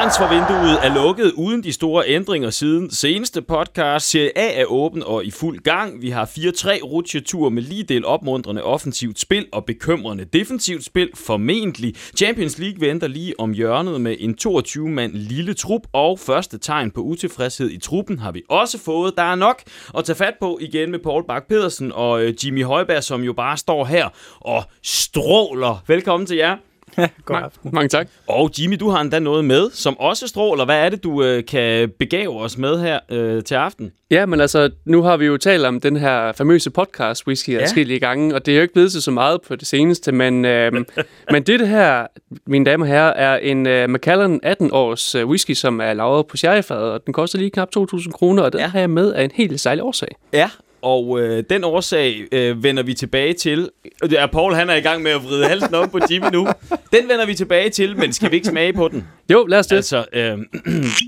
Transfervinduet er lukket uden de store ændringer siden seneste podcast. Serie A er åben og i fuld gang. Vi har 4-3 rutsjetur med lige del opmuntrende offensivt spil og bekymrende defensivt spil, formentlig. Champions League venter lige om hjørnet med en 22-mand lille trup, og første tegn på utilfredshed i truppen har vi også fået. Der er nok at tage fat på igen med Paul Bak pedersen og øh, Jimmy Højberg, som jo bare står her og stråler. Velkommen til jer. God aften. Mange tak. Og Jimmy, du har endda noget med, som også stråler. Hvad er det, du øh, kan begave os med her øh, til aften? Ja, men altså, nu har vi jo talt om den her famøse podcast, Whisky, ja. i gange, og det er jo ikke blevet så meget på det seneste, men, øh, men det her, mine damer og herrer, er en øh, Macallan 18-års øh, whisky, som er lavet på sherryfad, og den koster lige knap 2.000 kroner, og den ja. har jeg med af en helt særlig årsag. Ja, og øh, den årsag øh, vender vi tilbage til. Ja, Paul han er i gang med at vride halsen op på Jimmy nu. Den vender vi tilbage til, men skal vi ikke smage på den? Jo, lad os det. Altså, øh,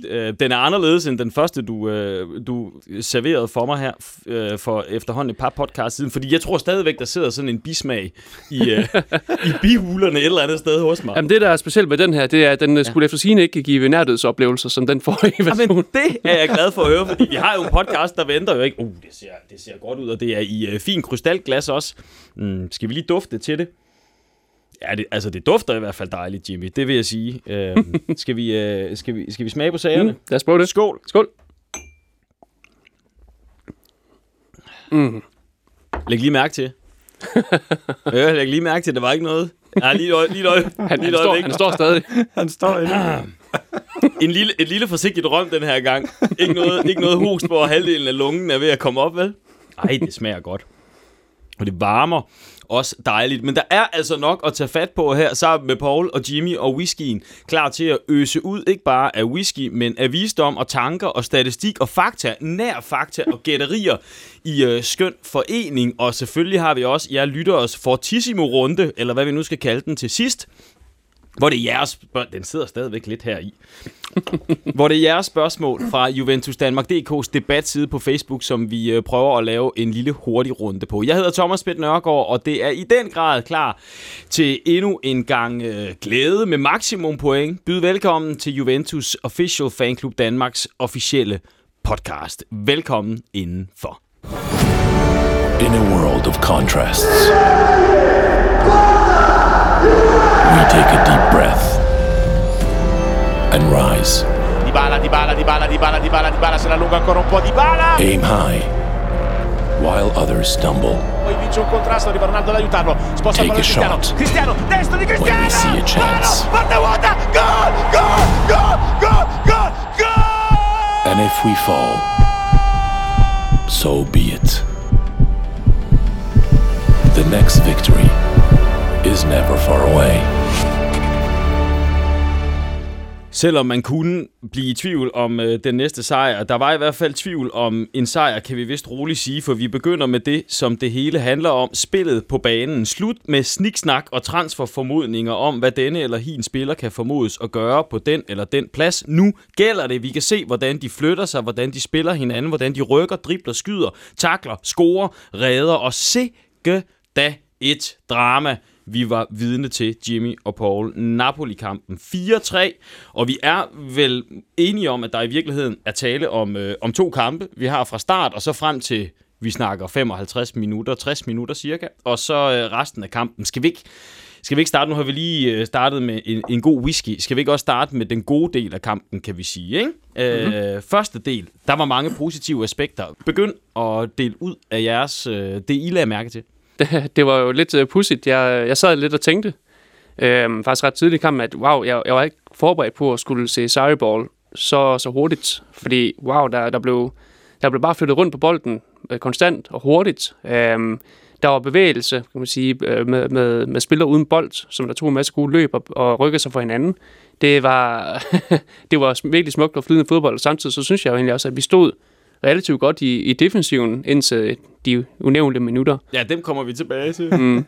øh, den er anderledes end den første, du, øh, du serverede for mig her øh, for efterhånden et par podcast siden. Fordi jeg tror stadigvæk, der sidder sådan en bismag i, øh, i bihulerne et eller andet sted hos mig. Jamen det, der er specielt med den her, det er, at den ja. skulle efter sigende ikke give nærdødsoplevelser, som den forrige version. Jamen det er jeg glad for at høre, fordi vi har jo en podcast, der venter jo ikke. Uh, det ser, det ser godt ud, og det er i øh, fin krystalglas også. Mm, skal vi lige dufte til det? Ja, det, altså det dufter i hvert fald dejligt, Jimmy. Det vil jeg sige. Øh, skal, vi, øh, skal, vi, skal vi smage på sagerne? Mm, lad os prøve det. Skål. Skål. Mm. Læg lige mærke til. ja, læg lige mærke til, at der var ikke noget. Ja, lige et lige et Han, lige han, står, han står stadig. han står endnu. en lille, et lille forsigtigt røm den her gang. Ikke noget, ikke noget host, hvor halvdelen af lungen er ved at komme op, vel? Ej, det smager godt. Og det varmer også dejligt. Men der er altså nok at tage fat på her, sammen med Paul og Jimmy og whiskyen. Klar til at øse ud, ikke bare af whisky, men af visdom og tanker og statistik og fakta, nær fakta og gætterier i øh, skøn forening. Og selvfølgelig har vi også, jer lytter os fortissimo runde, eller hvad vi nu skal kalde den til sidst. Hvor det er jeres spørgsmål. Den sidder stadigvæk lidt her i. hvor det er jeres spørgsmål fra Juventus Danmark DK's debatside på Facebook, som vi øh, prøver at lave en lille hurtig runde på. Jeg hedder Thomas Pitt Nørgaard, og det er i den grad klar til endnu en gang øh, glæde med maksimum point. Byd velkommen til Juventus Official Fanklub Danmarks officielle podcast. Velkommen indenfor. In a world of contrasts. We take a deep breath and rise. di bala di Dybala, Dybala, Dybala, Dybala, Dybala, Dybala, se la allunga ancora un po' Dybala. Aim high, while others stumble. Poi vince un contrasto, arriva Ronaldo ad aiutarlo. Sposta Take a Cristiano. shot. Cristiano, destro di Cristiano. When we see a chance. Gol, gol, gol, gol, gol, gol. And if we fall, so be it. The next victory is never far away. Selvom man kunne blive i tvivl om øh, den næste sejr, der var i hvert fald tvivl om en sejr, kan vi vist roligt sige, for vi begynder med det, som det hele handler om, spillet på banen. Slut med sniksnak og transferformodninger om, hvad denne eller hin spiller kan formodes at gøre på den eller den plads. Nu gælder det. Vi kan se, hvordan de flytter sig, hvordan de spiller hinanden, hvordan de rykker, dribler, skyder, takler, scorer, redder og sikke da et drama vi var vidne til Jimmy og Paul. Napoli-kampen 4-3, og vi er vel enige om, at der i virkeligheden er tale om, øh, om to kampe. Vi har fra start og så frem til, vi snakker 55 minutter, 60 minutter cirka, og så øh, resten af kampen. Skal vi ikke skal vi ikke starte? Nu har vi lige øh, startet med en, en god whisky. Skal vi ikke også starte med den gode del af kampen, kan vi sige? Ikke? Mm-hmm. Øh, første del, der var mange positive aspekter. Begynd at dele ud af jeres, øh, det I lader mærke til det, det var jo lidt øh, pudsigt. Jeg, øh, jeg sad lidt og tænkte, øh, faktisk ret tidligt i kampen, at wow, jeg, jeg var ikke forberedt på at skulle se Sarri Ball så, så hurtigt. Fordi wow, der, der, blev, der blev bare flyttet rundt på bolden øh, konstant og hurtigt. Øh, der var bevægelse, kan man sige, øh, med, med, med spillere uden bold, som der tog en masse gode løb og, og rykkede sig for hinanden. Det var, det var virkelig smukt og flydende fodbold, og samtidig så synes jeg jo egentlig også, at vi stod relativt godt i, i defensiven indtil de unævnte minutter. Ja, dem kommer vi tilbage til. Mm.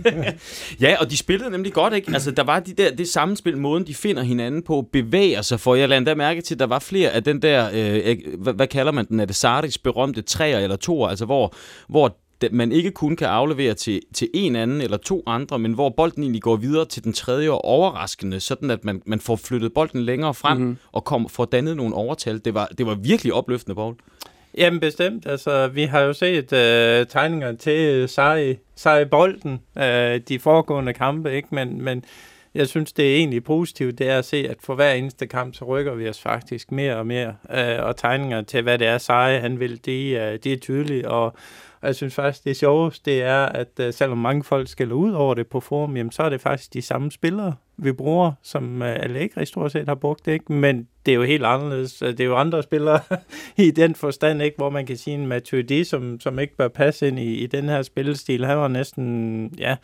ja, og de spillede nemlig godt, ikke? Altså, der var de der, det sammenspil, måden de finder hinanden på, bevæger sig for. Jeg lader mærke til, at der var flere af den der, øh, hvad, hvad kalder man den, er det Sardis berømte træer eller toer, altså hvor, hvor man ikke kun kan aflevere til, til en anden eller to andre, men hvor bolden egentlig går videre til den tredje og overraskende, sådan at man, man får flyttet bolden længere frem mm-hmm. og kom, får dannet nogle overtal. Det var, det var virkelig opløftende, Paul. Jamen bestemt. Altså, vi har jo set øh, tegninger til Sarri, Sarri Bolden øh, de foregående kampe, ikke? Men, men jeg synes, det er egentlig positivt, det er at se, at for hver eneste kamp, så rykker vi os faktisk mere og mere. Øh, og tegninger til, hvad det er, Sarri han vil, det, øh, det er tydeligt. Og, og jeg synes faktisk, det sjoveste, det er, at øh, selvom mange folk skælder ud over det på forum, jamen, så er det faktisk de samme spillere, vi bruger, som uh, Allegri stort set har brugt, ikke? men det er jo helt anderledes. Det er jo andre spillere i den forstand, ikke? hvor man kan sige en Matuidi, som, som ikke bør passe ind i, i den her spillestil. Han var næsten, ja,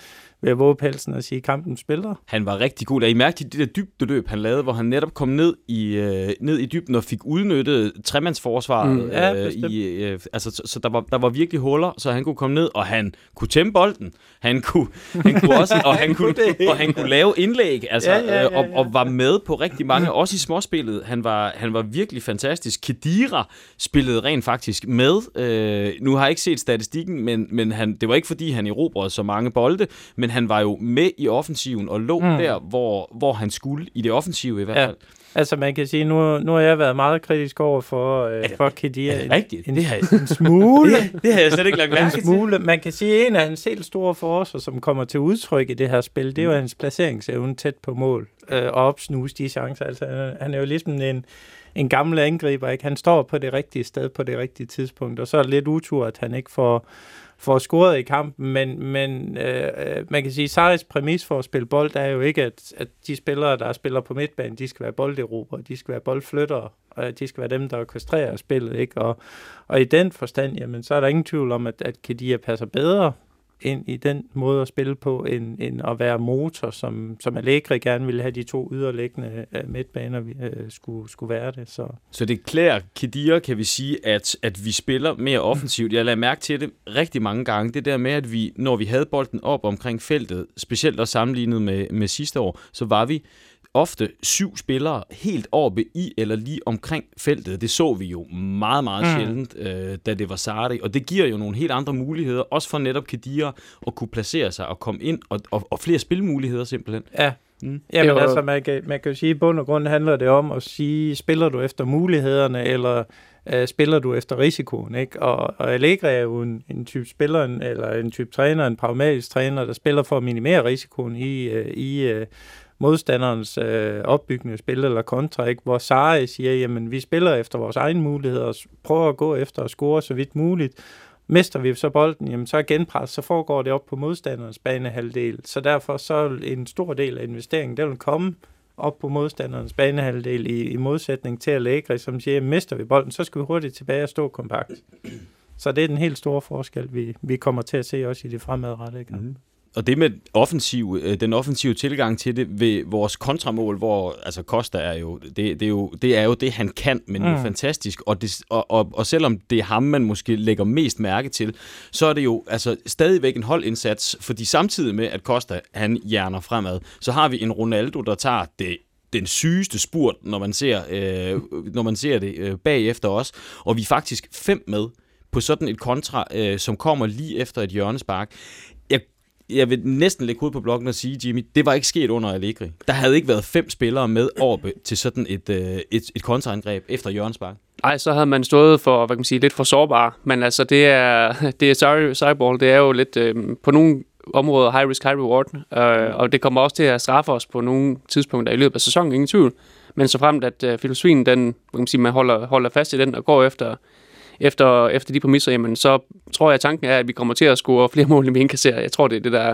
ved at våge pelsen og sige kampens spiller. Han var rigtig god. I mærke det der dybdeløb, han lavede, hvor han netop kom ned i, øh, ned i dybden og fik udnyttet tremandsforsvaret. Mm, ja, øh, i, øh, altså, så, så der, var, der var virkelig huller, så han kunne komme ned, og han kunne tæmme bolden. Han kunne, han kunne også, og han kunne, og han kunne lave indlæg, altså, ja, ja, ja, ja. Og, og var med på rigtig mange, også i småspillet. Han var, han var virkelig fantastisk. Kedira spillede rent faktisk med. Øh, nu har jeg ikke set statistikken, men, men han, det var ikke fordi, han erobrede så mange bolde, men han var jo med i offensiven og lå mm. der, hvor, hvor han skulle, i det offensive i hvert fald. Ja. Altså man kan sige, nu, nu har jeg været meget kritisk over for, øh, for Kedia. Er det rigtigt? En, det har jeg, en smule. det, det har jeg slet ikke lagt mærke til. Smule. Man kan sige, en af hans helt store forser, som kommer til udtryk i det her spil, det er jo mm. hans placeringsevne tæt på mål øh, og opsnuse de chancer. Altså han, han er jo ligesom en, en gammel angriber, ikke? Han står på det rigtige sted på det rigtige tidspunkt, og så er det lidt utur, at han ikke får får scoret i kampen, men, men øh, øh man kan sige, Saris præmis for at spille bold er jo ikke, at, at de spillere, der spiller på midtbanen, de skal være bolderobere, de skal være boldflyttere, og de skal være dem, der orkestrerer spillet, ikke? Og, og i den forstand, jamen, så er der ingen tvivl om, at, at Kedia passer bedre ind i den måde at spille på, end, end at være motor, som, som Allegri gerne ville have de to yderliggende øh, midtbaner øh, skulle, skulle være det. Så. så det klæder Kedira, kan vi sige, at, at vi spiller mere offensivt. Jeg lader mærke til det rigtig mange gange. Det der med, at vi, når vi havde bolden op omkring feltet, specielt også sammenlignet med, med sidste år, så var vi ofte syv spillere helt oppe i eller lige omkring feltet. Det så vi jo meget, meget mm. sjældent, øh, da det var Sarri. Og det giver jo nogle helt andre muligheder, også for netop Kedira at kunne placere sig og komme ind, og, og, og flere spilmuligheder simpelthen. Ja, Mm. Jamen var... altså, man kan, man kan jo sige, at i bund og grund handler det om at sige, spiller du efter mulighederne, eller uh, spiller du efter risikoen, ikke? Og, og Allegri er jo en, en type spiller, en, eller en type træner, en pragmatisk træner, der spiller for at minimere risikoen i, uh, i uh, modstanderens øh, opbyggende spil eller kontra, ikke? hvor Sarri siger, jamen vi spiller efter vores egen muligheder og prøver at gå efter at score så vidt muligt. Mister vi så bolden, jamen så er genpres, så foregår det op på modstanderens banehalvdel. Så derfor så en stor del af investeringen, den vil komme op på modstanderens banehalvdel i, i modsætning til Allegri, som siger, at mister vi bolden, så skal vi hurtigt tilbage og stå kompakt. Så det er den helt store forskel, vi, vi kommer til at se også i det fremadrettede kamp. Mm og det med offensiv, øh, den offensive tilgang til det ved vores kontramål, hvor altså Costa er jo det, det er jo det er jo det han kan, men mm. det er fantastisk. Og, det, og, og, og selvom det er ham man måske lægger mest mærke til, så er det jo altså stadigvæk en holdindsats, fordi samtidig med at Costa han hjerner fremad, så har vi en Ronaldo der tager det den sygeste spurt, når man ser, øh, når man ser det øh, bagefter os, og vi er faktisk fem med på sådan et kontra, øh, som kommer lige efter et hjørnespark jeg vil næsten lægge hovedet på blokken og sige, Jimmy, det var ikke sket under Allegri. Der havde ikke været fem spillere med over til sådan et, øh, et, et kontraangreb efter Jørgens Bak. Nej, så havde man stået for, hvad kan man sige, lidt for sårbar. Men altså, det er, det er sorry, Cyball, det er jo lidt øh, på nogle områder high risk, high reward. Øh, og det kommer også til at straffe os på nogle tidspunkter i løbet af sæsonen, ingen tvivl. Men så fremt, at øh, filosofien, den, hvad kan man sige, man holder, holder fast i den og går efter efter, efter de præmisser, jamen, så tror jeg, at tanken er, at vi kommer til at score flere mål, end vi indkasserer. Jeg tror, det er det, der,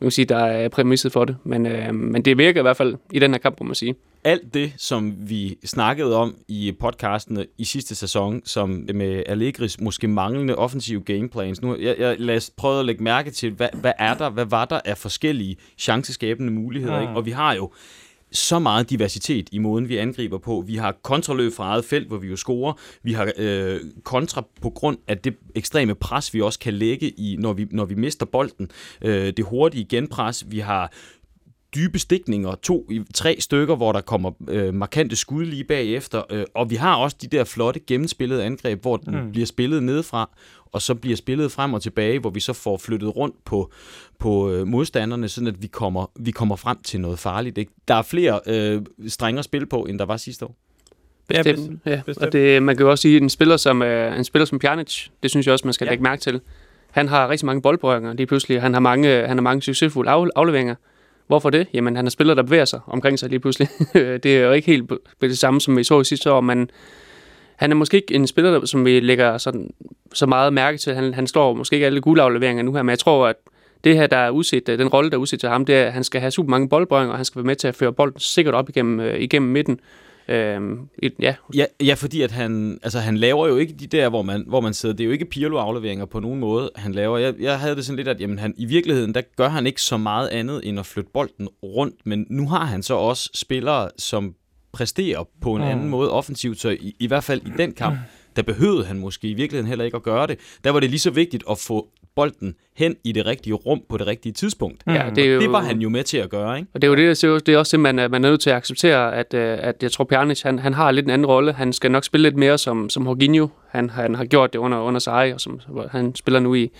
man kan sige, der er præmisset for det. Men, øh, men det virker i hvert fald i den her kamp, må man sige. Alt det, som vi snakkede om i podcasten i sidste sæson, som med Allegris måske manglende offensive gameplans. Nu, jeg, jeg lad os prøve at lægge mærke til, hvad, hvad er der, hvad var der af forskellige chanceskabende muligheder. Ja. Ikke? Og vi har jo så meget diversitet i måden, vi angriber på. Vi har kontraløb fra eget felt, hvor vi jo scorer. Vi har øh, kontra på grund af det ekstreme pres, vi også kan lægge i, når vi, når vi mister bolden. Øh, det hurtige genpres. Vi har dybe stikninger, to, tre stykker, hvor der kommer øh, markante skud lige bagefter, øh, og vi har også de der flotte gennemspillede angreb, hvor den mm. bliver spillet nedefra, og så bliver spillet frem og tilbage, hvor vi så får flyttet rundt på, på øh, modstanderne, sådan at vi kommer, vi kommer frem til noget farligt. Ikke? Der er flere øh, strenge at spille på, end der var sidste år. Bestemt, ja. Bestemt. Og det, man kan jo også sige, at en spiller som, øh, en spiller som Pjanic, det synes jeg også, man skal ja. lægge mærke til. Han har rigtig mange boldberøringer lige pludselig. Han har mange, han har mange succesfulde af, afleveringer. Hvorfor det? Jamen, han er spiller, der bevæger sig omkring sig lige pludselig. det er jo ikke helt det samme, som vi så i sidste år, men han er måske ikke en spiller, som vi lægger sådan, så meget mærke til. Han, han står måske ikke alle guldafleveringer nu her, men jeg tror, at det her, der er udset, øh, den rolle, der er udset til ham, det er, at han skal have super mange boldbrøringer, og han skal være med til at føre bolden sikkert op igennem, øh, igennem midten. Øhm, et, ja. ja. Ja, fordi at han, altså, han laver jo ikke de der, hvor man, hvor man sidder. Det er jo ikke Pirlo-afleveringer på nogen måde, han laver. Jeg, jeg havde det sådan lidt, at jamen, han, i virkeligheden, der gør han ikke så meget andet, end at flytte bolden rundt. Men nu har han så også spillere, som præsterer på en mm. anden måde offensivt, så i, i hvert fald i den kamp, der behøvede han måske i virkeligheden heller ikke at gøre det. Der var det lige så vigtigt at få bolden hen i det rigtige rum på det rigtige tidspunkt. Ja, det, er jo, det var han jo med til at gøre, ikke? Og det er jo det, det er også simpelthen, at man er nødt til at acceptere, at, øh, at jeg tror, Pjanic, han, han har lidt en anden rolle. Han skal nok spille lidt mere som, som Jorginho. Han, han har gjort det under, under sig, og som, han spiller nu i,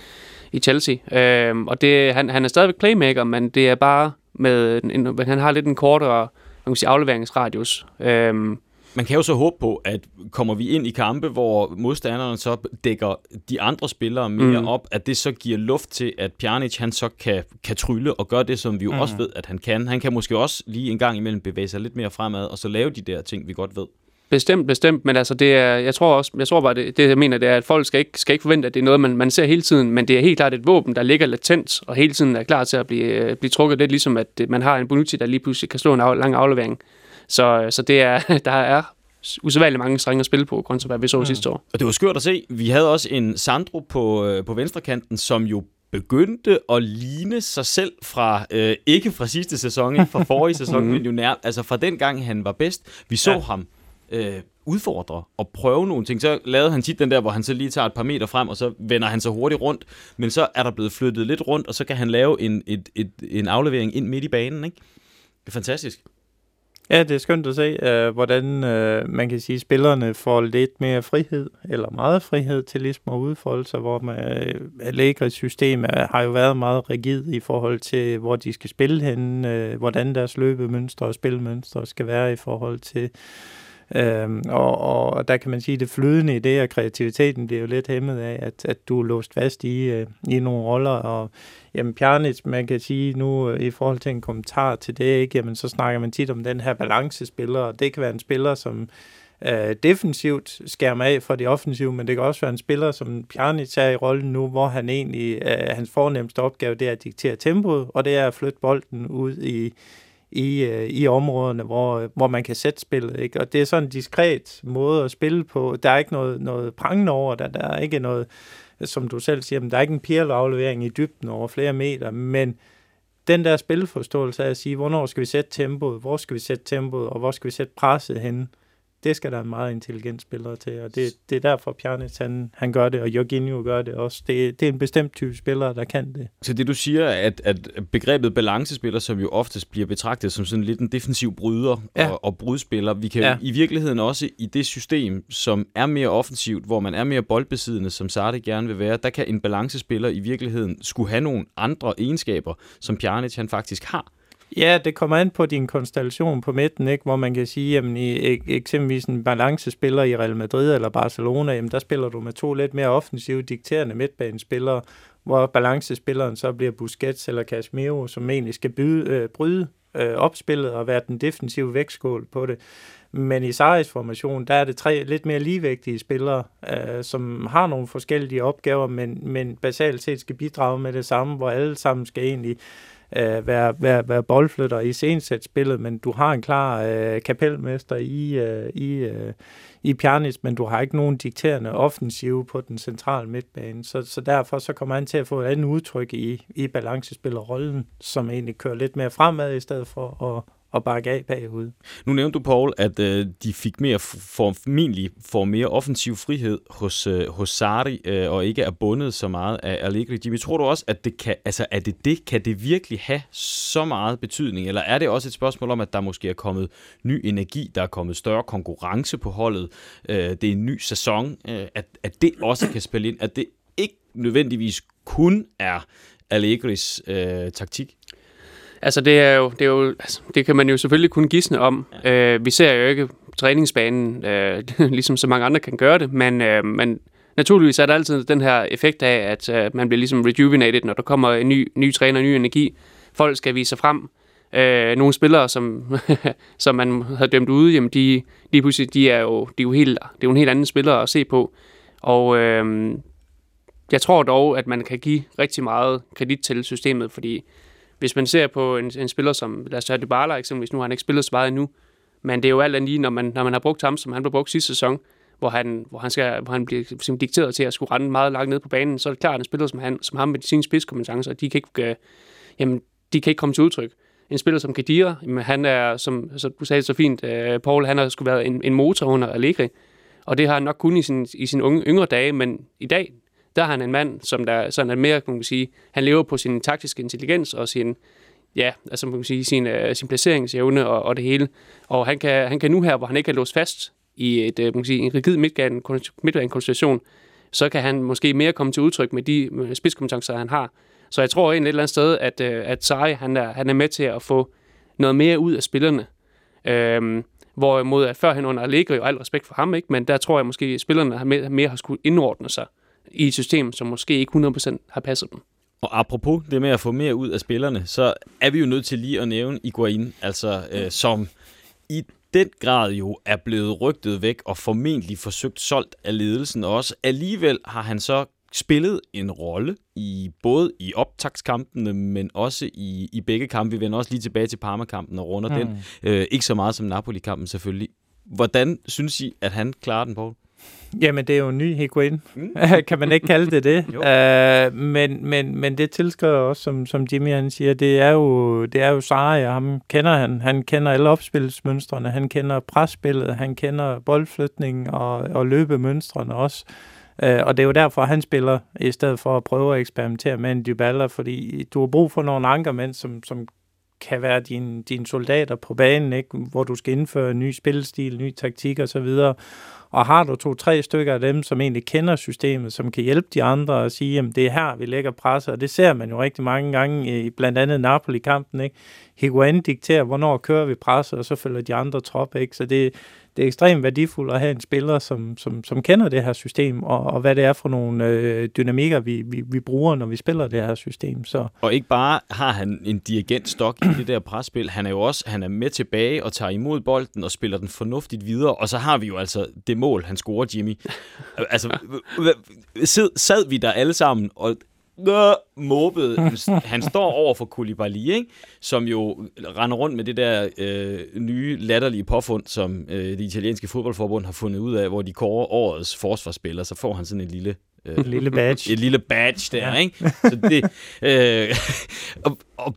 i Chelsea. Øhm, og det, han, han er stadigvæk playmaker, men det er bare med, en, han har lidt en kortere man kan sige, afleveringsradius. Øhm, man kan jo så håbe på, at kommer vi ind i kampe, hvor modstanderne så dækker de andre spillere mere mm. op, at det så giver luft til, at Pjanic han så kan, kan trylle og gøre det, som vi jo mm. også ved, at han kan. Han kan måske også lige en gang imellem bevæge sig lidt mere fremad, og så lave de der ting, vi godt ved. Bestemt, bestemt, men altså det er, jeg tror også, jeg tror bare, det, det jeg mener, det er, at folk skal ikke, skal ikke forvente, at det er noget, man, man ser hele tiden, men det er helt klart et våben, der ligger latent, og hele tiden er klar til at blive, blive trukket lidt, ligesom at man har en Bonucci, der lige pludselig kan slå en af, lang aflevering. Så, så det er, der er usædvanligt mange strenge at spille på, kontra hvad vi så mm. sidste år. Og det var skørt at se. Vi havde også en Sandro på, øh, på venstrekanten, som jo begyndte at ligne sig selv fra, øh, ikke fra sidste sæson, ikke fra forrige sæson, men jo nær, altså fra den gang, han var bedst. Vi så ja. ham øh, udfordre og prøve nogle ting. Så lavede han tit den der, hvor han så lige tager et par meter frem, og så vender han så hurtigt rundt. Men så er der blevet flyttet lidt rundt, og så kan han lave en, et, et, en aflevering ind midt i banen. Ikke? Det er fantastisk. Ja, det er skønt at se, øh, hvordan øh, man kan sige, at spillerne får lidt mere frihed, eller meget frihed til ligesom at udfolde sig, hvor man, øh, Allegri's system er, har jo været meget rigid i forhold til, hvor de skal spille hen, øh, hvordan deres løbemønstre og spilmønstre skal være i forhold til Øhm, og, og der kan man sige, at det flydende i det, og kreativiteten bliver jo lidt hæmmet af, at, at du er låst fast i, øh, i nogle roller. Og jamen, Pjanic, man kan sige nu, øh, i forhold til en kommentar til det, ikke, jamen, så snakker man tit om den her balancespiller, og det kan være en spiller, som øh, defensivt skærmer af for det offensive, men det kan også være en spiller, som Pjanic er i rollen nu, hvor han egentlig, øh, hans fornemmeste opgave, det er at diktere tempoet, og det er at flytte bolden ud i, i, øh, i områderne, hvor, øh, hvor man kan sætte spillet. Ikke? Og det er sådan en diskret måde at spille på. Der er ikke noget, noget prangende over der. Der er ikke noget, øh, som du selv siger, men der er ikke en pirlaflevering i dybden over flere meter, men den der spilforståelse af at sige, hvornår skal vi sætte tempoet, hvor skal vi sætte tempoet, og hvor skal vi sætte presset hen, det skal der en meget intelligent spiller til, og det, det er derfor Pjanic, han, han gør det, og Jorginho gør det også. Det, det er en bestemt type spiller, der kan det. Så det du siger, at, at begrebet balancespiller, som jo oftest bliver betragtet som sådan lidt en defensiv bryder ja. og, og brudspiller, vi kan ja. i virkeligheden også i det system, som er mere offensivt, hvor man er mere boldbesiddende, som Sartre gerne vil være, der kan en balancespiller i virkeligheden skulle have nogle andre egenskaber, som Pjanic han faktisk har. Ja, det kommer an på din konstellation på midten, ikke? hvor man kan sige, at i eksempelvis en balancespiller i Real Madrid eller Barcelona, jamen, der spiller du med to lidt mere offensive, dikterende midtbanespillere, hvor balancespilleren så bliver Busquets eller Casemiro, som egentlig skal byde, øh, bryde øh, opspillet og være den defensive vægtskål på det. Men i Saris formation, der er det tre lidt mere ligevægtige spillere, øh, som har nogle forskellige opgaver, men, men basalt set skal bidrage med det samme, hvor alle sammen skal egentlig øh, øh, være, være, være boldflytter i sensæt spillet, men du har en klar øh, kapelmester i, øh, i, øh, i Pjanic, men du har ikke nogen dikterende offensive på den centrale midtbane. Så, så derfor så kommer han til at få et andet udtryk i, i balancespillerrollen, som egentlig kører lidt mere fremad i stedet for at, og bakke af bagud. Nu nævnte du, Paul, at øh, de fik mere formentlig får mere offensiv frihed hos, øh, hos Sarri, øh, og ikke er bundet så meget af Allegri. Jimmy, tror du også, at det kan, altså, er det det, kan det virkelig have så meget betydning, eller er det også et spørgsmål om, at der måske er kommet ny energi, der er kommet større konkurrence på holdet, øh, det er en ny sæson, øh, at, at det også kan spille ind, at det ikke nødvendigvis kun er Allegris øh, taktik? Altså det er jo, det, er jo, altså, det kan man jo selvfølgelig kun gisne om. Ja. Øh, vi ser jo ikke træningsbanen, øh, ligesom så mange andre kan gøre det, men, øh, men naturligvis er der altid den her effekt af, at øh, man bliver ligesom rejuvenated, når der kommer en ny, ny træner, ny energi. Folk skal vise sig frem. Øh, nogle spillere, som, som man har dømt ude, jamen de, de, pludselig, de er jo, de er jo helt, det er jo en helt anden spiller at se på. Og øh, jeg tror dog, at man kan give rigtig meget kredit til systemet, fordi hvis man ser på en, en spiller som, lad os tage Dybala eksempelvis, nu har han ikke spillet så meget endnu, men det er jo alt andet lige, når man, når man har brugt ham, som han blev brugt sidste sæson, hvor han, hvor han, skal, hvor han bliver simpelthen dikteret til at skulle rende meget langt ned på banen, så er det klart, at en spiller som, han, som ham med sine spidskompetencer, de kan ikke, øh, jamen, de kan ikke komme til udtryk. En spiller som Kadira, jamen, han er, som altså, du sagde så fint, øh, Paul, han har skulle været en, en motor under Allegri, og det har han nok kun i sin, i sin unge, yngre dage, men i dag, der er han en mand, som der sådan er mere, kan man sige, han lever på sin taktiske intelligens og sin, ja, altså man kan sige, sin, uh, sin placeringsevne og, og det hele. Og han kan, han kan nu her, hvor han ikke er låst fast i et, uh, man kan sige, en rigid midtbanekonstellation, så kan han måske mere komme til udtryk med de øh, spidskompetencer, han har. Så jeg tror egentlig et eller andet sted, at, uh, at Sarri, han er, han er med til at få noget mere ud af spillerne. Øhm, hvorimod at førhen under Allegri, og al respekt for ham, ikke, men der tror jeg måske, at spillerne har mere, mere har skulle indordne sig i et system, som måske ikke 100% har passet dem. Og apropos det med at få mere ud af spillerne, så er vi jo nødt til lige at nævne Iguain, altså øh, som i den grad jo er blevet rygtet væk og formentlig forsøgt solgt af ledelsen også. Alligevel har han så spillet en rolle i både i optagskampene, men også i, i begge kampe. Vi vender også lige tilbage til Parma-kampen og runder mm. den. Øh, ikke så meget som Napoli-kampen selvfølgelig. Hvordan synes I, at han klarer den, Paul? Jamen, det er jo en ny Higuain. Mm. kan man ikke kalde det det? uh, men, men, men det tilskriver også, som, som Jimmy han siger, det er jo, det er jo Sarri, og ham kender han. Han kender alle opspilsmønstrene, han kender presspillet, han kender boldflytningen og, og løbemønstrene også. Uh, og det er jo derfor, han spiller, i stedet for at prøve at eksperimentere med en Dybala, fordi du har brug for nogle ankermænd, som, som kan være dine, din soldater på banen, ikke? hvor du skal indføre en ny spillestil, ny taktik og så videre. Og har du to-tre stykker af dem, som egentlig kender systemet, som kan hjælpe de andre og sige, at det er her, vi lægger presset, og det ser man jo rigtig mange gange eh, i blandt andet Napoli-kampen, ikke? Higuain dikterer, hvornår kører vi presset, og så følger de andre trop, ikke? Så det, det er ekstremt værdifuldt at have en spiller, som, som, som kender det her system, og, og hvad det er for nogle øh, dynamikker, vi, vi, vi bruger, når vi spiller det her system. Så. Og ikke bare har han en dirigentstok i det der presspil, han er jo også han er med tilbage og tager imod bolden og spiller den fornuftigt videre, og så har vi jo altså det mål, han scorer, Jimmy. altså, sad vi der alle sammen og måbet. Han står over for Koulibaly, ikke? som jo render rundt med det der øh, nye latterlige påfund, som øh, det italienske fodboldforbund har fundet ud af, hvor de kårer årets forsvarsspiller, så får han sådan en lille øh, et lille badge. Et lille badge der, ja. ikke? Så det, øh, og, og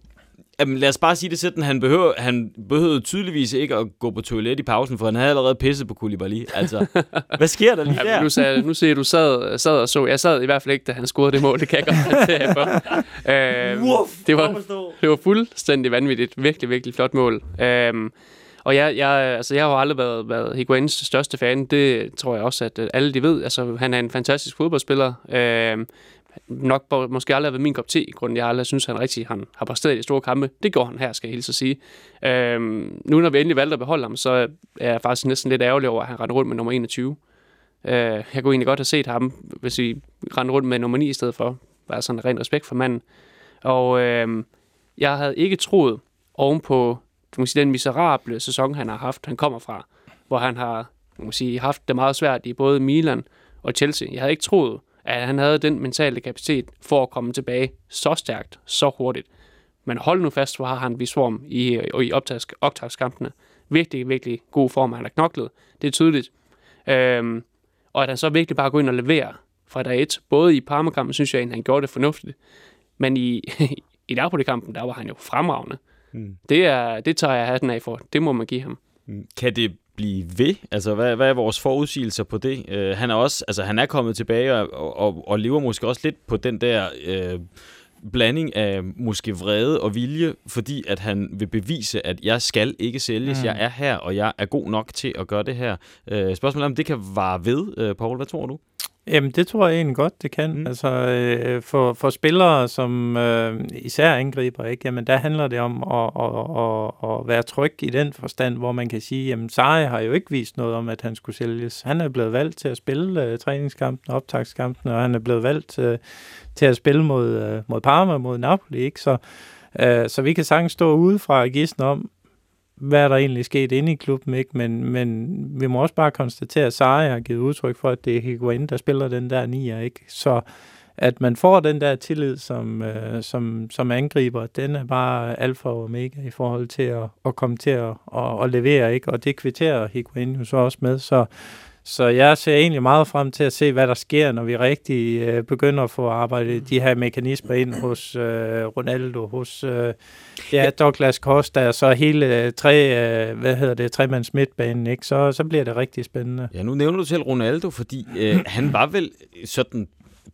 Jamen, lad os bare sige det sådan, han, behøver, han behøvede tydeligvis ikke at gå på toilet i pausen, for han havde allerede pisset på Koulibaly. Altså, hvad sker der lige der? Nu, sagde, nu ser du sad, sad og så. Jeg sad i hvert fald ikke, da han scorede det mål. Det kan jeg godt tage for. øhm, det, var, det var fuldstændig vanvittigt. Virkelig, virkelig flot mål. Øhm, og jeg, jeg, altså, jeg har jo aldrig været, været Higuains største fan. Det tror jeg også, at alle de ved. Altså, han er en fantastisk fodboldspiller. Øhm, nok måske aldrig har været min kop te, i grunden. Jeg aldrig synes, han rigtig han har præsteret i de store kampe. Det går han her, skal jeg hilse at sige. Øhm, nu når vi endelig valgte at beholde ham, så er jeg faktisk næsten lidt ærgerlig over, at han rendte rundt med nummer 21. Øh, jeg kunne egentlig godt have set ham, hvis vi rendte rundt med nummer 9 i stedet for. Bare sådan ren respekt for manden. Og øh, jeg havde ikke troet oven på du må sige, den miserable sæson, han har haft, han kommer fra, hvor han har du må sige, haft det meget svært i både Milan og Chelsea. Jeg havde ikke troet, at han havde den mentale kapacitet for at komme tilbage så stærkt, så hurtigt. Men hold nu fast, hvor har han vist form i, i optagskampene. Virkelig, virkelig god form, han har knoklet. Det er tydeligt. Øhm, og at han så virkelig bare går ind og leverer fra dag et. Både i Parma-kampen, synes jeg, at han gjorde det fornuftigt. Men i, i Napoli-kampen, der var han jo fremragende. Mm. Det, er, det tager jeg hatten af for. Det må man give ham. Mm. Kan det blive ved? Altså, hvad, hvad er vores forudsigelser på det? Uh, han er også, altså, han er kommet tilbage og, og, og lever måske også lidt på den der uh, blanding af måske vrede og vilje, fordi at han vil bevise, at jeg skal ikke sælges, mm. jeg er her, og jeg er god nok til at gøre det her. Uh, spørgsmålet er, om det kan vare ved, uh, Paul. Hvad tror du? Jamen, det tror jeg egentlig godt, det kan. Mm. Altså, øh, for, for spillere, som øh, især angriber, ikke? Jamen, der handler det om at, at, at, at være tryg i den forstand, hvor man kan sige, jamen, Sarri har jo ikke vist noget om, at han skulle sælges. Han er blevet valgt til at spille øh, træningskampen, optagskampen, og han er blevet valgt øh, til at spille mod, øh, mod Parma, mod Napoli, ikke? Så, øh, så vi kan sagtens stå udefra og gisne om, hvad er der egentlig sket inde i klubben, ikke? Men, men vi må også bare konstatere, at Sarri har givet udtryk for, at det er Higuain, der spiller den der nier, ikke? Så at man får den der tillid som, øh, som, som angriber, den er bare alfa og omega i forhold til at, at komme til at, at, at levere, ikke? Og det kvitterer Higuain jo så også med, så så jeg ser egentlig meget frem til at se, hvad der sker, når vi rigtig øh, begynder at få arbejdet de her mekanismer ind hos øh, Ronaldo, hos øh, ja, Douglas Costa, og så hele øh, tre, øh, hvad hedder det, tremands midtbanen, ikke? Så, så bliver det rigtig spændende. Ja, nu nævner du selv Ronaldo, fordi øh, han var vel sådan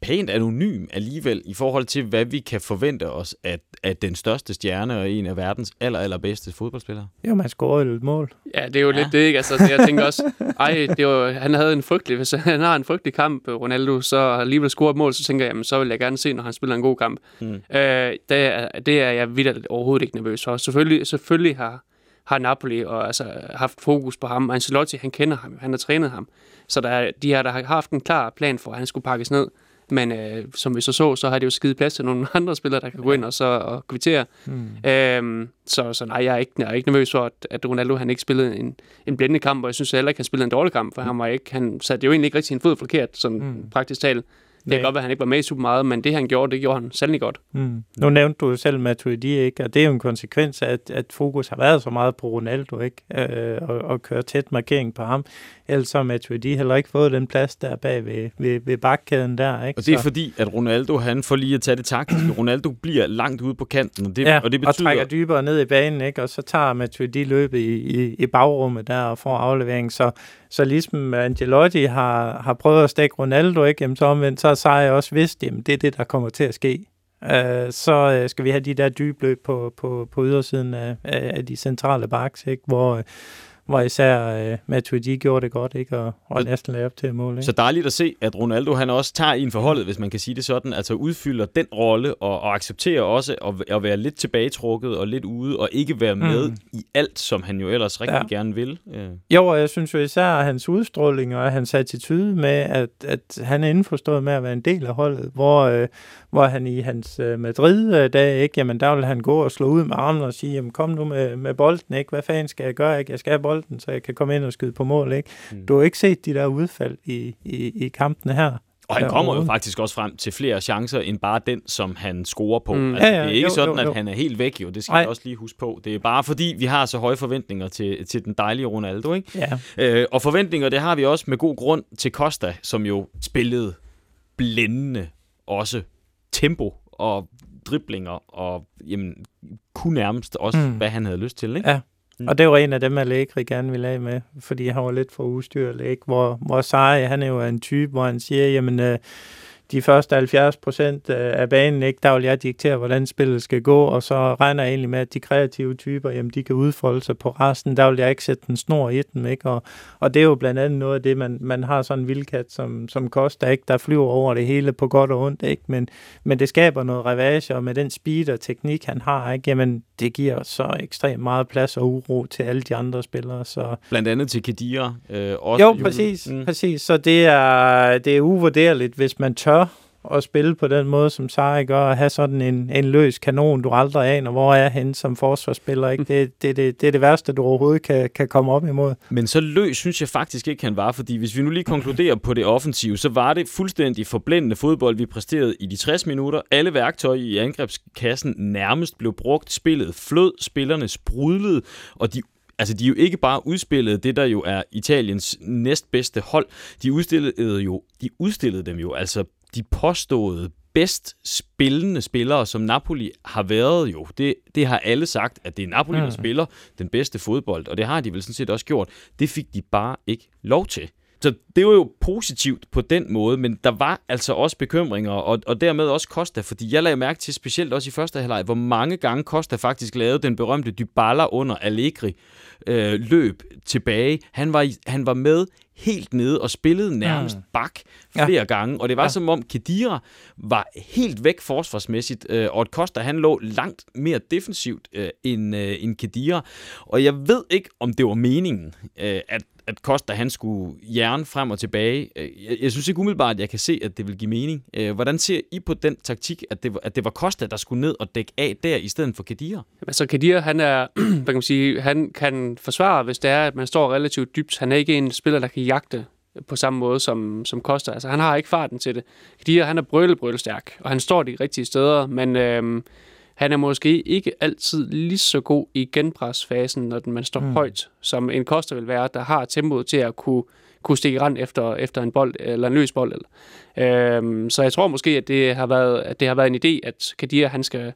pænt anonym alligevel i forhold til, hvad vi kan forvente os at, at den største stjerne og en af verdens aller, allerbedste fodboldspillere. Jo, man scorer jo et mål. Ja, det er jo ja. lidt det, ikke? Altså, jeg tænker også, ej, det var, han havde en frygtelig, hvis han har en frygtelig kamp, Ronaldo, så alligevel scorer et mål, så tænker jeg, jamen, så vil jeg gerne se, når han spiller en god kamp. Mm. Øh, det, er, det er jeg vidt overhovedet ikke nervøs for. Selvfølgelig, selvfølgelig har, har Napoli og, altså, haft fokus på ham. Ancelotti, han kender ham, han har trænet ham. Så der er, de her, der har haft en klar plan for, at han skulle pakkes ned. Men øh, som vi så så, så har det jo skidt plads til nogle andre spillere, der kan gå ind og så og kvittere. Mm. Øhm, så, så nej, jeg er, ikke, jeg er ikke nervøs for, at, at Ronaldo han ikke spillede en, en blændende kamp, og jeg synes heller ikke, han spillede en dårlig kamp, for mm. han, var ikke, han satte jo egentlig ikke rigtig en fod forkert, sådan mm. praktisk talt. Det kan godt være, at han ikke var med super meget, men det han gjorde, det gjorde han særlig godt. Mm. Nu nævnte du jo selv Matuidi, ikke? og det er jo en konsekvens af, at, at fokus har været så meget på Ronaldo, ikke? Øh, og, og køre tæt markering på ham. Ellers har Matuidi heller ikke fået den plads der bag ved, ved, ved bakkæden der. Ikke? Og det er så. fordi, at Ronaldo, han får lige at tage det taktiske. Ronaldo bliver langt ude på kanten, og det, ja, og det betyder... og trækker dybere ned i banen, ikke? og så tager Matuidi løbet i, i, i bagrummet der og får aflevering. Så, så ligesom Angelotti har, har prøvet at stikke Ronaldo, ikke? Jamen, så omvendt, så har jeg også vidst, at det er det, der kommer til at ske. Øh, så øh, skal vi have de der dybløb på, på, på ydersiden af, af de centrale baks, ikke? hvor hvor især øh, Matuidi gjorde det godt, ikke? Og, og næsten lagde op til mål. Ikke? Så dejligt at se, at Ronaldo han også tager en forholdet, hvis man kan sige det sådan, altså udfylder den rolle og, og accepterer også at, at være lidt tilbagetrukket og lidt ude, og ikke være med mm. i alt, som han jo ellers rigtig ja. gerne vil. Ja. Jo, og jeg synes jo især, at hans udstråling og hans attitude med, at, at han er indforstået med at være en del af holdet, hvor, øh, hvor han i hans øh, Madrid-dag, ikke, jamen der vil han gå og slå ud med armen og sige, jamen kom nu med, med bolden, ikke? hvad fanden skal jeg gøre, ikke? jeg skal have bolden, så jeg kan komme ind og skyde på mål. Ikke? Mm. Du har ikke set de der udfald i, i, i kampene her. Og han kommer jo faktisk også frem til flere chancer, end bare den, som han scorer på. Mm. Altså, ja, ja, det er ikke jo, sådan, jo, jo. at han er helt væk, jo. Det skal jeg også lige huske på. Det er bare fordi, vi har så høje forventninger til, til den dejlige Ronaldo. Ikke? Ja. Øh, og forventninger, det har vi også med god grund til Costa, som jo spillede blændende også tempo og driblinger og jamen, kunne nærmest også, mm. hvad han havde lyst til. Ikke? Ja. Mm. Og det var en af dem, Allegri gerne ville af med, fordi han var lidt for udstyrlig, ikke? Hvor, hvor Sarri, han er jo en type, hvor han siger, jamen, øh, de første 70 procent øh, af banen, ikke, der vil jeg diktere, hvordan spillet skal gå, og så regner jeg egentlig med, at de kreative typer, jamen, de kan udfolde sig på resten. Der vil jeg ikke sætte en snor i den, ikke? Og, og det er jo blandt andet noget af det, man, man har sådan en vildkat, som, som koster, ikke? Der flyver over det hele på godt og ondt, ikke? Men, men det skaber noget ravage, og med den speed og teknik, han har, ikke? Jamen, det giver så ekstremt meget plads og uro til alle de andre spillere. Så... Blandt andet til Kedira. Øh, også jo, præcis, mm. præcis. Så det er, det er uvurderligt, hvis man tør at spille på den måde, som Sarri gør, og have sådan en, en løs kanon, du aldrig aner, hvor er han som forsvarsspiller. Ikke? Det, det, det, det er det værste, du overhovedet kan, kan komme op imod. Men så løs synes jeg faktisk ikke, han var, fordi hvis vi nu lige konkluderer på det offensive, så var det fuldstændig forblændende fodbold, vi præsterede i de 60 minutter. Alle værktøjer i angrebskassen nærmest blev brugt. Spillet flød, spillerne sprudlede, og de altså de er jo ikke bare udspillet det, der jo er Italiens næstbedste hold. De udstillede jo, de udstillede dem jo altså de påståede bedst spillende spillere, som Napoli har været jo. Det, det har alle sagt, at det er Napoli, der mm. spiller den bedste fodbold, og det har de vel sådan set også gjort. Det fik de bare ikke lov til. Så det var jo positivt på den måde, men der var altså også bekymringer, og, og dermed også Costa, fordi jeg lagde mærke til, specielt også i første halvleg, hvor mange gange Costa faktisk lavede den berømte Dybala under Allegri øh, løb tilbage. Han var, han var med helt nede og spillede nærmest mm. bak flere ja. gange, og det var ja. som om Kedira var helt væk forsvarsmæssigt, øh, og at Costa han lå langt mere defensivt øh, end, øh, end Kedira, og jeg ved ikke, om det var meningen, øh, at at Costa han skulle jern frem og tilbage. Øh, jeg, jeg synes ikke umiddelbart, at jeg kan se, at det vil give mening. Øh, hvordan ser I på den taktik, at det, at det var Costa, der skulle ned og dække af der, i stedet for Kadir? Altså Kadir, han er, hvad kan man sige, han kan forsvare, hvis det er, at man står relativt dybt. Han er ikke en spiller, der kan jagte på samme måde som, som Costa. Altså, han har ikke farten til det. Kadir, han er brøle, brøle stærk, og han står de rigtige steder, men Øh, han er måske ikke altid lige så god i genpresfasen, når man står mm. højt, som en Costa vil være, der har tempoet til at kunne, kunne stikke rand efter, efter en bold, eller en løs bold. Eller. Øhm, så jeg tror måske, at det har været, at det har været en idé, at Kadir, han skal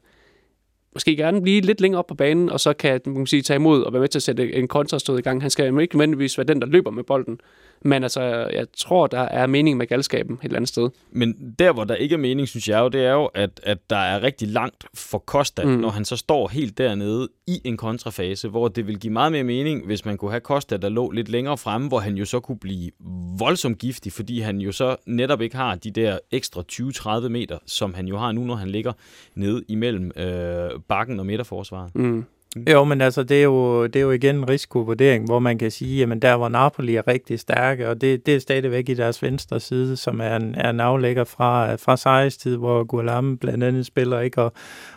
måske gerne blive lidt længere op på banen, og så kan man sige, tage imod og være med til at sætte en kontrastød i gang. Han skal ikke nødvendigvis være den, der løber med bolden, men altså, jeg tror, der er mening med galskaben et eller andet sted. Men der, hvor der ikke er mening, synes jeg jo, det er jo, at, at der er rigtig langt for Costa, mm. når han så står helt dernede i en kontrafase, hvor det vil give meget mere mening, hvis man kunne have Costa, der lå lidt længere fremme, hvor han jo så kunne blive voldsomt giftig, fordi han jo så netop ikke har de der ekstra 20-30 meter, som han jo har nu, når han ligger nede imellem øh, bakken og midterforsvaret. Mm. Mm. Jo, men altså, det er jo, det er jo igen en risikovurdering, hvor man kan sige, jamen der hvor Napoli er rigtig stærke, og det, det er stadigvæk i deres venstre side, som er en, er en aflægger fra, fra Sarris tid, hvor Guillaume blandt andet spiller, ikke? Og,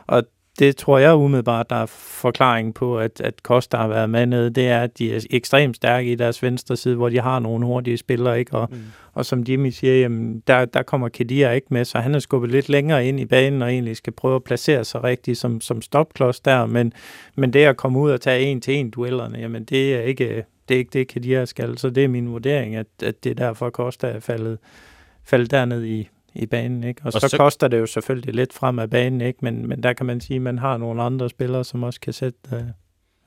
og det tror jeg umiddelbart, der er forklaring på, at, at Costa har været med nede, det er, at de er ekstremt stærke i deres venstre side, hvor de har nogle hurtige spillere, ikke? Og, mm. og som Jimmy siger, jamen, der, der kommer Kedia ikke med, så han er skubbet lidt længere ind i banen, og egentlig skal prøve at placere sig rigtigt som, som stopklods der, men, men det at komme ud og tage en-til-en duellerne, jamen det er ikke det, er ikke det Kedia skal, så det er min vurdering, at, at det er derfor Costa er faldet, faldet derned i, i banen. Ikke? Og, og så, så koster det jo selvfølgelig lidt frem af banen, ikke? Men, men der kan man sige, at man har nogle andre spillere, som også kan sætte øh,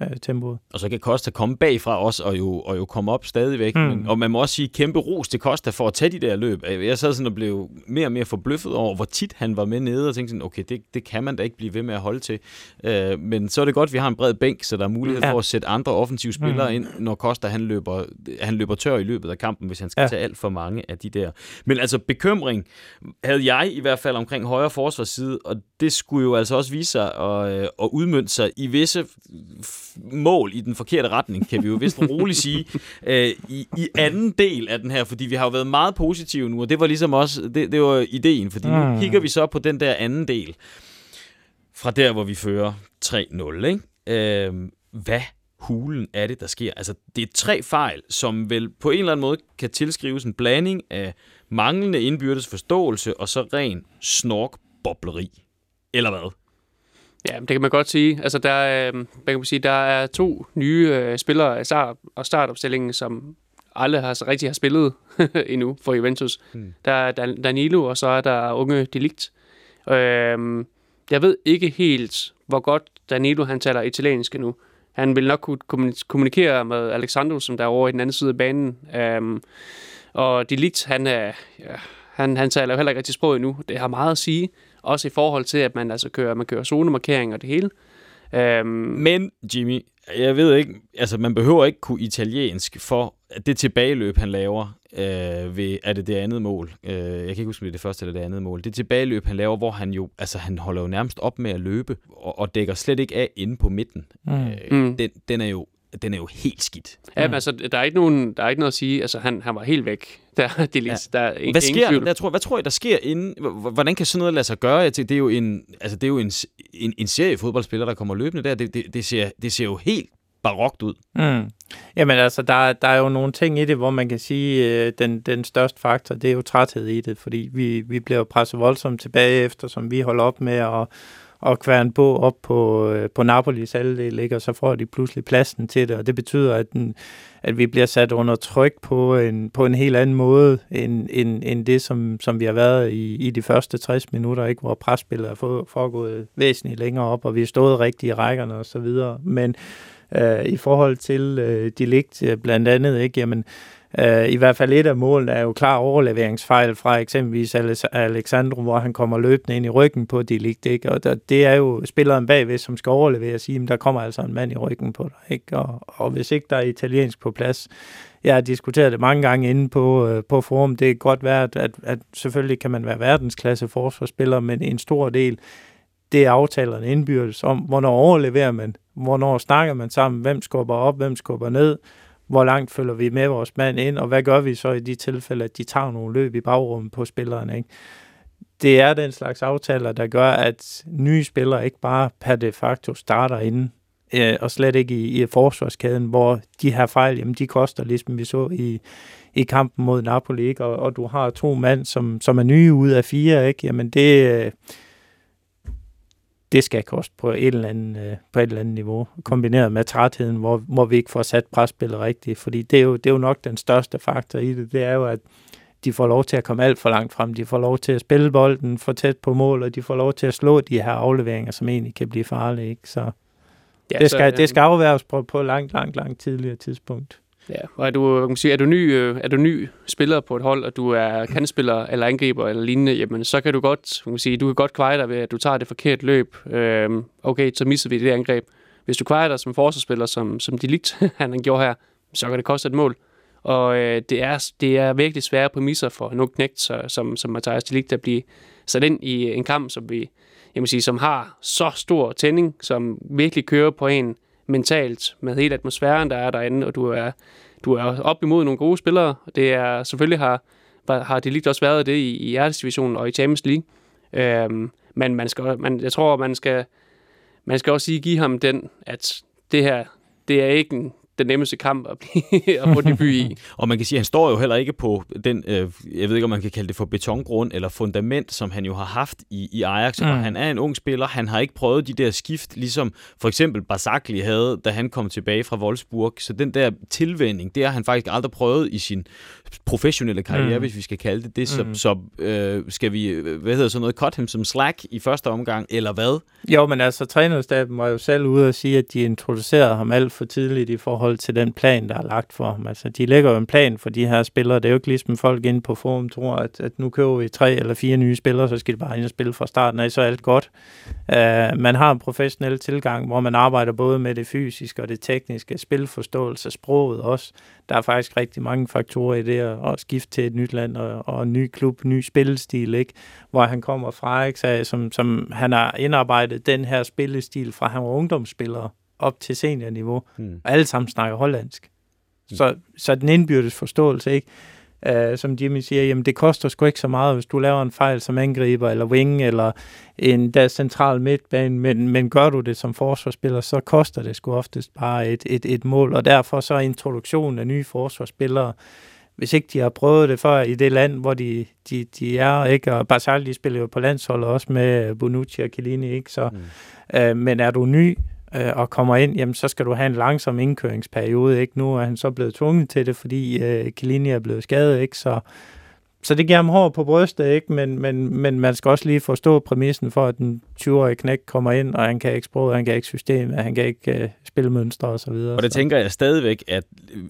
øh, tempoet. Og så kan Costa komme bagfra os og jo, og jo komme op stadigvæk. Mm. Men, og man må også sige kæmpe ros til Costa for at tage de der løb. Jeg sad sådan og blev mere og mere forbløffet over, hvor tit han var med nede, og tænkte sådan, okay, det, det kan man da ikke blive ved med at holde til. Uh, men så er det godt, at vi har en bred bænk, så der er mulighed ja. for at sætte andre offensive spillere mm. ind, når Costa han løber, han løber tør i løbet af kampen, hvis han skal ja. tage alt for mange af de der. Men altså bekymring havde jeg i hvert fald omkring højre forsvarsside, og det skulle jo altså også vise sig at, øh, at udmønte sig i visse mål i den forkerte retning, kan vi jo vist roligt sige, øh, i, i anden del af den her, fordi vi har jo været meget positive nu, og det var ligesom også, det, det var ideen, fordi nu mm. kigger vi så på den der anden del, fra der, hvor vi fører 3-0, ikke? Øh, hvad hulen er det, der sker? Altså, det er tre fejl, som vel på en eller anden måde kan tilskrives en blanding af manglende indbyrdes forståelse og så ren snorkbobleri. Eller hvad? Ja, det kan man godt sige. Altså, der, er, kan man sige, der er to nye øh, spillere af start- og startopstillingen, som alle har rigtig har spillet endnu for Juventus. Hmm. Der er Danilo, og så er der unge Delict. Øhm, jeg ved ikke helt, hvor godt Danilo han taler italiensk nu. Han vil nok kunne kommunikere med Alexandro, som der er over i den anden side af banen. Øhm, og Delict, han, er, ja, han, han taler jo heller ikke rigtig sprog endnu. Det har meget at sige. Også i forhold til, at man altså kører, man kører zonemarkering og det hele. Øhm, Men, Jimmy, jeg ved ikke, altså man behøver ikke kunne italiensk for det tilbageløb, han laver øh, ved, er det det andet mål? Øh, jeg kan ikke huske, om det er det første eller det andet mål. Det tilbageløb, han laver, hvor han jo, altså han holder jo nærmest op med at løbe, og, og dækker slet ikke af inde på midten. Mm. Øh, mm. den, den er jo den er jo helt skidt. Ja, men altså, der er ikke, nogen, der er ikke noget at sige. Altså, han, han var helt væk. Der, det er lige, ja. der er hvad sker der? Jeg tror, hvad tror I, der sker inden? Hvordan kan sådan noget lade sig gøre? Det er jo en, altså, det er jo en, en, en serie fodboldspillere, der kommer løbende der. Det, det, det, ser, det ser jo helt barokt ud. Mm. Jamen altså, der, der er jo nogle ting i det, hvor man kan sige, øh, den, den største faktor, det er jo træthed i det, fordi vi, vi bliver presset voldsomt tilbage efter, som vi holder op med at og kværne på op på, øh, på Napolis halvdel, ikke? og så får de pludselig pladsen til det, og det betyder, at, den, at vi bliver sat under tryk på en, på en helt anden måde, end, end, end det, som, som vi har været i, i de første 60 minutter, ikke? hvor presspillet er foregået væsentligt længere op, og vi har stået rigtigt i rækkerne og så videre. Men øh, i forhold til øh, de ligt øh, blandt andet, ikke? Jamen, Øh, I hvert fald et af målene er jo klar overleveringsfejl fra eksempelvis Alexandro, hvor han kommer løbende ind i ryggen på de ligt, ikke? Og der, det er jo spilleren bagved, som skal overlevere og sige, at der kommer altså en mand i ryggen på dig. Ikke? Og, og hvis ikke der er italiensk på plads, jeg har diskuteret det mange gange inde på, øh, på forum, det er godt værd, at, at selvfølgelig kan man være verdensklasse forsvarsspiller, men en stor del, det er aftalerne indbyrdes om, hvornår overleverer man, hvornår snakker man sammen, hvem skubber op, hvem skubber ned, hvor langt følger vi med vores mand ind, og hvad gør vi så i de tilfælde, at de tager nogle løb i bagrummet på spillerne. Ikke? Det er den slags aftaler, der gør, at nye spillere ikke bare per de facto starter inden, øh, og slet ikke i, i forsvarskæden, hvor de her fejl, jamen de koster, ligesom vi så i, i kampen mod Napoli, ikke? Og, og du har to mand, som, som er nye ud af fire, ikke? jamen det, øh, det skal koste på et eller andet, øh, på et eller andet niveau, kombineret med trætheden, hvor, hvor vi ikke får sat presspillet rigtigt. Fordi det er, jo, det er jo nok den største faktor i det, det er jo, at de får lov til at komme alt for langt frem. De får lov til at spille bolden for tæt på mål, og de får lov til at slå de her afleveringer, som egentlig kan blive farlige. Ikke? Så ja, det, skal, så, det skal afværges på, på langt, langt, langt tidligere tidspunkt. Ja, og er du, kan sige, er du, ny, øh, er du ny spiller på et hold, og du er kandspiller eller angriber eller lignende, jamen så kan du godt, kan sige, du kan godt kveje dig ved, at du tager det forkert løb. Øhm, okay, så misser vi det angreb. Hvis du kvejer dig som forsvarsspiller, som, som de ligt, han gjorde her, så kan det koste et mål. Og øh, det, er, det er virkelig svære præmisser for nogle knægt, så, som, som Mathias Delikt at blive sat ind i en kamp, som vi, jeg må sige, som har så stor tænding, som virkelig kører på en mentalt med hele atmosfæren, der er derinde, og du er, du er op imod nogle gode spillere. Det er selvfølgelig har, har det lige også været det i, i divisionen og i Champions League. Øhm, men man skal, man, jeg tror, man skal, man skal også sige, give ham den, at det her, det er ikke en, den nemmeste kamp at, blive, at få debut i. og man kan sige, at han står jo heller ikke på den, øh, jeg ved ikke, om man kan kalde det for betongrund eller fundament, som han jo har haft i, i Ajax. Mm. Og han er en ung spiller. Han har ikke prøvet de der skift, ligesom for eksempel Basakli havde, da han kom tilbage fra Wolfsburg. Så den der tilvænding, det har han faktisk aldrig prøvet i sin professionelle karriere, mm. hvis vi skal kalde det det. Så, mm. så øh, skal vi, hvad hedder sådan noget, cut ham som slack i første omgang, eller hvad? Jo, men altså, trænerstaben var jo selv ude og sige, at de introducerede ham alt for tidligt i forhold forhold til den plan, der er lagt for ham. Altså, de lægger jo en plan for de her spillere. Det er jo ikke ligesom folk inde på forum tror, at, at nu køber vi tre eller fire nye spillere, så skal de bare ind og spille fra starten af, så er alt godt. Uh, man har en professionel tilgang, hvor man arbejder både med det fysiske og det tekniske, spilforståelse, sproget også. Der er faktisk rigtig mange faktorer i det at, skifte til et nyt land og, og en ny klub, ny spillestil, ikke? hvor han kommer fra, ikke? som, som han har indarbejdet den her spillestil fra han var ungdomsspiller op til seniorniveau, mm. og alle sammen snakker hollandsk. Mm. Så, så den indbyrdes forståelse, ikke? Uh, som Jimmy siger, jamen det koster sgu ikke så meget, hvis du laver en fejl som angriber, eller wing, eller en der central midtbane, men, men gør du det som forsvarsspiller, så koster det sgu oftest bare et, et, et mål, og derfor så er introduktionen af nye forsvarsspillere, hvis ikke de har prøvet det før i det land, hvor de, de, de er, ikke? og Basal, de spiller jo på landsholdet også med Bonucci og Chiellini, ikke? Så, mm. uh, men er du ny, øh, og kommer ind, jamen så skal du have en langsom indkøringsperiode. Ikke? Nu er han så blevet tvunget til det, fordi øh, Kalini er blevet skadet, ikke? Så, så det giver ham hår på brystet, ikke? Men, men, men man skal også lige forstå præmissen for, at den 20-årige knæk kommer ind, og han kan ikke sproget, han kan ikke systemet, han kan ikke uh, spille mønstre og så videre. Og det så. tænker jeg stadigvæk, at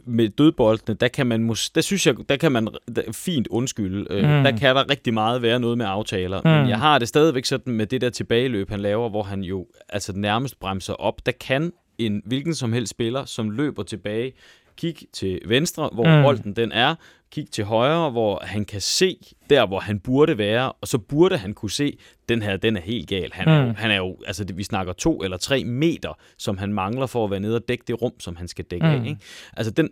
med dødboldene, der kan man, der synes jeg, der kan man fint undskylde. Mm. Der kan der rigtig meget være noget med aftaler. Mm. Men jeg har det stadigvæk sådan med det der tilbageløb, han laver, hvor han jo altså nærmest bremser op. Der kan en hvilken som helst spiller, som løber tilbage, kig til venstre, hvor mm. bolden den er, kig til højre, hvor han kan se der, hvor han burde være, og så burde han kunne se, den her, den er helt gal. Han er, mm. jo, han er jo, altså vi snakker to eller tre meter, som han mangler for at være nede og dække det rum, som han skal dække mm. af. Ikke? Altså den,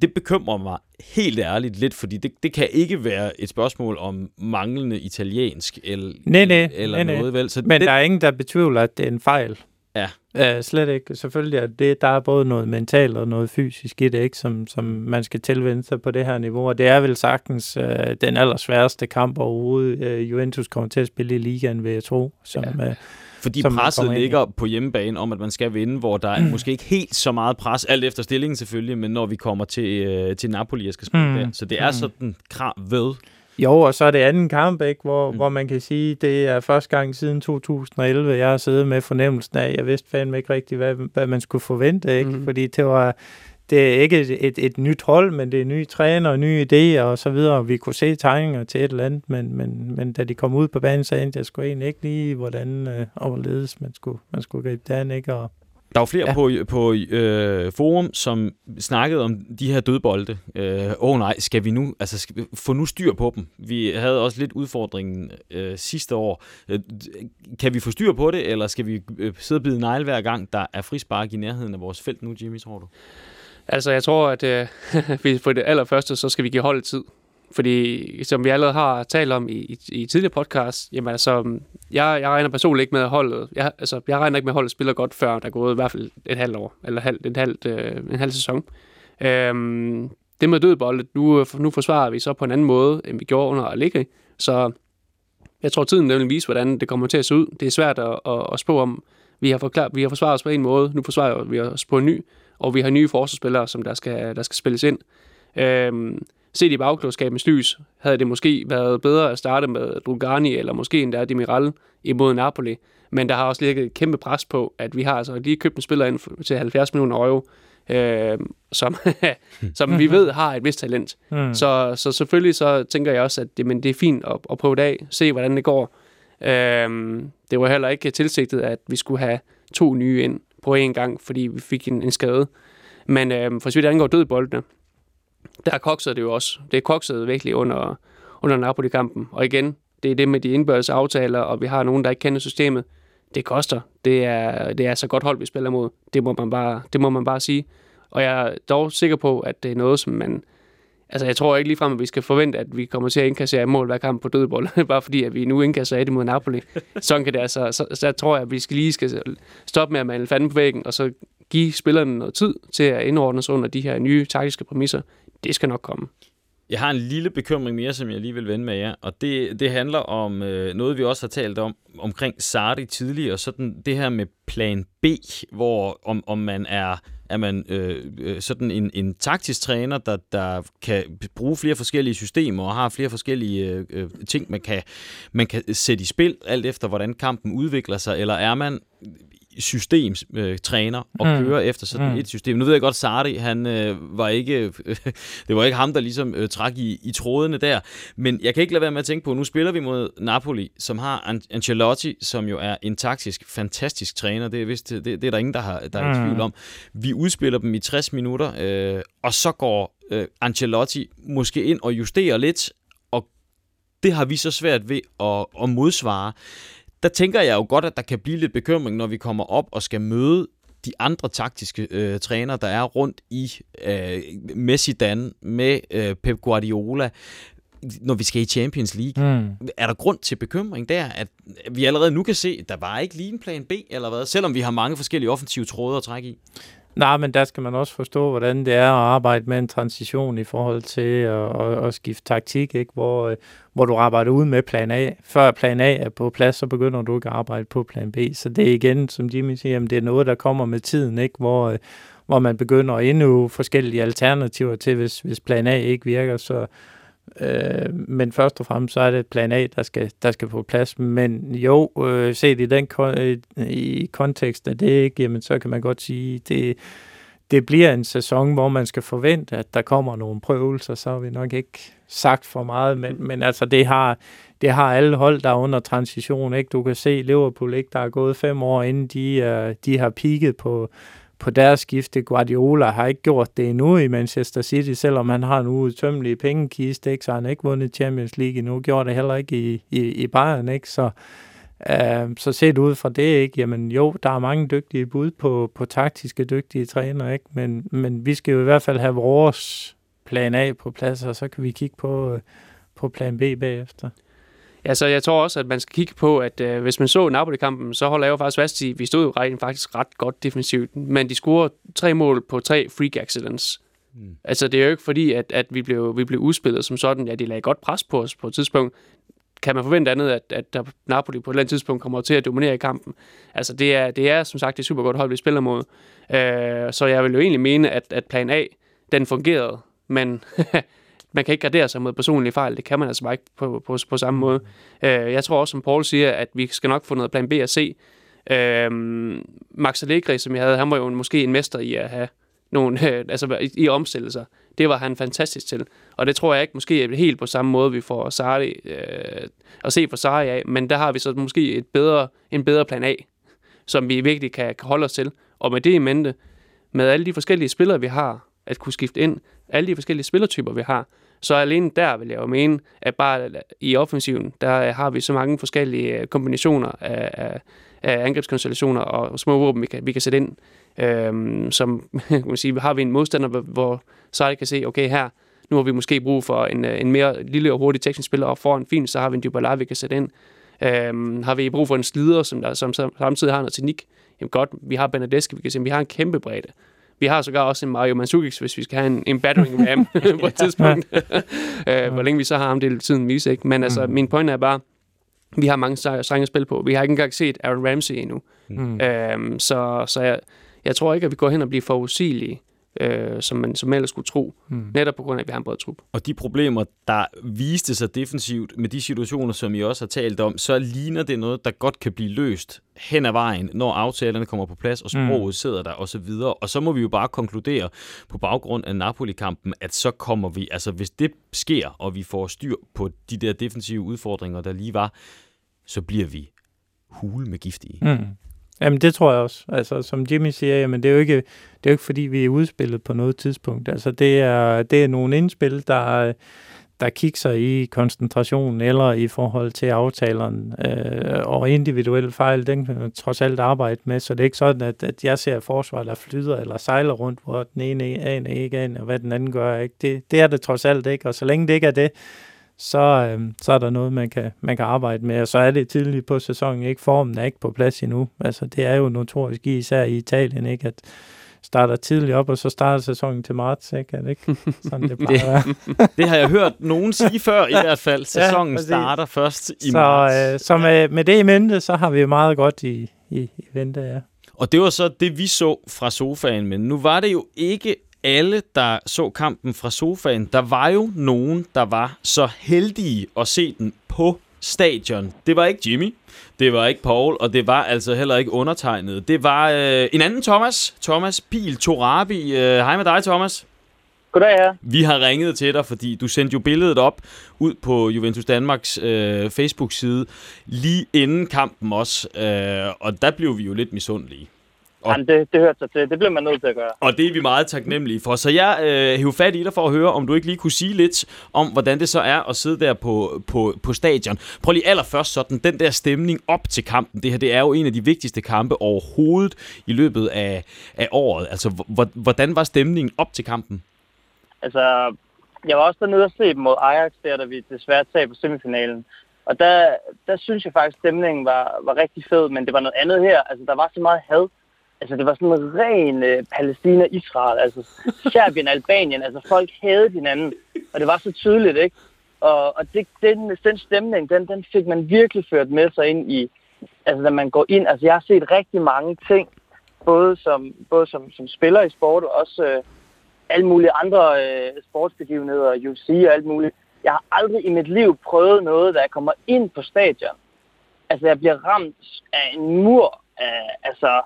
det bekymrer mig helt ærligt lidt, fordi det, det kan ikke være et spørgsmål om manglende italiensk eller, nej, nej, eller nej, noget. Vel? Så Men det, der er ingen, der betvivler, at det er en fejl. Ja. Uh, slet ikke. Selvfølgelig er det, der er både noget mentalt og noget fysisk i det, ikke, som, som man skal tilvende sig på det her niveau. Og det er vel sagtens uh, den allersværeste kamp overhovedet, uh, Juventus kommer til at spille i ligaen, vil jeg tro. Som, ja. uh, Fordi presset ligger på hjemmebane om, at man skal vinde, hvor der er måske ikke helt så meget pres, alt efter stillingen selvfølgelig, men når vi kommer til, øh, til Napoli og skal spille mm. der. Så det er mm. sådan krav ved. Jo, og så er det anden kamp, ikke, hvor, mm. hvor man kan sige, det er første gang siden 2011, jeg har siddet med fornemmelsen af, jeg vidste fandme ikke rigtigt, hvad, hvad man skulle forvente, ikke? Mm. fordi det var det er ikke et, et, et nyt hold, men det er nye træner, nye idéer og så videre. Vi kunne se tegninger til et eller andet, men, men, men da de kom ud på banen, så endte jeg sgu egentlig ikke lige, hvordan øh, overledes man skulle, man skulle gribe det an, ikke? Og, der var flere ja. på, på øh, forum, som snakkede om de her dødbolde. Åh øh, oh nej, skal vi nu altså, skal vi få nu styr på dem? Vi havde også lidt udfordringen øh, sidste år. Øh, kan vi få styr på det, eller skal vi øh, sidde og bide negle hver gang, der er frispark i nærheden af vores felt nu, Jimmy, tror du? Altså, jeg tror, at øh, for det allerførste, så skal vi give holdet tid. Fordi, som vi allerede har talt om i, i, i tidligere podcast, jamen altså, mm, jeg, jeg regner personligt ikke med holdet, jeg, altså, jeg regner ikke med at holdet spiller godt, før der er gået i hvert fald et halvt år, eller halv, et halvt, øh, en halv sæson. Øhm, det med dødboldet, nu, nu forsvarer vi så på en anden måde, end vi gjorde under Allegri, så jeg tror, tiden vil vise, hvordan det kommer til at se ud. Det er svært at, at, at spå om. Vi har, forklart, vi har forsvaret os på en måde, nu forsvarer vi os på en ny, og vi har nye forsvarsspillere, som der skal, der skal spilles ind. Øhm, set i bagklodskabens lys, havde det måske været bedre at starte med Drugani, eller måske endda Demiral imod Napoli. Men der har også ligget et kæmpe pres på, at vi har altså lige købt en spiller ind til 70 millioner euro, øh, som, som vi ved har et vist talent. Mm. Så, så selvfølgelig så tænker jeg også, at det, men det er fint at, at prøve det af, se hvordan det går. Øh, det var heller ikke tilsigtet, at vi skulle have to nye ind på én gang, fordi vi fik en, en skade. Men øh, for så vidt angår dødboldene, der koksede det jo også. Det koksede virkelig under, under Napoli-kampen. Og igen, det er det med de indbørdes aftaler, og vi har nogen, der ikke kender systemet. Det koster. Det er, det er så godt hold, vi spiller mod. Det må man bare, det må man bare sige. Og jeg er dog sikker på, at det er noget, som man... Altså, jeg tror ikke ligefrem, at vi skal forvente, at vi kommer til at indkassere mål hver kamp på dødbold, bare fordi, at vi nu indkasserer et mod Napoli. Sådan kan det altså. Så, så jeg tror jeg, at vi skal lige skal stoppe med at male fanden på væggen, og så give spillerne noget tid til at indordne sig under de her nye taktiske præmisser det skal nok komme. Jeg har en lille bekymring mere, som jeg lige vil vende med jer, og det, det handler om øh, noget, vi også har talt om omkring Sardi tidligere, og sådan det her med plan B, hvor om, om man er, er man øh, øh sådan en, en taktisk træner, der, der kan bruge flere forskellige systemer og har flere forskellige øh, øh ting, man kan, man kan sætte i spil, alt efter hvordan kampen udvikler sig, eller er man systemtræner øh, og mm. kører efter sådan mm. et system. Nu ved jeg godt, Sardi, han øh, var ikke, det var ikke ham, der ligesom øh, trak i, i trådene der, men jeg kan ikke lade være med at tænke på, nu spiller vi mod Napoli, som har Ancelotti, som jo er en taktisk fantastisk træner, det er, vist, det, det er der ingen, der har der er mm. i tvivl om. Vi udspiller dem i 60 minutter, øh, og så går øh, Ancelotti måske ind og justerer lidt, og det har vi så svært ved at, at modsvare der tænker jeg jo godt, at der kan blive lidt bekymring, når vi kommer op og skal møde de andre taktiske øh, trænere, der er rundt i øh, med Zidane, med øh, Pep Guardiola, når vi skal i Champions League. Mm. Er der grund til bekymring der, at vi allerede nu kan se, at der var ikke lige en plan B, eller hvad, selvom vi har mange forskellige offensive tråde at trække i? Nej, men der skal man også forstå, hvordan det er at arbejde med en transition i forhold til at, at, at skifte taktik, ikke? Hvor, øh, hvor du arbejder ud med plan A. Før plan A er på plads, så begynder du ikke at arbejde på plan B. Så det er igen, som Jimmy siger, det er noget, der kommer med tiden, ikke? Hvor, øh, hvor man begynder at indøve forskellige alternativer til, hvis, hvis plan A ikke virker. Så, Øh, men først og fremmest så er det plan A, der skal, der skal på plads. Men jo, øh, set i den i kontekst af det, ikke, jamen, så kan man godt sige, det, det bliver en sæson, hvor man skal forvente, at der kommer nogle prøvelser, så har vi nok ikke sagt for meget, men, men altså det har, det har alle hold, der er under transition. Ikke? Du kan se Liverpool, ikke? der er gået fem år, inden de, uh, de har pigget på, på deres skifte. Guardiola har ikke gjort det endnu i Manchester City, selvom han har en udtømmelig pengekiste, ikke? så han har ikke vundet Champions League endnu. Gjorde det heller ikke i, i, i Bayern, ikke? Så, øh, så set ud fra det, ikke? Jamen jo, der er mange dygtige bud på, på taktiske dygtige træner, ikke? Men, men vi skal jo i hvert fald have vores plan A på plads, og så kan vi kigge på, øh, på plan B bagefter. Ja, så jeg tror også, at man skal kigge på, at øh, hvis man så Napoli-kampen, så holder jeg jo faktisk fast i, at vi stod jo rent faktisk ret godt defensivt, men de scorer tre mål på tre freak accidents. Mm. Altså, det er jo ikke fordi, at, at vi, blev, vi blev udspillet som sådan, ja, de lagde godt pres på os på et tidspunkt. kan man forvente andet, at, at der Napoli på et eller andet tidspunkt kommer til at dominere i kampen? Altså, det er, det er som sagt et super godt hold, vi spiller mod. Øh, så jeg vil jo egentlig mene, at, at plan A, den fungerede, men man kan ikke gradere sig mod personlige fejl. Det kan man altså bare ikke på, på, på samme måde. Øh, jeg tror også, som Paul siger, at vi skal nok få noget plan B og C. Øh, Max Allegri, som jeg havde, han var jo måske en mester i at have nogle, øh, altså i, i omstillelser. Det var han fantastisk til. Og det tror jeg ikke måske er helt på samme måde, vi får Sarri, øh, at se for Sarri af, men der har vi så måske et bedre, en bedre plan A, som vi virkelig kan, kan holde os til. Og med det i mente, med alle de forskellige spillere, vi har, at kunne skifte ind, alle de forskellige spillertyper, vi har, så alene der vil jeg jo mene, at bare i offensiven, der har vi så mange forskellige øh, kombinationer af, af, af angrebskonstellationer og små våben, vi kan, vi kan sætte ind, øhm, som kan man sige, har vi en modstander, hvor Sarri kan se, okay her, nu har vi måske brug for en, øh, en mere lille og hurtig teknisk spiller, og foran fint, så har vi en Dybala, vi kan sætte ind. Øhm, har vi brug for en slider, som, der, som samtidig har noget teknik? Jamen godt, vi har Benadeski, vi kan se, vi har en kæmpe bredde. Vi har sågar også en Mario Mandzukic, hvis vi skal have en, en battering ram på et tidspunkt. øh, hvor længe vi så har ham, det er tiden vise, ikke? Men altså, mm. min point er bare, vi har mange sange at spille på. Vi har ikke engang set Aaron Ramsey endnu. Mm. Øhm, så så jeg, jeg tror ikke, at vi går hen og bliver forudsigelige øh, som man som ellers skulle tro, mm. netop på grund af, at vi har en bred trup. Og de problemer, der viste sig defensivt med de situationer, som I også har talt om, så ligner det noget, der godt kan blive løst hen ad vejen, når aftalerne kommer på plads, og sproget mm. sidder der, og så videre. Og så må vi jo bare konkludere på baggrund af Napoli-kampen, at så kommer vi, altså hvis det sker, og vi får styr på de der defensive udfordringer, der lige var, så bliver vi hule med giftige. Mm. Jamen, det tror jeg også. Altså, som Jimmy siger, jamen, det er jo ikke, det er jo ikke fordi, vi er udspillet på noget tidspunkt. Altså, det er, det er nogle indspil, der, der kigger i koncentrationen eller i forhold til aftaleren. Øh, og individuelle fejl, den kan man trods alt arbejde med, så det er ikke sådan, at, at jeg ser forsvar, der flyder eller sejler rundt, hvor den ene aner ikke aner, hvad den anden gør. Ikke? Det, det er det trods alt ikke, og så længe det ikke er det, så, øh, så er der noget, man kan, man kan arbejde med. Og så er det tidligt på sæsonen, ikke? Formen er ikke på plads endnu. Altså, det er jo notorisk, især i Italien, ikke? At starter tidligt op, og så starter sæsonen til marts, ikke? Er det ikke sådan, det plejer det, det har jeg hørt nogen sige før, i hvert fald. Sæsonen ja, starter først i så, marts. Øh, så med, med det i mente, så har vi meget godt i, i, i vente, ja. Og det var så det, vi så fra sofaen, men nu var det jo ikke alle, der så kampen fra sofaen, der var jo nogen, der var så heldige at se den på stadion. Det var ikke Jimmy, det var ikke Paul, og det var altså heller ikke undertegnet. Det var øh, en anden Thomas, Thomas Pil Torabi. Øh, hej med dig, Thomas. Goddag, ja. Vi har ringet til dig, fordi du sendte jo billedet op ud på Juventus Danmarks øh, Facebook-side lige inden kampen også, øh, og der blev vi jo lidt misundelige. Og, Jamen, det, det hørte sig til. Det bliver man nødt til at gøre. Og det er vi meget taknemmelige for. Så jeg øh, hæver fat i dig for at høre, om du ikke lige kunne sige lidt om, hvordan det så er at sidde der på, på, på stadion. Prøv lige allerførst sådan, den der stemning op til kampen. Det her det er jo en af de vigtigste kampe overhovedet i løbet af, af året. Altså, hvordan var stemningen op til kampen? Altså, jeg var også dernede og se dem mod Ajax der, da vi desværre tabte på semifinalen. Og der, der synes jeg faktisk, at stemningen var, var rigtig fed, men det var noget andet her. Altså, der var så meget had altså det var sådan en ren øh, Palæstina-Israel, altså Serbien, Albanien, altså folk havde hinanden, og det var så tydeligt, ikke? Og, og det, den, den stemning, den, den fik man virkelig ført med sig ind i, altså når man går ind, altså jeg har set rigtig mange ting, både som, både som, som spiller i sport, og også øh, alle mulige andre øh, sportsbegivenheder, UFC og alt muligt. Jeg har aldrig i mit liv prøvet noget, da jeg kommer ind på stadion. Altså jeg bliver ramt af en mur af, altså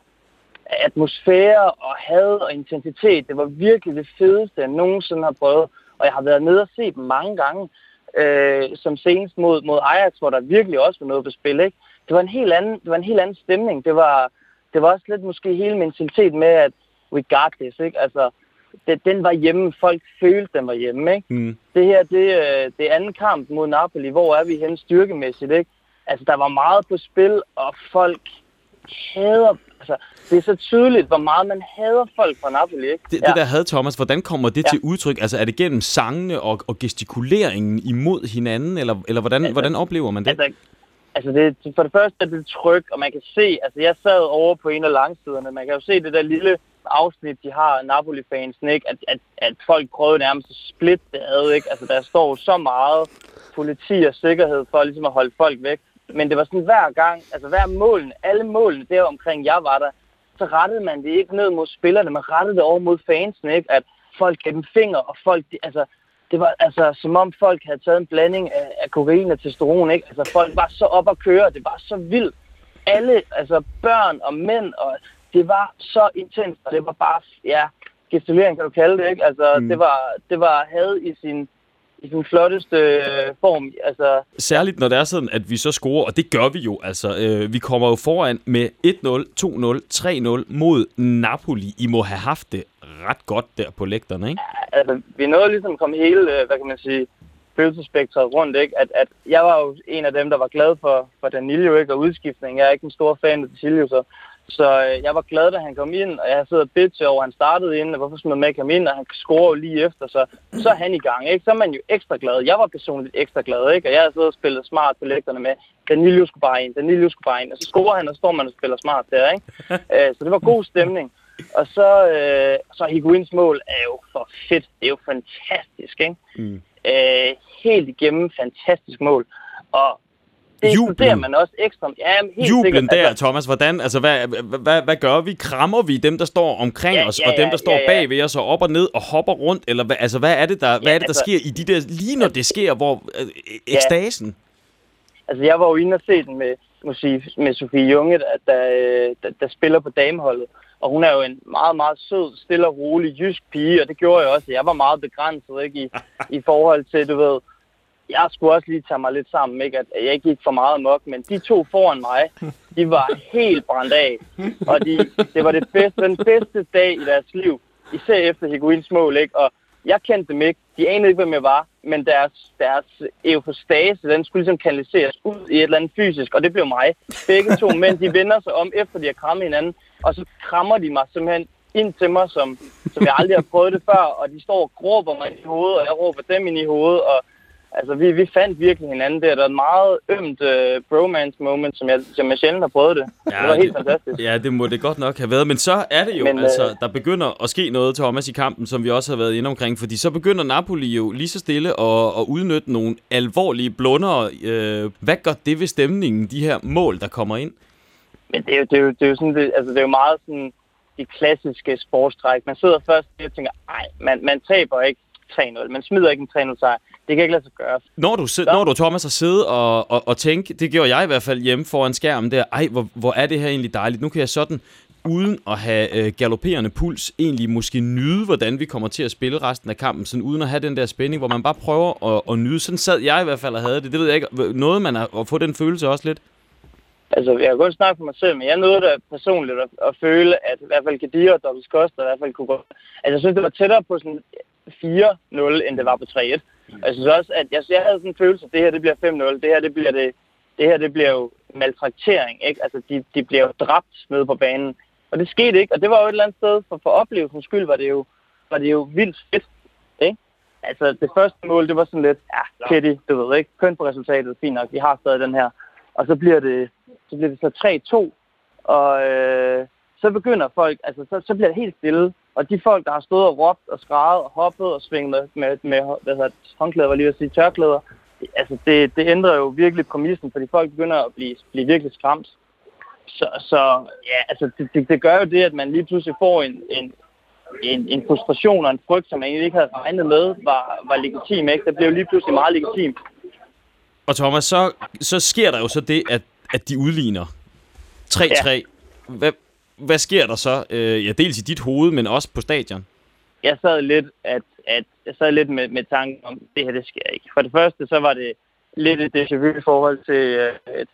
atmosfære og had og intensitet. Det var virkelig det fedeste, jeg nogensinde har prøvet. Og jeg har været nede og set dem mange gange, øh, som senest mod, mod Ajax, hvor der virkelig også var noget på spil. Ikke? Det, var en helt anden, det var en helt anden stemning. Det var, det var også lidt måske hele mentalitet med, at we got this. Ikke? Altså, det, den var hjemme. Folk følte, den var hjemme. Ikke? Mm. Det her, det, øh, det anden kamp mod Napoli. Hvor er vi hen styrkemæssigt? Ikke? Altså, der var meget på spil, og folk hader Altså, det er så tydeligt, hvor meget man hader folk fra Napoli, ikke? Det, ja. det der had, Thomas, hvordan kommer det ja. til udtryk? Altså, er det gennem sangene og, og gestikuleringen imod hinanden, eller, eller hvordan, altså, hvordan oplever man det? Altså, altså det, for det første er det tryk, og man kan se, altså jeg sad over på en af langsiderne, man kan jo se det der lille afsnit, de har, Napoli-fansen, ikke? At, at, at folk prøvede nærmest at splitte det ad, ikke? Altså, der står så meget politi og sikkerhed for ligesom at holde folk væk. Men det var sådan hver gang, altså hver målene, alle målene der omkring jeg var der, så rettede man det ikke ned mod spillerne, man rettede det over mod fansen, ikke? At folk gav dem fingre, og folk, de, altså, det var altså som om folk havde taget en blanding af, af kokain og testosteron, ikke? Altså folk var så op at køre, det var så vildt. Alle, altså børn og mænd, og det var så intens, og det var bare, ja, gestulering kan du kalde det, ikke? Altså mm. det var, det var had i sin, i sin flotteste øh, form. Altså, Særligt når det er sådan, at vi så scorer, og det gør vi jo. Altså, øh, vi kommer jo foran med 1-0, 2-0, 3-0 mod Napoli. I må have haft det ret godt der på lægterne, ikke? altså, vi nåede ligesom at komme hele, øh, hvad kan man sige, følelsespektret rundt, ikke? At, at jeg var jo en af dem, der var glad for, for Danilo, ikke? Og udskiftning. Jeg er ikke en stor fan af Danilo, så så øh, jeg var glad, da han kom ind, og jeg har siddet og over, at han startede ind, og hvorfor skulle man med komme ind, og han scorer lige efter, så, så er han i gang, ikke? Så er man jo ekstra glad. Jeg var personligt ekstra glad, ikke? Og jeg har siddet og spillet smart på lægterne med, Danilo skulle bare ind, Danilo skulle bare ind, og så scorer han, og så står man og spiller smart der, ikke? Øh, så det var god stemning. Og så, øh, så Higuins mål er jo for fedt. Det er jo fantastisk, ikke? Mm. Øh, helt igennem fantastisk mål. Og det Jublen. man også ekstra. Ja, helt Jublen sikkert. der, altså, Thomas. Hvordan, altså, hvad, hvad, hvad gør vi? Krammer vi dem, der står omkring ja, os, ja, og dem, der står ja, ja. bag ved os, og op og ned og hopper rundt? Eller hvad, altså, hvad er det, der, ja, hvad er det, der altså, sker i de der, lige når det sker, hvor øh, ekstasen? Ja. Altså, jeg var jo inde og se den med, sige, med Sofie Junge, der, der, der, der spiller på dameholdet. Og hun er jo en meget, meget sød, stille og rolig jysk pige, og det gjorde jeg også. Jeg var meget begrænset ikke, i, i forhold til, du ved, jeg skulle også lige tage mig lidt sammen, ikke? at jeg ikke gik for meget mok, men de to foran mig, de var helt brændt af, og de, det var det bedste, den bedste dag i deres liv, især efter Higuins mål, ikke? og jeg kendte dem ikke, de anede ikke, hvem jeg var, men deres, deres eufostase, den skulle ligesom kanaliseres ud i et eller andet fysisk, og det blev mig. Begge to mænd, de vender sig om, efter de har krammet hinanden, og så krammer de mig simpelthen ind til mig, som, som jeg aldrig har prøvet det før, og de står og gråber mig i hovedet, og jeg råber dem ind i hovedet, og Altså, vi, vi fandt virkelig hinanden der. Der er et meget ømt uh, bromance moment, som jeg, som jeg sjældent har prøvet det. Ja, det var helt fantastisk. Ja, det må det godt nok have været. Men så er det jo, Men, altså, uh, der begynder at ske noget, Thomas, i kampen, som vi også har været inde omkring. Fordi så begynder Napoli jo lige så stille at, at udnytte nogle alvorlige blunder. Uh, hvad gør det ved stemningen, de her mål, der kommer ind? Men det er jo, det er jo, det er jo, sådan, det, altså, det er jo meget sådan de klassiske sportstræk. Man sidder først og tænker, ej, man, man taber ikke 3-0. Man smider ikke en 3-0 sejr. Det kan ikke lade sig gøre. Når du, så. når du Thomas, har siddet og, og, og tænkt, det gjorde jeg i hvert fald hjemme foran skærmen der, ej, hvor, hvor er det her egentlig dejligt. Nu kan jeg sådan, uden at have øh, galopperende puls, egentlig måske nyde, hvordan vi kommer til at spille resten af kampen, sådan uden at have den der spænding, hvor man bare prøver at, at nyde. Sådan sad jeg i hvert fald og havde det. Det ved jeg ikke. Noget, man har at få den følelse også lidt? Altså, jeg kan kun snakke for mig selv, men jeg nåede da personligt at, at føle, at i hvert fald Kadir og Dobbelt Koster i hvert fald kunne gå... Altså, jeg synes, det var tættere på sådan 4-0, end det var på 3-1. Og jeg synes også, at jeg, jeg havde sådan en følelse, at det her det bliver 5-0, det her det bliver det, det her det bliver jo maltraktering, ikke? Altså, de, de bliver jo dræbt med på banen. Og det skete ikke, og det var jo et eller andet sted, for, for oplevelsens skyld var det jo, var det jo vildt fedt, ikke? Altså, det første mål, det var sådan lidt, ah, ja, Kitty, du ved ikke, køn på resultatet, fint nok, vi har stadig den her. Og så bliver det, så bliver det så 3-2, og øh, så begynder folk, altså så, så bliver det helt stille. Og de folk, der har stået og råbt og skrevet og hoppet og svinget med, med, med hvad hedder, håndklæder, var lige at sige, tørklæder, altså det, det ændrer jo virkelig præmissen, fordi folk begynder at blive, blive virkelig skræmt. Så, så ja, altså det, det, det gør jo det, at man lige pludselig får en, en, en, en frustration og en frygt, som man egentlig ikke havde regnet med, var, var legitim. Ikke? Det blev lige pludselig meget legitim. Og Thomas, så, så sker der jo så det, at, at de udligner 3-3. Ja. Hvad, hvad sker der så? Øh, ja, dels i dit hoved, men også på stadion. Jeg sad lidt, at, at jeg sad lidt med, med tanken om, det her, det sker ikke. For det første, så var det lidt et déjà vu i forhold til øh,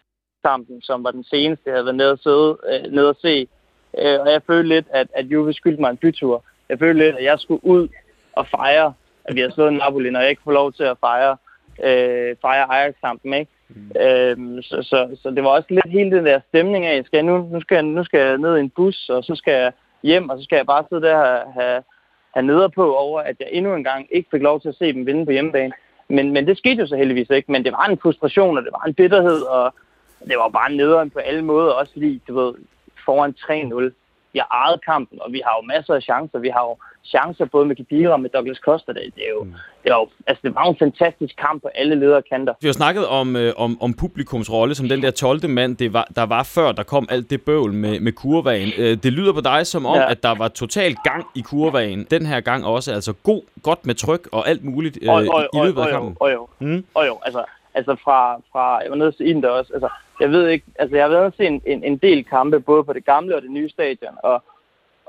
kampen, som var den seneste, jeg havde været nede og, sidde, øh, nede og se. Øh, og jeg følte lidt, at, at Juve skyldte mig en bytur. Jeg følte lidt, at jeg skulle ud og fejre, at vi har slået Napoli, når jeg ikke får lov til at fejre, øh, fejre Ajax-kampen. Ikke? Mm. Øhm, så, så, så det var også lidt hele den der stemning af, skal jeg nu, nu, skal jeg, nu skal jeg ned i en bus, og så skal jeg hjem, og så skal jeg bare sidde der og have, have neder på over, at jeg endnu en gang ikke fik lov til at se dem vinde på hjemmebane. Men, men det skete jo så heldigvis ikke, men det var en frustration, og det var en bitterhed, og det var bare nederen på alle måder, også lige, du ved, foran 3-0 vi har ejet kampen, og vi har jo masser af chancer. Vi har jo chancer både med Kibira og med Douglas Costa. Det, det, er jo, mm. det, var jo, altså, det var jo en fantastisk kamp på alle lederkanter. Vi har snakket om, øh, om, om publikums rolle som den der 12. mand, det var, der var før, der kom alt det bøvl med, med kurvagen. Øh, det lyder på dig som om, ja. at der var total gang i kurvagen. Den her gang også, altså god, godt med tryk og alt muligt øh, og, og, i løbet af kampen. Og jo, mm. og jo, altså, altså fra, fra, jeg var nede til Inden også, altså, jeg ved ikke, altså jeg har været til en, en, en del kampe, både på det gamle og det nye stadion, og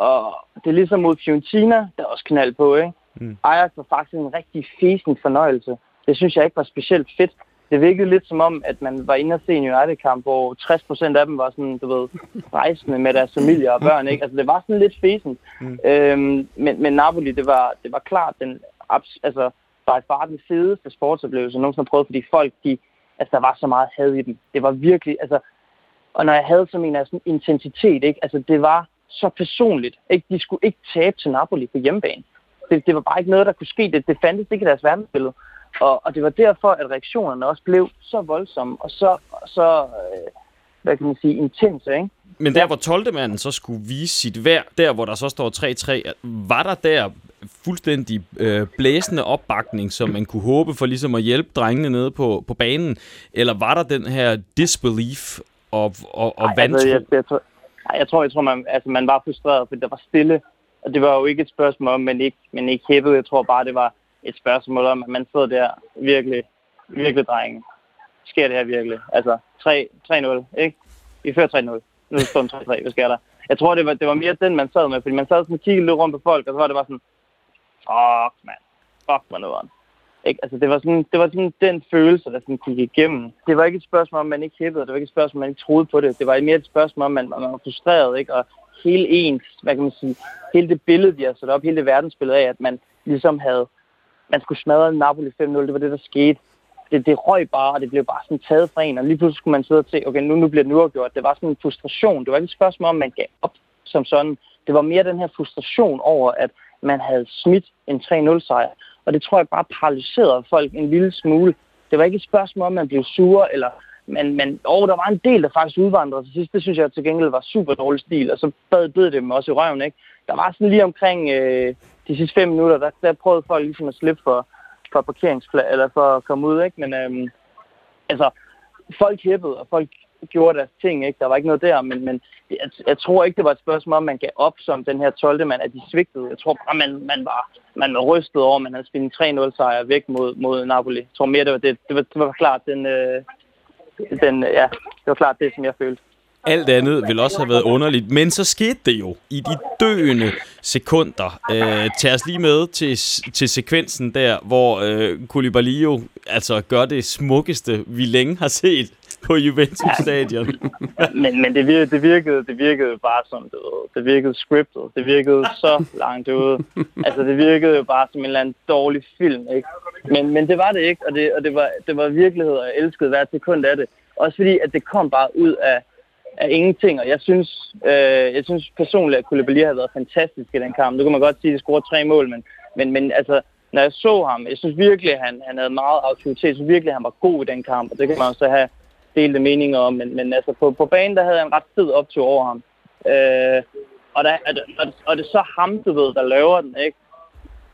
og det er ligesom mod Fiorentina, der er også knald på, ikke? Mm. Ajax var faktisk en rigtig fesen fornøjelse. Det synes jeg ikke var specielt fedt. Det virkede lidt som om, at man var inde og se en United-kamp, hvor 60% af dem var sådan, du ved, rejsende med deres familie og børn, ikke? Altså, det var sådan lidt fesen. Mm. Øhm, men, men Napoli, det var, det var klart den, altså, by far den fedeste sportsoplevelse, nogen som prøvet, fordi folk, de, altså, der var så meget had i dem. Det var virkelig, altså, og når jeg havde så en af sådan intensitet, ikke? Altså, det var, så personligt. Ikke? De skulle ikke tabe til Napoli på hjemmebane. Det, det var bare ikke noget, der kunne ske. Det, det fandtes ikke i deres verdensbillede. Og, og det var derfor, at reaktionerne også blev så voldsomme og så, så øh, hvad kan man sige, intense. Ikke? Men der, hvor 12. manden så skulle vise sit værd, der hvor der så står 3-3, var der der fuldstændig øh, blæsende opbakning, som man kunne håbe for ligesom at hjælpe drengene nede på, på banen? Eller var der den her disbelief og, og, og Ej, vantro? Altså, jeg, jeg, tror, jeg tror, jeg tror man, altså, man var frustreret, fordi der var stille. Og det var jo ikke et spørgsmål om, man ikke, man ikke hæppede. Jeg tror bare, det var et spørgsmål om, at man sidder der virkelig, virkelig drenge. Sker det her virkelig? Altså 3-0, ikke? Vi fører 3-0. Nu står 3-3. Hvad sker der? Jeg tror, det var, det var mere den, man sad med, fordi man sad sådan og kiggede lidt rundt på folk, og så var det bare sådan, fuck, man. Fuck, man var ikke? Altså, det var, sådan, det var sådan den følelse, der sådan gik igennem. Det var ikke et spørgsmål om, man ikke hæppede. Det var ikke et spørgsmål, om man ikke troede på det. Det var mere et spørgsmål om, man, man var frustreret. Ikke? Og hele ens, hvad kan man sige, hele det billede, vi har sat op, hele det verdensbillede af, at man ligesom havde, man skulle smadre Napoli 5-0, det var det, der skete. Det, det røg bare, og det blev bare sådan taget fra en, og lige pludselig skulle man sidde og se, okay, nu, nu bliver det uafgjort. Det var sådan en frustration. Det var ikke et spørgsmål om, man gav op som sådan. Det var mere den her frustration over, at man havde smidt en 3-0-sejr. Og det tror jeg bare paralyserede folk en lille smule. Det var ikke et spørgsmål om, man blev sur, eller men, men og der var en del, der faktisk udvandrede til sidst. Det synes jeg til gengæld var super dårlig stil, og så bad, det dem også i røven. Ikke? Der var sådan lige omkring øh, de sidste fem minutter, der, der prøvede folk ligesom at slippe for, for parkeringspladsen, eller for at komme ud. Ikke? Men øhm, altså, folk hæppede, og folk gjorde deres ting, ikke? Der var ikke noget der, men, men jeg, jeg tror ikke, det var et spørgsmål om, man gav op som den her 12. mand, at de svigtede. Jeg tror bare, man, man, var, man var rystet over, at man havde spillet en 3-0 sejr væk mod, mod Napoli. Jeg tror mere, det var det. Det var, det var klart den, øh, den, ja, det var klart det, som jeg følte. Alt andet vil også have været underligt, men så skete det jo i de døende sekunder. Øh, tag os lige med til, til sekvensen der, hvor øh, Koulibaly jo altså gør det smukkeste, vi længe har set på Juventus Stadion. men men det, virkede, det, virkede, det virkede bare som, det, det virkede scriptet. Det virkede så langt ude. Altså, det virkede jo bare som en eller anden dårlig film, ikke? Men, men det var det ikke, og det, og det, var, det var virkelighed, og jeg elskede hver sekund af det. Også fordi, at det kom bare ud af, af ingenting, og jeg synes, øh, jeg synes personligt, at Koulibaly har været fantastisk i den kamp. Nu kan man godt sige, at de scorede tre mål, men, men, men altså, når jeg så ham, jeg synes virkelig, at han, han havde meget autoritet. Jeg synes virkelig, at han var god i den kamp, og det kan man også have delte meninger om, men, men altså på, på banen, der havde jeg en ret fed optur over ham. Øh, og, der, og, det, og det er så ham, du ved, der laver den, ikke?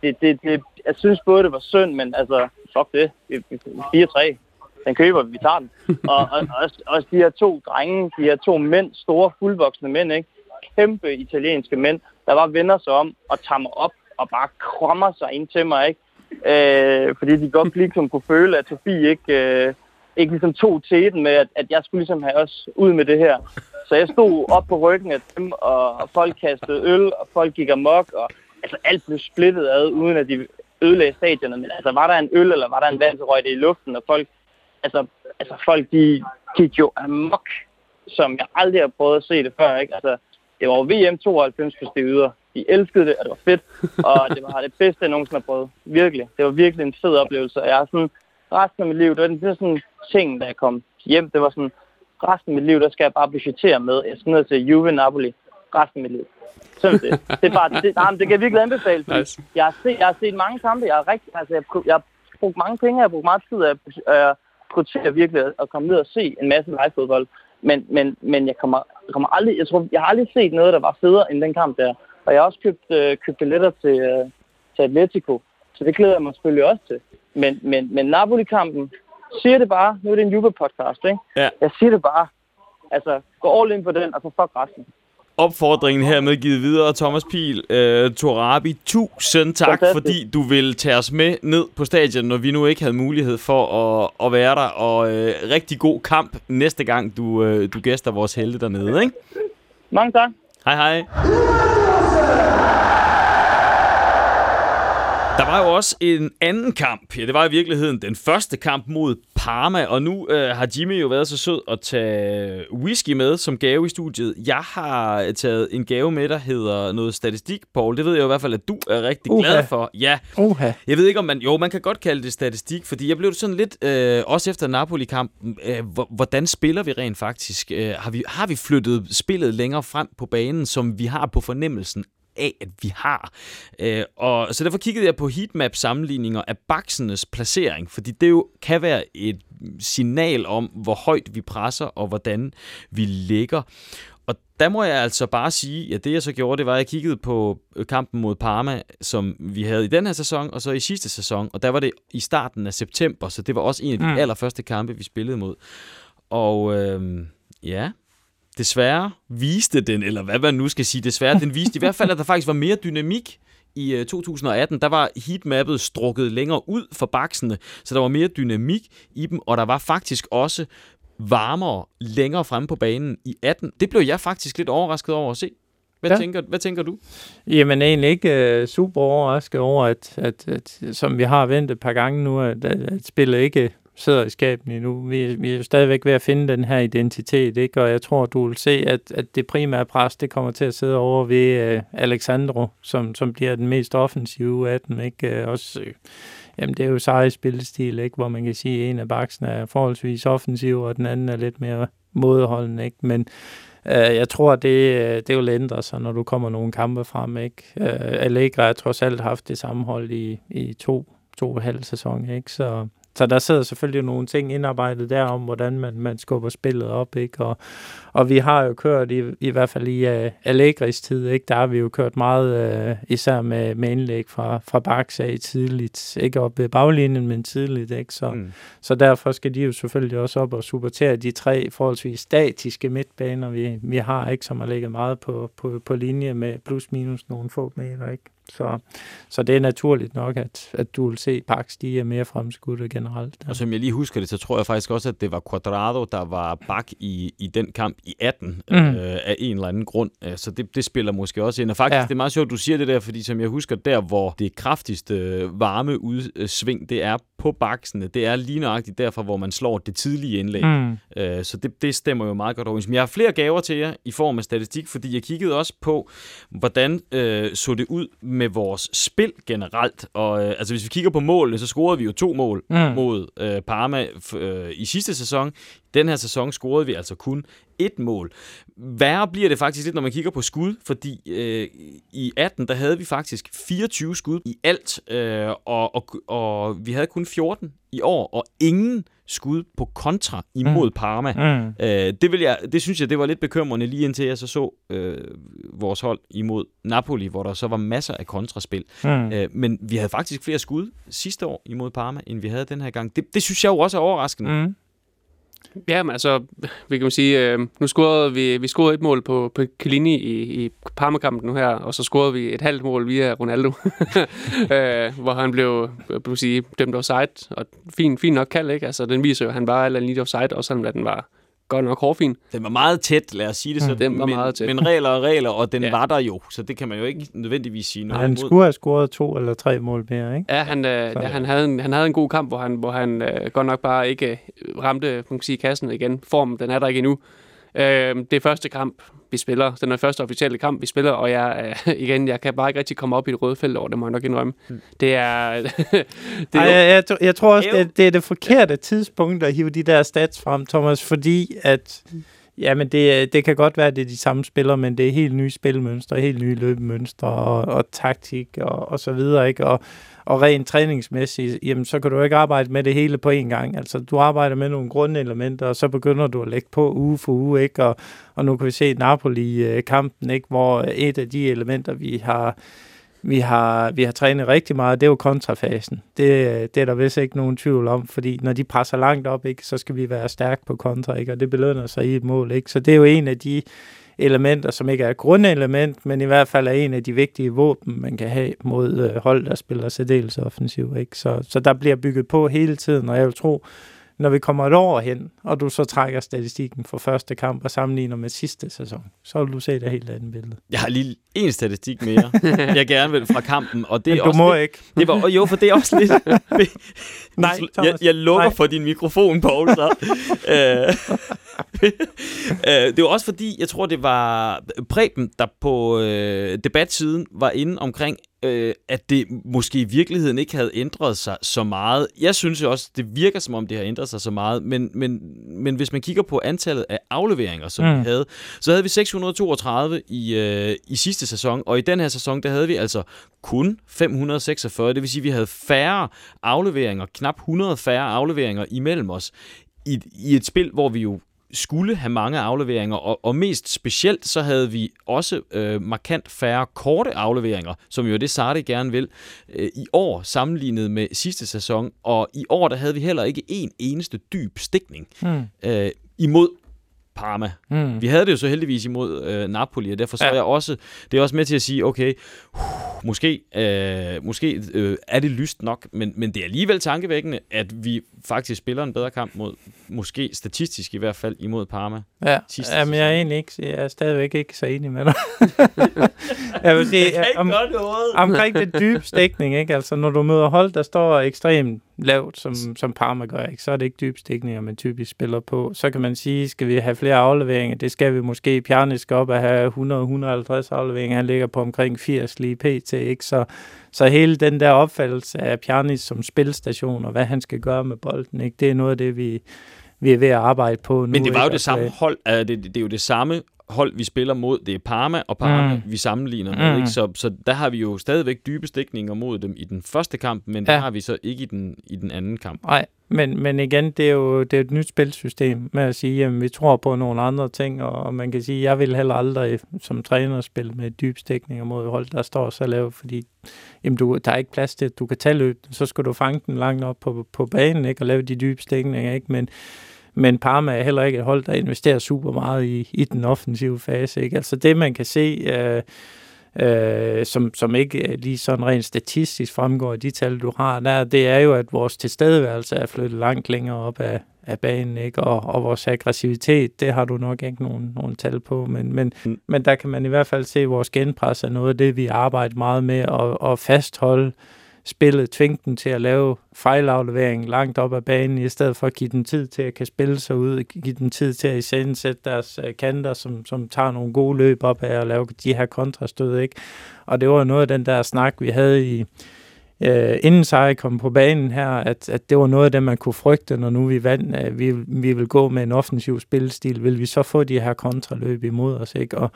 Det, det, det, jeg synes både, det var synd, men altså, fuck det. 4-3. Den køber vi, vi tager den. Og, og også, også de her to drenge, de her to mænd, store, fuldvoksne mænd, ikke? Kæmpe italienske mænd, der bare vender sig om og tager mig op og bare krummer sig ind til mig, ikke? Øh, fordi de godt ligesom kunne føle, at Sofie ikke... Øh, ikke ligesom tog teten med, at, at jeg skulle ligesom have også ud med det her. Så jeg stod op på ryggen af dem, og folk kastede øl, og folk gik amok, og altså alt blev splittet ad, uden at de ødelagde stadionet. Men altså, var der en øl, eller var der en vand, så røg det i luften, og folk, altså, altså folk, de gik jo amok, som jeg aldrig har prøvet at se det før, ikke? Altså, det var VM 92 på yder. De elskede det, og det var fedt, og det var det bedste, jeg nogensinde har prøvet. Virkelig. Det var virkelig en fed oplevelse, og jeg har sådan resten af mit liv, det var, det var sådan ting, da jeg kom hjem. Det var sådan, resten af mit liv, der skal jeg bare budgettere med. Jeg skal ned til Juve Napoli resten af mit liv. Sådan det. Det, er bare, det, nej, det kan jeg virkelig anbefale. Nice. Jeg, har set, jeg har set mange kampe. Jeg har, rigtig, altså, jeg, jeg har brugt mange penge. Jeg har brugt meget tid. Jeg, jeg prioriterer virkelig at komme ned og se en masse live-fodbold. Men, men, men jeg, kommer, jeg, kommer aldrig, jeg, tror, jeg har aldrig set noget, der var federe end den kamp der. Og jeg har også købt, øh, købt billetter til, øh, til Atletico, så det glæder jeg mig selvfølgelig også til. Men, men, men Napoli-kampen, siger det bare, nu er det en Juve-podcast, ikke? Ja. Jeg siger det bare, altså gå all in på den, og så fuck resten opfordringen her med givet videre. Thomas Pil, uh, Torabi, tusind tak, Fantastisk. fordi du vil tage os med ned på stadion, når vi nu ikke havde mulighed for at, at være der. Og uh, rigtig god kamp næste gang, du, uh, du gæster vores helte dernede. Ikke? Mange tak. Hej hej. Der var jo også en anden kamp. Ja, det var i virkeligheden den første kamp mod Parma, og nu øh, har Jimmy jo været så sød at tage whisky med som gave i studiet. Jeg har taget en gave med, der hedder noget statistik, Paul. Det ved jeg jo i hvert fald, at du er rigtig uh-huh. glad for. Ja. Uh-huh. Jeg ved ikke, om man... Jo, man kan godt kalde det statistik, fordi jeg blev sådan lidt, øh, også efter Napoli-kampen, øh, hvordan spiller vi rent faktisk? Øh, har, vi, har vi flyttet spillet længere frem på banen, som vi har på fornemmelsen af, at vi har. Øh, og så derfor kiggede jeg på heatmap-sammenligninger af baksenes placering, fordi det jo kan være et signal om, hvor højt vi presser og hvordan vi ligger. Og der må jeg altså bare sige, at det jeg så gjorde, det var, at jeg kiggede på kampen mod Parma, som vi havde i den her sæson, og så i sidste sæson, og der var det i starten af september, så det var også en af de mm. allerførste kampe, vi spillede mod. Og øh, ja, desværre viste den, eller hvad man nu skal sige, desværre, den viste i hvert fald, at der faktisk var mere dynamik i 2018, øh, der var heatmappet strukket længere ud for baksene, så der var mere dynamik i dem, og der var faktisk også varmere længere fremme på banen i 18. Det blev jeg faktisk lidt overrasket over at se. Hvad, ja. tænker, hvad tænker du? Jamen egentlig ikke uh, super overrasket over, at, at, at, som vi har ventet et par gange nu, at, at, at spillet ikke sidder i skabene endnu. Vi, vi er jo stadigvæk ved at finde den her identitet, ikke? og jeg tror, du vil se, at, at det primære pres, det kommer til at sidde over ved uh, Alexandro, som, som bliver den mest offensive af dem. Ikke? Uh, også, uh, jamen, det er jo sej spillestil, ikke? hvor man kan sige, at en af baksene er forholdsvis offensiv, og den anden er lidt mere modholdende. Ikke? Men uh, jeg tror, det, det vil ændre sig, når du kommer nogle kampe frem. Ikke? Uh, Allegra har trods alt haft det samme hold i, i to, to og halv sæson, ikke? så så der sidder selvfølgelig nogle ting indarbejdet der om, hvordan man, man skubber spillet op, ikke? Og, og vi har jo kørt, i, i hvert fald i uh, Allegris tid, ikke? der har vi jo kørt meget, uh, især med, med indlæg fra, fra Barca tidligt, ikke op ved baglinjen, men tidligt, ikke? Så, mm. så derfor skal de jo selvfølgelig også op og supportere de tre forholdsvis statiske midtbaner, vi, vi har, ikke? Som har ligget meget på, på, på linje med plus minus nogle få meter, ikke? Så, så det er naturligt nok, at, at du vil se Pax, de er mere fremskudte generelt. Ja. Og som jeg lige husker det, så tror jeg faktisk også, at det var Quadrado, der var bak i, i den kamp i 18 mm. øh, af en eller anden grund. Øh, så det, det spiller måske også ind. Og faktisk, ja. det er meget sjovt, du siger det der, fordi som jeg husker, der hvor det kraftigste øh, varme udsving, det er på baksene. Det er lige nøjagtigt derfor, hvor man slår det tidlige indlæg. Mm. Øh, så det, det stemmer jo meget godt overens. Men jeg har flere gaver til jer i form af statistik, fordi jeg kiggede også på, hvordan øh, så det ud med vores spil generelt. Og øh, altså hvis vi kigger på målene, så scorede vi jo to mål mm. mod øh, Parma øh, i sidste sæson. Den her sæson scorede vi altså kun et mål. Værre bliver det faktisk lidt, når man kigger på skud, fordi øh, i 18, der havde vi faktisk 24 skud i alt, øh, og, og, og vi havde kun 14 i år, og ingen skud på kontra imod mm. Parma. Mm. Øh, det, vil jeg, det synes jeg, det var lidt bekymrende lige indtil jeg så så øh, vores hold imod Napoli, hvor der så var masser af kontraspil. Mm. Øh, men vi havde faktisk flere skud sidste år imod Parma, end vi havde den her gang. Det, det synes jeg jo også er overraskende. Mm. Ja, men altså, vi kan sige, øh, nu scorede vi, vi scorede et mål på, på Kalini i, i Parma-kampen nu her, og så scorede vi et halvt mål via Ronaldo, øh, hvor han blev, vil sige, dømt offside, og fint, fint nok kald, ikke? Altså, den viser jo, at han var eller lige offside, også selvom den var godt nok hårfin. Den var meget tæt, lad os sige det så. Mm. Den var men, meget tæt. Men regler og regler, og den ja. var der jo, så det kan man jo ikke nødvendigvis sige noget Han skulle have scoret to eller tre mål mere, ikke? Ja, han, øh, ja, han, havde, en, han havde en god kamp, hvor han, hvor han øh, godt nok bare ikke ramte man kan sige, kassen igen. Formen, den er der ikke endnu. Øh, det er første kamp, vi spiller. Den er første officielle kamp, vi spiller, og jeg, øh, igen, jeg kan bare ikke rigtig komme op i det røde felt over det, må jeg nok indrømme. Mm. Det er... det er Ej, jeg, jeg, jeg tror også, det, det er det forkerte tidspunkt at hive de der stats frem, Thomas, fordi at Ja, men det, det kan godt være, at det er de samme spillere, men det er helt nye spilmønstre, helt nye løbemønstre og, og taktik og, og så videre, ikke? Og, og rent træningsmæssigt, jamen, så kan du ikke arbejde med det hele på én gang. Altså, du arbejder med nogle grundelementer, og så begynder du at lægge på uge for uge, ikke? Og, og nu kan vi se Napoli-kampen, ikke? Hvor øh, et af de elementer, vi har vi har, vi har trænet rigtig meget, det er jo kontrafasen. Det, øh, det er der vist ikke nogen tvivl om, fordi når de presser langt op, ikke, så skal vi være stærke på kontra, ikke, og det belønner sig i et mål. Ikke? Så det er jo en af de elementer, som ikke er et grundelement, men i hvert fald er en af de vigtige våben, man kan have mod øh, hold, der spiller særdeles offensiv. Ikke? Så, så der bliver bygget på hele tiden, og jeg vil tro, når vi kommer et år hen, og du så trækker statistikken for første kamp og sammenligner med sidste sæson, så vil du se det helt andet billede. Jeg har lige en statistik mere, jeg gerne vil fra kampen, og det er Men du også må lidt, ikke. Det var, jo, for det er også lidt... Nej, jeg, Thomas. jeg lukker Nej. for din mikrofon, Poul, så. Øh, øh, det var også fordi, jeg tror, det var Preben, der på øh, debatsiden var inde omkring, øh, at det måske i virkeligheden ikke havde ændret sig så meget. Jeg synes jo også, det virker som om, det har ændret sig så meget, men, men, men hvis man kigger på antallet af afleveringer, som. Mm. vi havde, så havde vi 632 i, øh, i sidste sæson, og i den her sæson, der havde vi altså kun 546. Det vil sige, at vi havde færre afleveringer, knap 100 færre afleveringer imellem os, i, i et spil, hvor vi jo skulle have mange afleveringer, og, og mest specielt så havde vi også øh, markant færre korte afleveringer, som jo er det Sarri gerne vil, øh, i år sammenlignet med sidste sæson. Og i år der havde vi heller ikke en eneste dyb stikning Mm. øh, imod Parma. Mm. Vi havde det jo så heldigvis imod øh, Napoli, og derfor så Ja. jeg også, det er også med til at sige, okay, uh, måske, øh, måske øh, er det lyst nok, men, men det er alligevel tankevækkende, at vi faktisk spiller en bedre kamp mod, måske statistisk i hvert fald, imod Parma. Ja, sidste Jamen, jeg er egentlig ikke, jeg er stadigvæk ikke så enig med dig. jeg vil sige, om, noget. omkring det dybe stikning, ikke? Altså, når du møder hold, der står ekstremt lavt, som, som Parma gør, ikke? så er det ikke dybe stikninger, man typisk spiller på. Så kan man sige, skal vi have flere afleveringer? Det skal vi måske. Pjarnis skal op at have 100-150 afleveringer. Han ligger på omkring 80 lige pt. Ikke? Så, så hele den der opfattelse af Pjarnis som spilstation, og hvad han skal gøre med bolden, ikke? det er noget af det, vi, vi er ved at arbejde på nu. Men det var jo ikke? det samme Altså, hold, uh, det, det er jo det samme hold, vi spiller mod. Det er Parma og Parma, Mm. vi sammenligner med. Mm. Ikke? Så, så der har vi jo stadigvæk dybe stikninger mod dem i den første kamp, men ja. Det har vi så ikke i den, i den anden kamp. Nej, men, men igen, det er jo det er et nyt spilsystem med at sige, at vi tror på nogle andre ting, og man kan sige, at jeg vil heller aldrig som træner spille med dybstikninger mod hold, der står så lavt, fordi jamen, du, der er ikke plads til, at du kan tage løb, så skal du fange den langt op på, på banen ikke, og lave de dybstikninger, ikke? Men, men Parma er heller ikke et hold, der investerer super meget i, i den offensive fase. Ikke? Altså det, man kan se, øh, øh, som, som ikke øh, lige sådan rent statistisk fremgår af de tal, du har der, det er jo, at vores tilstedeværelse er flyttet langt længere op af, af banen, ikke? Og, og vores aggressivitet, det har du nok ikke nogen, nogen tal på, men, men, Mm. men der kan man i hvert fald se, at vores genpres er noget af det, vi arbejder meget med, at, at fastholde spillet, tvinge dem til at lave fejlaflevering langt op ad banen, i stedet for at give dem tid til at kan spille sig ud, give dem tid til at iscenesætte deres øh, kanter, som, som tager nogle gode løb op af at lave de her kontrastød, ikke? Og det var noget af den der snak, vi havde i, øh, inden Sarri kom på banen her, at, at det var noget af det, man kunne frygte, når nu vi vandt, at vi, vi vil gå med en offensiv spillestil, vil vi så få de her kontraløb imod os, ikke? Og,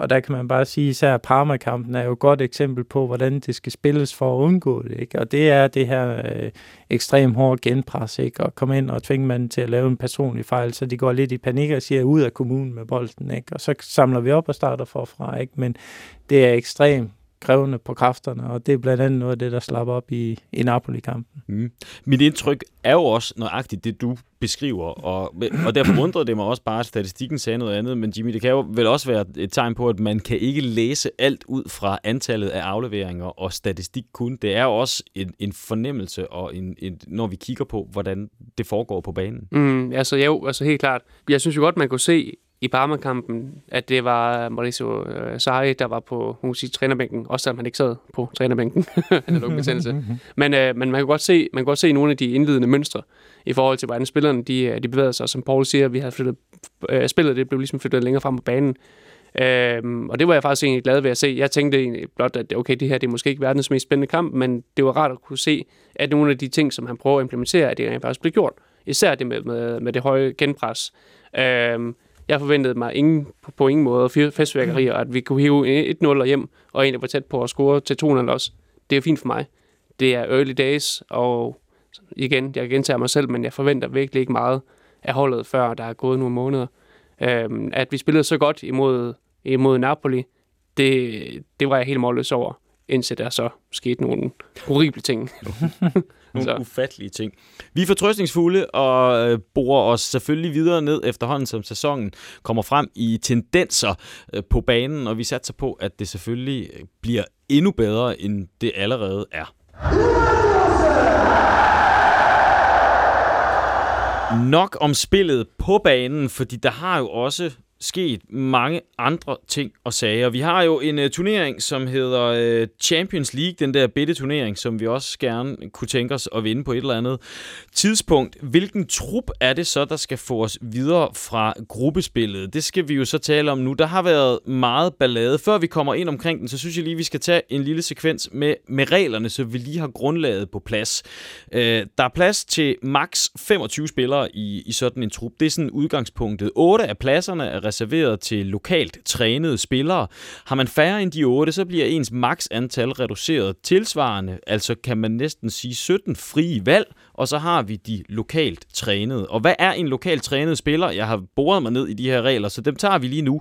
og der kan man bare sige, især Parma-kampen er jo et godt eksempel på, hvordan det skal spilles for at undgå det. Ikke? Og det er det her øh, ekstremt hårde genpres, ikke? og komme ind og tvinge manden til at lave en personlig fejl, så de går lidt i panik og siger ud af kommunen med bolden. Ikke? Og så samler vi op og starter forfra. Ikke? Men det er ekstremt krævende på kræfterne, og det er blandt andet noget af det, der slapper op i, i Napoli-kampen. Mm. Mit indtryk er jo også nøjagtigt det, du beskriver, og, og derfor undrede det mig også bare, at statistikken sagde noget andet, men Jimmy, det kan jo vel også være et tegn på, at man kan ikke læse alt ud fra antallet af afleveringer og statistik kun. Det er jo også en, en fornemmelse, og en, en, når vi kigger på, hvordan det foregår på banen. Mm, altså jo, altså helt klart. Jeg synes jo godt, man kunne se i Parma-kampen, at det var Mauricio øh, Sarri, der var på hun sige, trænerbænken, også selvom han ikke sad på trænerbænken. han havde lungebetændelse. men, øh, men man kan godt se, man kan godt se nogle af de indledende mønstre i forhold til, hvordan spillerne de, øh, de bevæger sig. Som Paul siger, vi har flyttet, øh, spillet det blev ligesom flyttet længere frem på banen. Øhm, og det var jeg faktisk egentlig glad ved at se. Jeg tænkte egentlig blot, at okay, det her det er måske ikke verdens mest spændende kamp, men det var rart at kunne se, at nogle af de ting, som han prøver at implementere, at det rent faktisk bliver gjort. Især det med, med, med det høje genpres. Øhm, jeg forventede mig ingen, på, på ingen måde festværkerier, at vi kunne hive 1-0 hjem, og egentlig var tæt på at score til 2-0 også. Det er fint for mig. Det er early days, og igen, jeg gentager mig selv, men jeg forventer virkelig ikke meget af holdet, før der er gået nogle måneder. Øhm, at vi spillede så godt imod, imod Napoli, det, det var jeg helt målløs over, indtil der så skete nogle horrible ting. nogle så. ufattelige ting. Vi er fortrøstningsfulde og øh, borer os selvfølgelig videre ned efterhånden, som sæsonen kommer frem i tendenser øh, på banen, og vi satser på, at det selvfølgelig bliver endnu bedre, end det allerede er. Nok om spillet på banen, fordi der har jo også sket mange andre ting og sager. Vi har jo en uh, turnering, som hedder uh, Champions League, den der bitte turnering, som vi også gerne kunne tænke os at vinde på et eller andet tidspunkt. Hvilken trup er det så, der skal få os videre fra gruppespillet? Det skal vi jo så tale om nu. Der har været meget ballade. Før vi kommer ind omkring den, så synes jeg lige, vi skal tage en lille sekvens med, med reglerne, så vi lige har grundlaget på plads. Uh, der er plads til maks 25 spillere i, i sådan en trup. Det er sådan udgangspunktet. 8 af pladserne er reserveret til lokalt trænede spillere. Har man færre end de 8, så bliver ens maks antal reduceret tilsvarende. Altså kan man næsten sige 17 frie valg, og så har vi de lokalt trænede. Og hvad er en lokalt trænet spiller? Jeg har boret mig ned i de her regler, så dem tager vi lige nu.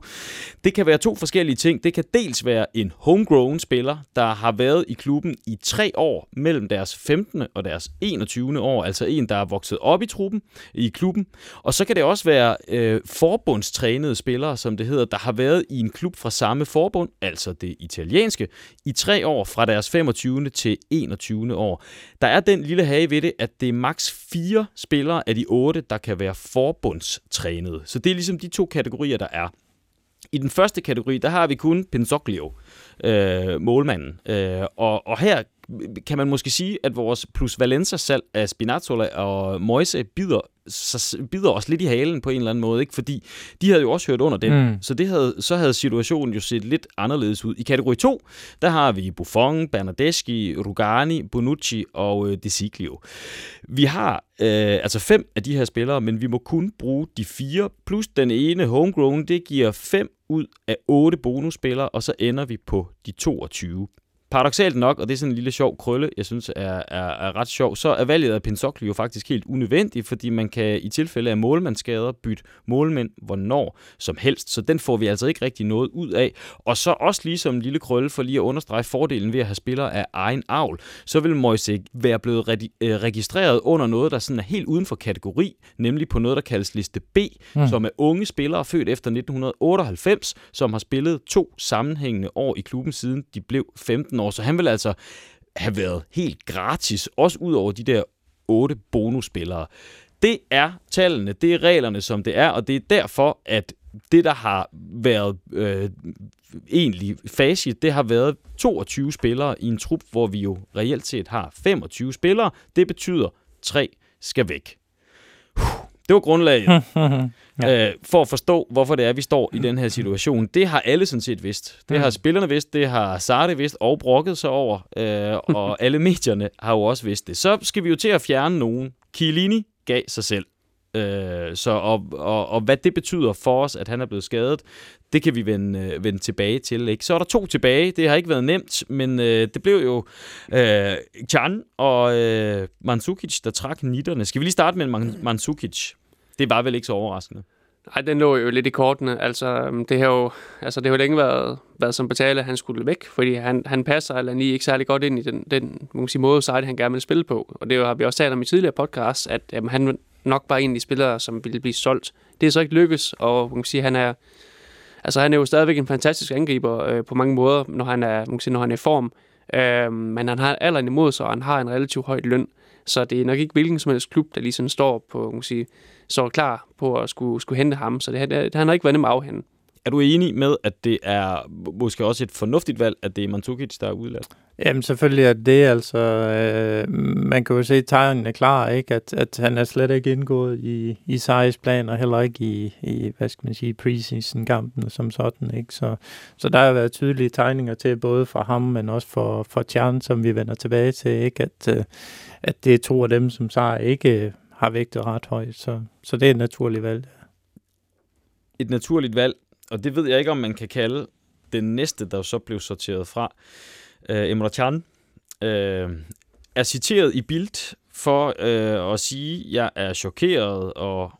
Det kan være to forskellige ting. Det kan dels være en homegrown spiller, der har været i klubben i tre år mellem deres 15. og deres 21. år, altså en, der er vokset op i truppen i klubben. Og så kan det også være øh, forbundstrænede spillere, som det hedder, der har været i en klub fra samme forbund, altså det italienske, i tre år fra deres 25. til 21. år. Der er den lille hage ved det, at det er maks fire spillere af de otte, der kan være forbundstrænet. Så det er ligesom de to kategorier, der er. I den første kategori, der har vi kun Penzoglio, øh, målmanden. Øh, og, og her kan man måske sige, at vores plus Valenza-salg af Spinazzola og Moise bider, så bider os lidt i halen på en eller anden måde, ikke? fordi de havde jo også hørt under den, mm. så det havde, så havde situationen jo set lidt anderledes ud. I kategori 2, der har vi Buffon, Bernardeschi, Rugani, Bonucci og øh, De Siglio. Vi har øh, altså fem af de her spillere, men vi må kun bruge de fire, plus den ene homegrown, det giver fem ud af otte bonusspillere, og så ender vi på de 22 paradoxalt nok, og det er sådan en lille sjov krølle, jeg synes er, er, er ret sjov, så er valget af Pinsockli jo faktisk helt unødvendigt, fordi man kan i tilfælde af målmandsskader bytte målmænd hvornår som helst, så den får vi altså ikke rigtig noget ud af. Og så også lige som en lille krølle for lige at understrege fordelen ved at have spillere af egen avl, så vil Moise være blevet øh, registreret under noget, der sådan er helt uden for kategori, nemlig på noget, der kaldes liste B, mm. som er unge spillere født efter 1998, som har spillet to sammenhængende år i klubben siden de blev 15 år, så han vil altså have været helt gratis, også ud over de der otte bonusspillere. Det er tallene, det er reglerne, som det er, og det er derfor, at det, der har været øh, egentlig facit, det har været 22 spillere i en trup, hvor vi jo reelt set har 25 spillere. Det betyder, 3 skal væk. Det var grundlaget. ja. øh, for at forstå, hvorfor det er, vi står i den her situation. Det har alle sådan set vidst. Det har mm. spillerne vidst, det har Sartre vidst og brokket sig over, øh, og alle medierne har jo også vidst det. Så skal vi jo til at fjerne nogen. Chiellini gav sig selv. Øh, så og, og, og hvad det betyder for os, at han er blevet skadet, det kan vi vende, øh, vende tilbage til. Ikke? Så er der to tilbage. Det har ikke været nemt, men øh, det blev jo øh, Chan og øh, Mandzukic, der trak nitterne. Skal vi lige starte med Mandzukic? Det var vel ikke så overraskende. Nej, den lå jo lidt i kortene. Altså, øhm, det har jo, altså, det har jo længe været, været som betaler, at han skulle væk, fordi han, han passer eller lige ikke særlig godt ind i den, den man sige, måde, side, han gerne vil spille på. Og det har vi også talt om i tidligere podcast, at jamen, han nok bare en af de spillere, som ville blive solgt. Det er så ikke lykkes, og man kan sige, han er, altså, han er jo stadigvæk en fantastisk angriber øh, på mange måder, når han er, man kan sige, når han er i form. Øh, men han har alderen imod sig, og han har en relativt høj løn. Så det er nok ikke hvilken som helst klub, der ligesom står på, man kan sige, så klar på at skulle, skulle hente ham. Så det, det, han har ikke været nem at afhænde. Er du enig med, at det er måske også et fornuftigt valg, at det er Mandzukic, der er udladt? Jamen selvfølgelig er det altså, øh, man kan jo se, at tegnen er klar, ikke? At, at han er slet ikke indgået i, i Saris plan, og heller ikke i, i hvad skal man sige, preseason-kampen som sådan, ikke? Så, så der har været tydelige tegninger til, både for ham, men også for, for Tjern, som vi vender tilbage til, ikke? At, øh, at det er to af dem, som Sar ikke har vægtet ret højt, så, så det er et naturligt valg. et naturligt valg, og det ved jeg ikke, om man kan kalde den næste, der så blev sorteret fra. Øh, Emre Can øh, er citeret i Bild for øh, at sige, at jeg er chokeret, og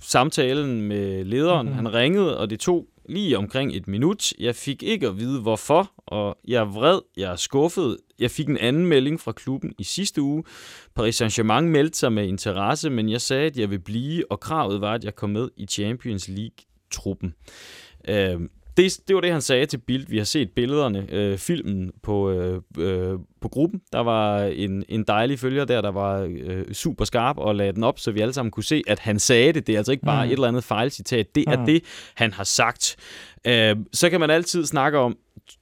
samtalen med lederen, mm-hmm. han ringede, og det tog lige omkring et minut. Jeg fik ikke at vide hvorfor, og jeg er vred, jeg er skuffet. Jeg fik en anden melding fra klubben i sidste uge. Paris Saint-Germain meldte sig med interesse, men jeg sagde, at jeg vil blive, og kravet var, at jeg kom med i Champions League-truppen. Øh, det, det var det, han sagde til Bild. Vi har set billederne, øh, filmen på, øh, øh, på gruppen. Der var en, en dejlig følger der, der var øh, super skarp og lagde den op, så vi alle sammen kunne se, at han sagde det. Det er altså ikke bare mm. et eller andet fejlcitat. Det er mm. det, han har sagt. Øh, så kan man altid snakke om,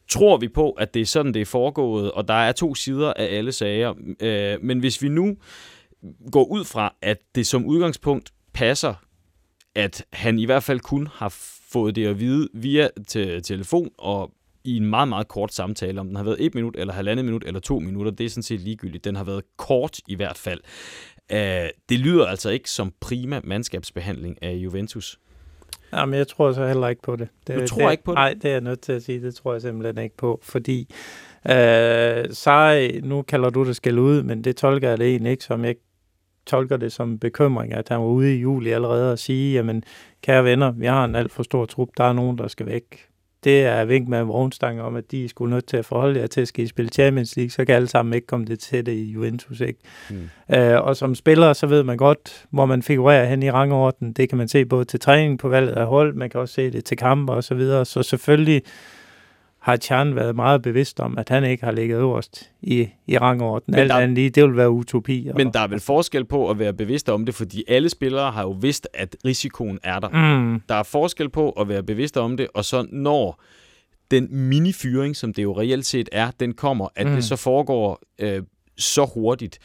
tror vi på, at det er sådan, det er foregået, og der er to sider af alle sager. Øh, men hvis vi nu går ud fra, at det som udgangspunkt passer, at han i hvert fald kun har fået det at vide via te- telefon og i en meget, meget kort samtale. Om den har været et minut, eller halvandet minut, eller to minutter, det er sådan set ligegyldigt. Den har været kort i hvert fald. Uh, det lyder altså ikke som prima mandskabsbehandling af Juventus. Jamen, jeg tror så heller ikke på det. det du tror det, ikke på det? Nej, det er jeg nødt til at sige. Det tror jeg simpelthen ikke på, fordi øh, Sej, nu kalder du det skæld ud, men det tolker jeg det egentlig ikke som. Jeg tolker det som bekymring, at han var ude i juli allerede og sige, jamen, kære venner, vi har en alt for stor trup, der er nogen, der skal væk. Det er vink med en vognstang om, at de skulle nødt til at forholde jer til at skal spille Champions League, så kan alle sammen ikke komme det til det i Juventus. Ikke? Mm. Øh, og som spiller, så ved man godt, hvor man figurerer hen i rangorden. Det kan man se både til træning på valget af hold, man kan også se det til kampe og så videre. Så selvfølgelig har Chan været meget bevidst om, at han ikke har ligget øverst i, i rangorden. Alt der, andet lige, det vil være utopi. Men der er vel forskel på at være bevidst om det, fordi alle spillere har jo vidst, at risikoen er der. Mm. Der er forskel på at være bevidst om det, og så når den mini-fyring, som det jo reelt set er, den kommer, at mm. det så foregår øh, så hurtigt.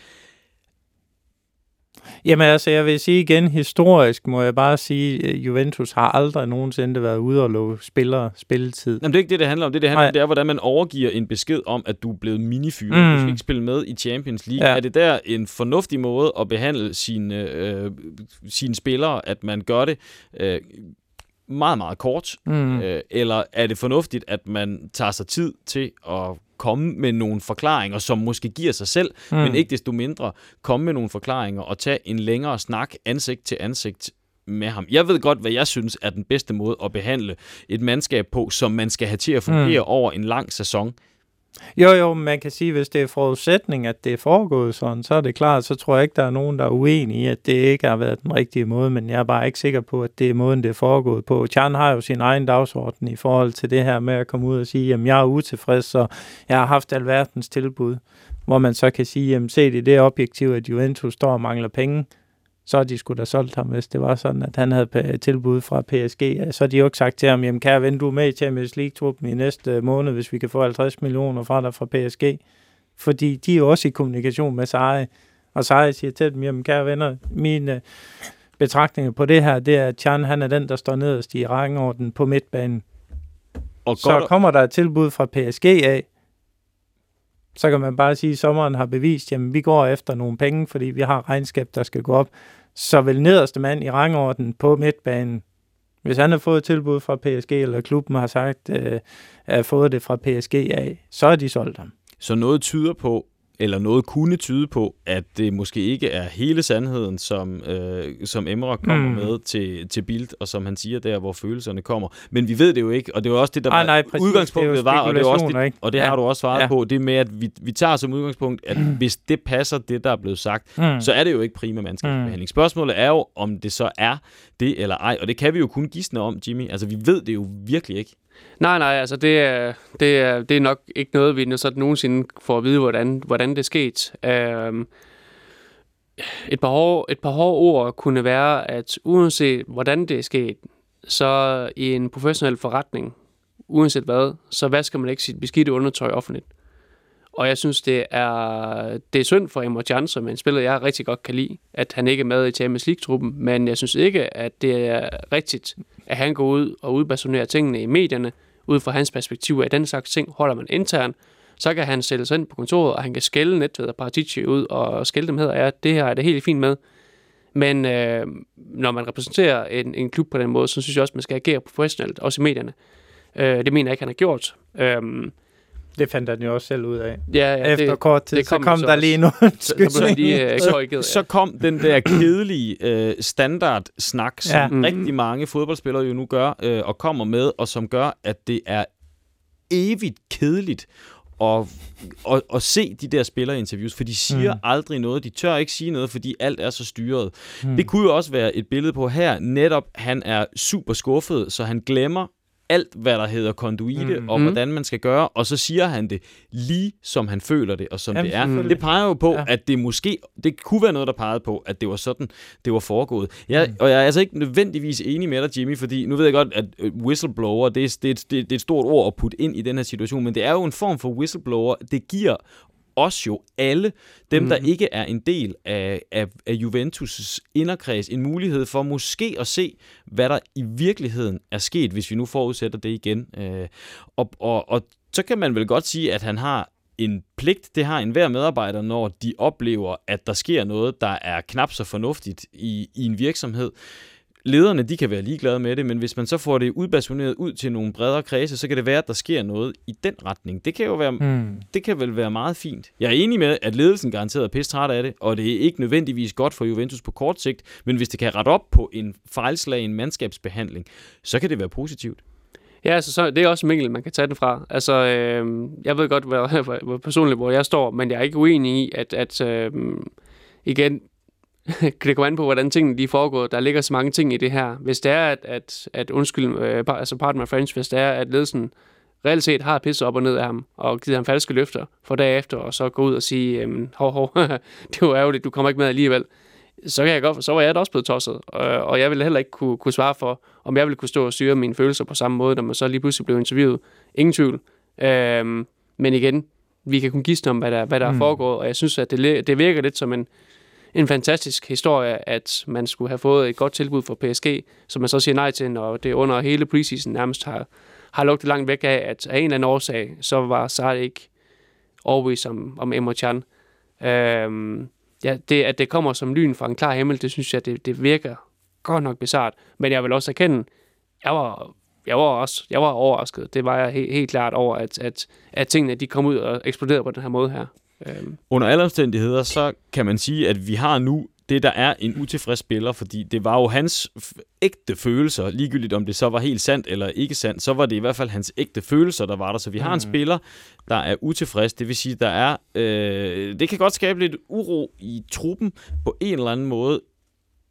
Jamen altså, jeg vil sige igen, historisk må jeg bare sige, at Juventus har aldrig nogensinde været ude og love spillere spilletid. Jamen, det er ikke det, det handler om. Det, det handler om, det er, hvordan man overgiver en besked om, at du er blevet minifyret. Mm. Du skal ikke spille med i Champions League. Ja. Er det der en fornuftig måde at behandle sine, øh, sine spillere, at man gør det øh, meget, meget kort? Mm. Øh, eller er det fornuftigt, at man tager sig tid til at komme med nogle forklaringer, som måske giver sig selv, mm. men ikke desto mindre komme med nogle forklaringer og tage en længere snak ansigt til ansigt med ham. Jeg ved godt, hvad jeg synes er den bedste måde at behandle et mandskab på, som man skal have til at fungere mm. over en lang sæson. Jo, jo, man kan sige, hvis det er forudsætning, at det er foregået sådan, så er det klart, så tror jeg ikke, der er nogen, der er uenige i, at det ikke har været den rigtige måde, men jeg er bare ikke sikker på, at det er måden, det er foregået på. Chan har jo sin egen dagsorden i forhold til det her med at komme ud og sige, jamen jeg er utilfreds, så jeg har haft alverdens tilbud, hvor man så kan sige, jamen se det, det er objektivt, at Juventus står og mangler penge, så har de skulle da solgt ham, hvis det var sådan, at han havde tilbud fra PSG. Så har de jo ikke sagt til ham, jamen kære ven, du er med i Champions League-truppen i næste måned, hvis vi kan få 50 millioner fra dig fra PSG. Fordi de er jo også i kommunikation med Sarri, og Sarri siger til dem, jamen kære venner, mine betragtninger på det her, det er, at Chan han er den, der står nederst i rangorden på midtbanen. Og så kommer der et tilbud fra PSG af, så kan man bare sige, at sommeren har bevist, at vi går efter nogle penge, fordi vi har regnskab, der skal gå op. Så vil nederste mand i rangorden på midtbanen, hvis han har fået et tilbud fra PSG, eller klubben har sagt, øh, at fået det fra PSG af, så er de solgt ham. Så noget tyder på, eller noget kunne tyde på, at det måske ikke er hele sandheden, som, øh, som Emre kommer mm. med til, til Bild, og som han siger der, hvor følelserne kommer. Men vi ved det jo ikke, og det var også det, der Ej, nej, præcis, udgangspunktet det var, og det, er også det, og det ja. har du også svaret ja. på, det med, at vi, vi tager som udgangspunkt, at mm. hvis det passer det, der er blevet sagt, mm. så er det jo ikke prima mandskabsbehandling. Mm. Spørgsmålet er jo, om det så er det eller ej, og det kan vi jo kun gisne om, Jimmy. Altså, vi ved det jo virkelig ikke. Nej, nej, altså det er, det er, det er nok ikke noget, vi så nogensinde får at vide, hvordan, hvordan det skete. sket. Um, et, par hårde, et par hårde ord kunne være, at uanset hvordan det er sket, så i en professionel forretning, uanset hvad, så vasker man ikke sit beskidte undertøj offentligt. Og jeg synes, det er, det er synd for Emre Can, som en spiller, jeg rigtig godt kan lide, at han ikke er med i Champions League-truppen, men jeg synes ikke, at det er rigtigt, at han går ud og udbasunerer tingene i medierne, ud fra hans perspektiv af den slags ting, holder man internt, så kan han sætte sig ind på kontoret, og han kan skælde Netved og Paratici ud og skælde dem hedder, ja, det her er det helt fint med. Men øh, når man repræsenterer en, en klub på den måde, så synes jeg også, man skal agere professionelt, også i medierne. Øh, det mener jeg ikke, han har gjort. Øh, det fandt han jo også selv ud af. Ja, ja, Efter det, kort tid, det kom så kom så der også. lige nogle så, så blev de øh, korrigeret. Så kom den der kedelige øh, standardsnak, som Ja. Mhm. rigtig mange fodboldspillere jo nu gør, øh, og kommer med, og som gør, at det er evigt kedeligt at, at, at se de der spillerinterviews, for de siger Mm. mm. aldrig noget. De tør ikke sige noget, fordi alt er så styret. Mm. Det kunne jo også være et billede på her. Netop, han er super skuffet, så han glemmer alt, hvad der hedder konduite, Mm. og Mm. hvordan man skal gøre, og så siger han det lige, som han føler det, og som Jamen, det er. Det peger jo på, Ja. at det måske, det kunne være noget, der pegede på, at det var sådan, det var foregået. Jeg, mm. Og jeg er altså ikke nødvendigvis enig med dig, Jimmy, fordi nu ved jeg godt, at øh, whistleblower, det er, det, er, det det er et stort ord at putte ind i den her situation, men det er jo en form for whistleblower. Det giver os jo alle, dem mm. der ikke er en del af, af, af Juventus' inderkreds, en mulighed for måske at se, hvad der i virkeligheden er sket, hvis vi nu forudsætter det igen. Øh, og, og, og så kan man vel godt sige, at han har en pligt, det har enhver medarbejder, når de oplever, at der sker noget, der er knap så fornuftigt i, i en virksomhed. Lederne, de kan være ligeglade med det, men hvis man så får det udbasuneret ud til nogle bredere kredse, så kan det være, at der sker noget i den retning. Det kan jo være, Hmm. det kan vel være meget fint. Jeg er enig med, at ledelsen garanteret er pisse træt af det, og det er ikke nødvendigvis godt for Juventus på kort sigt, men hvis det kan rette op på en fejlslagen mandskabsbehandling, så kan det være positivt. Ja, altså, så, det er også en vinkel, man kan tage den fra. Altså, øh, jeg ved godt, hvor, hvor, hvor personligt, hvor jeg står, men jeg er ikke uenig i, at, at øh, igen, det kommer an på, hvordan tingene de foregår. Der ligger så mange ting i det her. Hvis det er, at, at, at undskyld, øh, altså pardon my French, hvis det er, at ledelsen reelt set har pisset op og ned af ham, og givet ham falske løfter for derefter, og så gå ud og sige, øhm, hov, hov, det var ærgerligt, du kommer ikke med alligevel, så, kan jeg godt, så var jeg da også blevet tosset, og, og jeg ville heller ikke kunne, kunne svare for, om jeg ville kunne stå og styre mine følelser på samme måde, når man så lige pludselig blev interviewet. Ingen tvivl. Øhm, men igen, vi kan kun gisne om, hvad der, hvad der mm. er foregået, og jeg synes, at det, det virker lidt som en, en fantastisk historie, at man skulle have fået et godt tilbud fra PSG, som man så siger nej til, når det under hele preseason nærmest har, har lugtet langt væk af, at af en eller anden årsag, så var Sarri ikke overbevist om, om Emre Can. Øhm, ja, det, at det kommer som lyn fra en klar himmel, det synes jeg, det, det virker godt nok bizart. Men jeg vil også erkende, jeg var, jeg var også jeg var overrasket. Det var jeg he, helt klart over, at, at, at tingene de kom ud og eksploderede på den her måde her. Øhm, Under alle omstændigheder, så kan man sige, at vi har nu det, der er en utilfreds spiller, fordi det var jo hans ægte følelser, ligegyldigt om det så var helt sandt eller ikke sandt, så var det i hvert fald hans ægte følelser, der var der. Så vi har en spiller, der er utilfreds, det vil sige, der er, øh, det kan godt skabe lidt uro i truppen på en eller anden måde,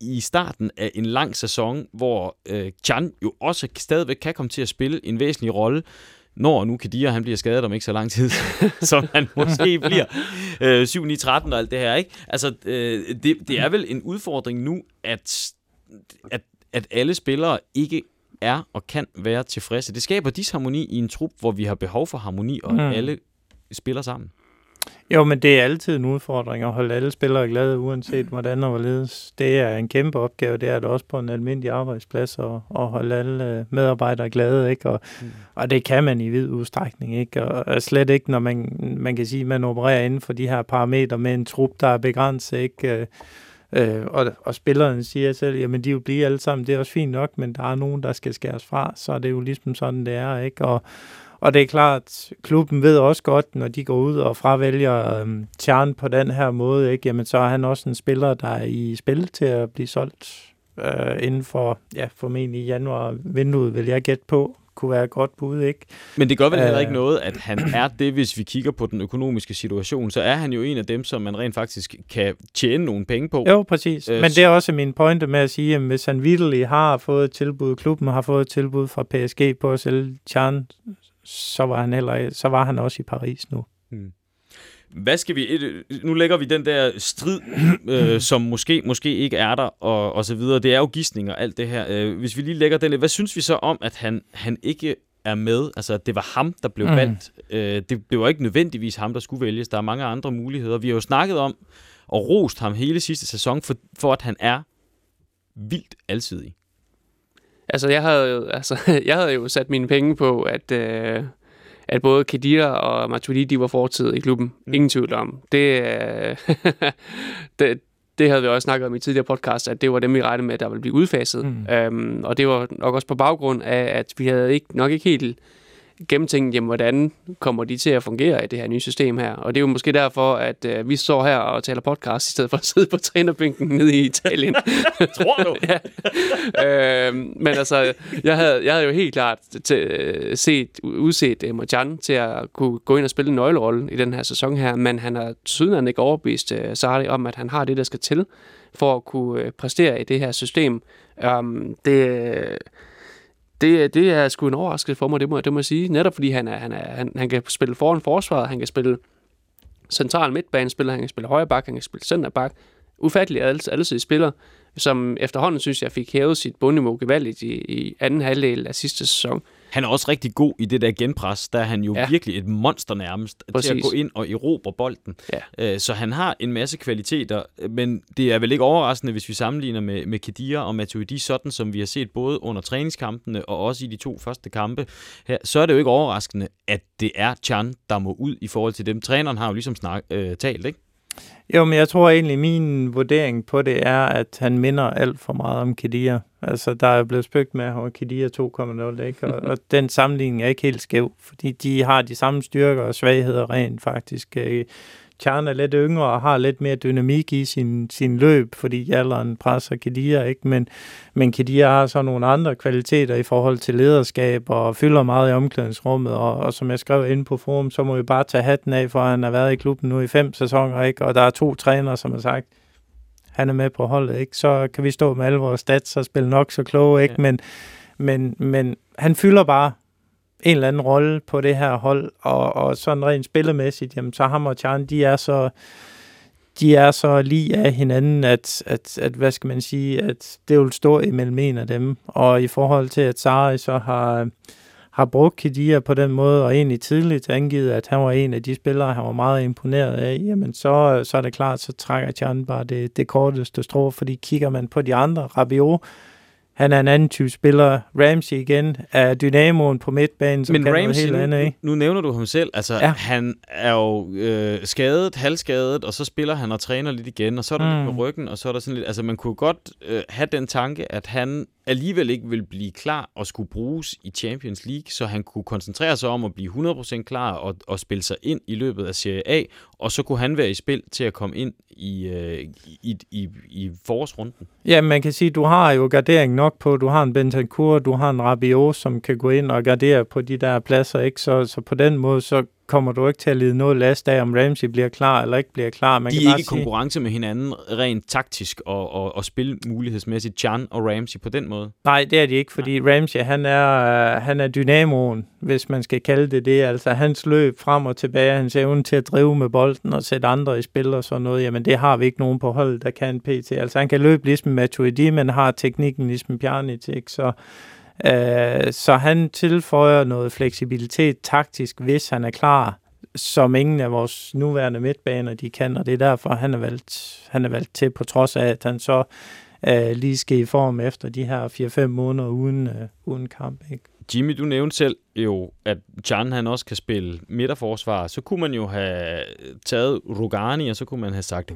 i starten af en lang sæson, hvor øh, Chan jo også stadigvæk kan komme til at spille en væsentlig rolle, når nu Kadir han bliver skadet om ikke så lang tid, som han måske bliver. Øh, 7, 9, 13 og alt det her, ikke? Altså, øh, det, det er vel en udfordring nu, at, at, at alle spillere ikke er og kan være tilfredse. Det skaber disharmoni i en trup, hvor vi har behov for harmoni, og Mm. mm. alle spiller sammen. Jo, men det er altid en udfordring at holde alle spillere glade, uanset hvordan og hvorledes. Det er en kæmpe opgave, det er det også på en almindelig arbejdsplads, at, at holde alle øh, medarbejdere glade, ikke? Og, mm. og det kan man i vid udstrækning, ikke? Og, og slet ikke, når man, man kan sige, at man opererer inden for de her parametre med en trup, der er begrænset, ikke? Øh, Øh, og, og spilleren siger selv, jamen de vil blive alle sammen, det er også fint nok, men der er nogen, der skal skæres fra, så er det jo ligesom sådan, det er, ikke? Og, og det er klart, klubben ved også godt, når de går ud og fravælger øhm, Tjern på den her måde, ikke? Jamen, så er han også en spiller, der er i spil til at blive solgt øh, inden for, ja, formentlig januar vinduet, vil jeg gætte på, kunne være et godt bud, ikke? Men det gør vel heller Øh. ikke noget, at han er det, hvis vi kigger på den økonomiske situation. Så er han jo en af dem, som man rent faktisk kan tjene nogle penge på. Jo, præcis. Øh, Men det er også min pointe med at sige, at hvis han virkelig har fået et tilbud, klubben har fået et tilbud fra PSG på at sælge Tjern, så var han, heller, så var han også i Paris nu. Hvad skal vi... et- Nu lægger vi den der strid, øh, som måske, måske ikke er der, og, og så videre. Det er jo gissninger, alt det her. Øh, hvis vi lige lægger den lidt, hvad synes vi så om, at han, han ikke er med? Altså, at det var ham, der blev Mm. mm. valgt. Øh, det, det var ikke nødvendigvis ham, der skulle vælges. Der er mange andre muligheder. Vi har jo snakket om og rost ham hele sidste sæson, for, for at han er vildt alsidig. Altså, jeg havde, altså, jeg havde jo sat mine penge på, at, øh, at både Kedira og Matuidi, de var fortid i klubben. Mm. Ingen tvivl om. Det, øh, det, det havde vi også snakket om i tidligere podcast, at det var dem, vi regnede med, der ville blive udfaset. Mm. Øhm, og det var nok også på baggrund af, at vi havde ikke, nok ikke helt gennemtænkt, jamen, hvordan kommer de til at fungere i det her nye system her. Og det er jo måske derfor, at øh, vi står her og taler podcast, i stedet for at sidde på trænerbænken nede i Italien. Tror du? ja. øh, men altså, jeg havde, jeg havde jo helt klart til, set, udset uh, Marjan til at kunne gå ind og spille en nøglerolle i den her sæson her, men han har tydeligvis ikke overbevist uh, Sarri om, at han har det, der skal til for at kunne uh, præstere i det her system. Um, det det, det er sgu en overraskelse for mig, det må, det må jeg sige. Netop fordi han, er, han, er, han, han kan spille foran forsvaret, han kan spille central midtbanespiller, han kan spille højre bak, han kan spille centerback. Ufattelig alle, alle spiller, som efterhånden synes jeg fik hævet sit bundniveau gevaldigt i, i anden halvdel af sidste sæson. Han er også rigtig god i det der genpres. Der er han jo ja. virkelig et monster nærmest Præcis. til at gå ind og erobre bolden. Ja. Øh, så han har en masse kvaliteter, men det er vel ikke overraskende, hvis vi sammenligner med, med Kedia og Matuidi, sådan som vi har set både under træningskampene og også i de to første kampe. Her, så er det jo ikke overraskende, at det er Chan, der må ud i forhold til dem. Træneren har jo ligesom snak, øh, talt, ikke? Jo, men jeg tror egentlig, min vurdering på det er, at han minder alt for meget om Kedia. Altså, der er blevet spøgt med, at Kedia 2.0, ikke? Og, og den sammenligning er ikke helt skæv, fordi de har de samme styrker og svagheder rent faktisk. Øh, Chan er lidt yngre og har lidt mere dynamik i sin, sin løb, fordi alderen presser Kedia, ikke? Men, men Kedia har så nogle andre kvaliteter i forhold til lederskab og fylder meget i omklædningsrummet, og, og som jeg skrev inde på forum, så må vi bare tage hatten af, for han har været i klubben nu i fem sæsoner, ikke? Og der er to trænere, som har sagt, han er med på holdet, ikke? Så kan vi stå med alle vores stats og spille nok så kloge, ikke? Ja. Men, men, men han fylder bare en eller anden rolle på det her hold, og, og sådan rent spillemæssigt, jamen så ham og Chan, de er så de er så lige af hinanden, at, at, at, hvad skal man sige, at det vil stå imellem en af dem. Og i forhold til, at Sarri så har, har brugt Kedia på den måde, og egentlig tidligt angivet, at han var en af de spillere, han var meget imponeret af, jamen så, så er det klart, så trækker Chan bare det, det korteste strå, fordi kigger man på de andre, Rabiot, han er en anden type spiller. Ramsey igen er dynamoen på midtbanen, som Men kan Ramsey, noget helt andet, ikke? Nu, nu nævner du ham selv. Altså, ja. han er jo øh, skadet, halvskadet, og så spiller han og træner lidt igen, og så er der mm. lidt med ryggen, og så er der sådan lidt... Altså, man kunne godt øh, have den tanke, at han alligevel ikke vil blive klar og skulle bruges i Champions League, så han kunne koncentrere sig om at blive 100% klar og, og spille sig ind i løbet af Serie A, og så kunne han være i spil til at komme ind i, øh, i, i, i forårsrunden. Ja, man kan sige, du har jo gardering nok på, du har en Bentancur, du har en Rabiot, som kan gå ind og gardere på de der pladser, ikke? Så, så på den måde, så kommer du ikke til at lide noget last af, om Ramsey bliver klar eller ikke bliver klar. Man de er ikke i konkurrence med hinanden rent taktisk og, og, og spilmulighedsmæssigt, Chan og Ramsey på den måde? Nej, det er de ikke, fordi Nej. Ramsey, han er, uh, han er dynamoen, hvis man skal kalde det det. Altså hans løb frem og tilbage, hans evne til at drive med bolden og sætte andre i spil og sådan noget, jamen det har vi ikke nogen på holdet, der kan PT. Altså han kan løbe ligesom Matuidi, men har teknikken ligesom Pjanic, ikke? Så Øh, så han tilføjer noget fleksibilitet taktisk, hvis han er klar, som ingen af vores nuværende midtbaner de kan, og det er derfor, han er valgt, han er valgt til, på trods af, at han så øh, lige skal i form efter de her 4-5 måneder uden, øh, uden kamp. Ikke? Jimmy, du nævnte selv jo, at Jan han også kan spille midterforsvar. Så kunne man jo have taget Rugani, og så kunne man have sagt,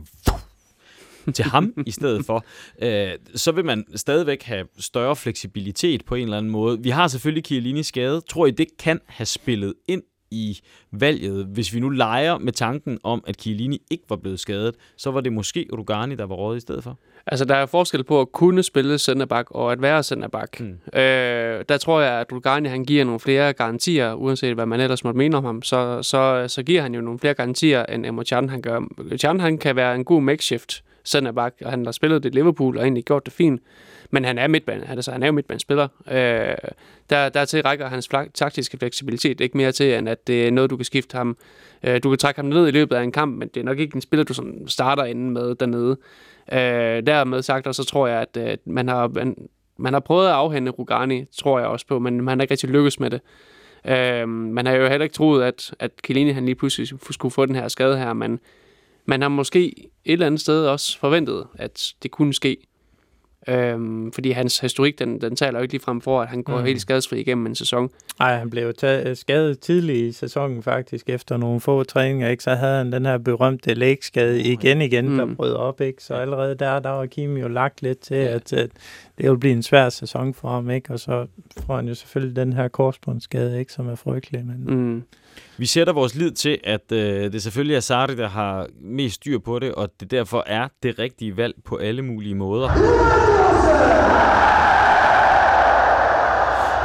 til ham i stedet for, øh, så vil man stadigvæk have større fleksibilitet på en eller anden måde. Vi har selvfølgelig Chiellini skade. Tror I, det kan have spillet ind i valget, hvis vi nu leger med tanken om, at Chiellini ikke var blevet skadet, så var det måske Rugani, der var rådet i stedet for? Altså, der er forskel på at kunne spille centerback og at være centerback. Mm. Øh, der tror jeg, at Rugani han giver nogle flere garantier, uanset hvad man ellers måtte mene om ham, så, så, så giver han jo nogle flere garantier, end Emre Can han gør. Can han kan være en god makeshift centerback, og han har spillet det i Liverpool og egentlig gjort det fint. Men han er midtband, altså han er jo midtbanespiller. Øh, der, dertil rækker hans taktiske fleksibilitet ikke mere til, end at det er noget, du kan skifte ham. Øh, du kan trække ham ned i løbet af en kamp, men det er nok ikke en spiller, du sådan starter inden med dernede. Øh, dermed sagt, og så tror jeg, at øh, man, har, man, man har prøvet at afhænde Rugani, tror jeg også på, men man har ikke rigtig lykkes med det. Øh, man har jo heller ikke troet, at, at Chiellini han lige pludselig skulle få den her skade her, men man har måske et eller andet sted også forventet, at det kunne ske. Øhm, fordi hans historik, den, den taler jo ikke lige frem for, at han går mm. helt skadesfri igennem en sæson. Nej, han blev taget, skadet tidligt i sæsonen faktisk, efter nogle få træninger, ikke? så havde han den her berømte lægskade igen igen, mm. der brød op. Ikke? Så allerede der, der var Kim jo lagt lidt til, ja. at, at det vil blive en svær sæson for ham, ikke? og så får han jo selvfølgelig den her korsbåndsskade, ikke? som er frygtelig. Men... Mm. Vi sætter vores lid til, at øh, det selvfølgelig er Sarri, der har mest styr på det, og det derfor er det rigtige valg på alle mulige måder.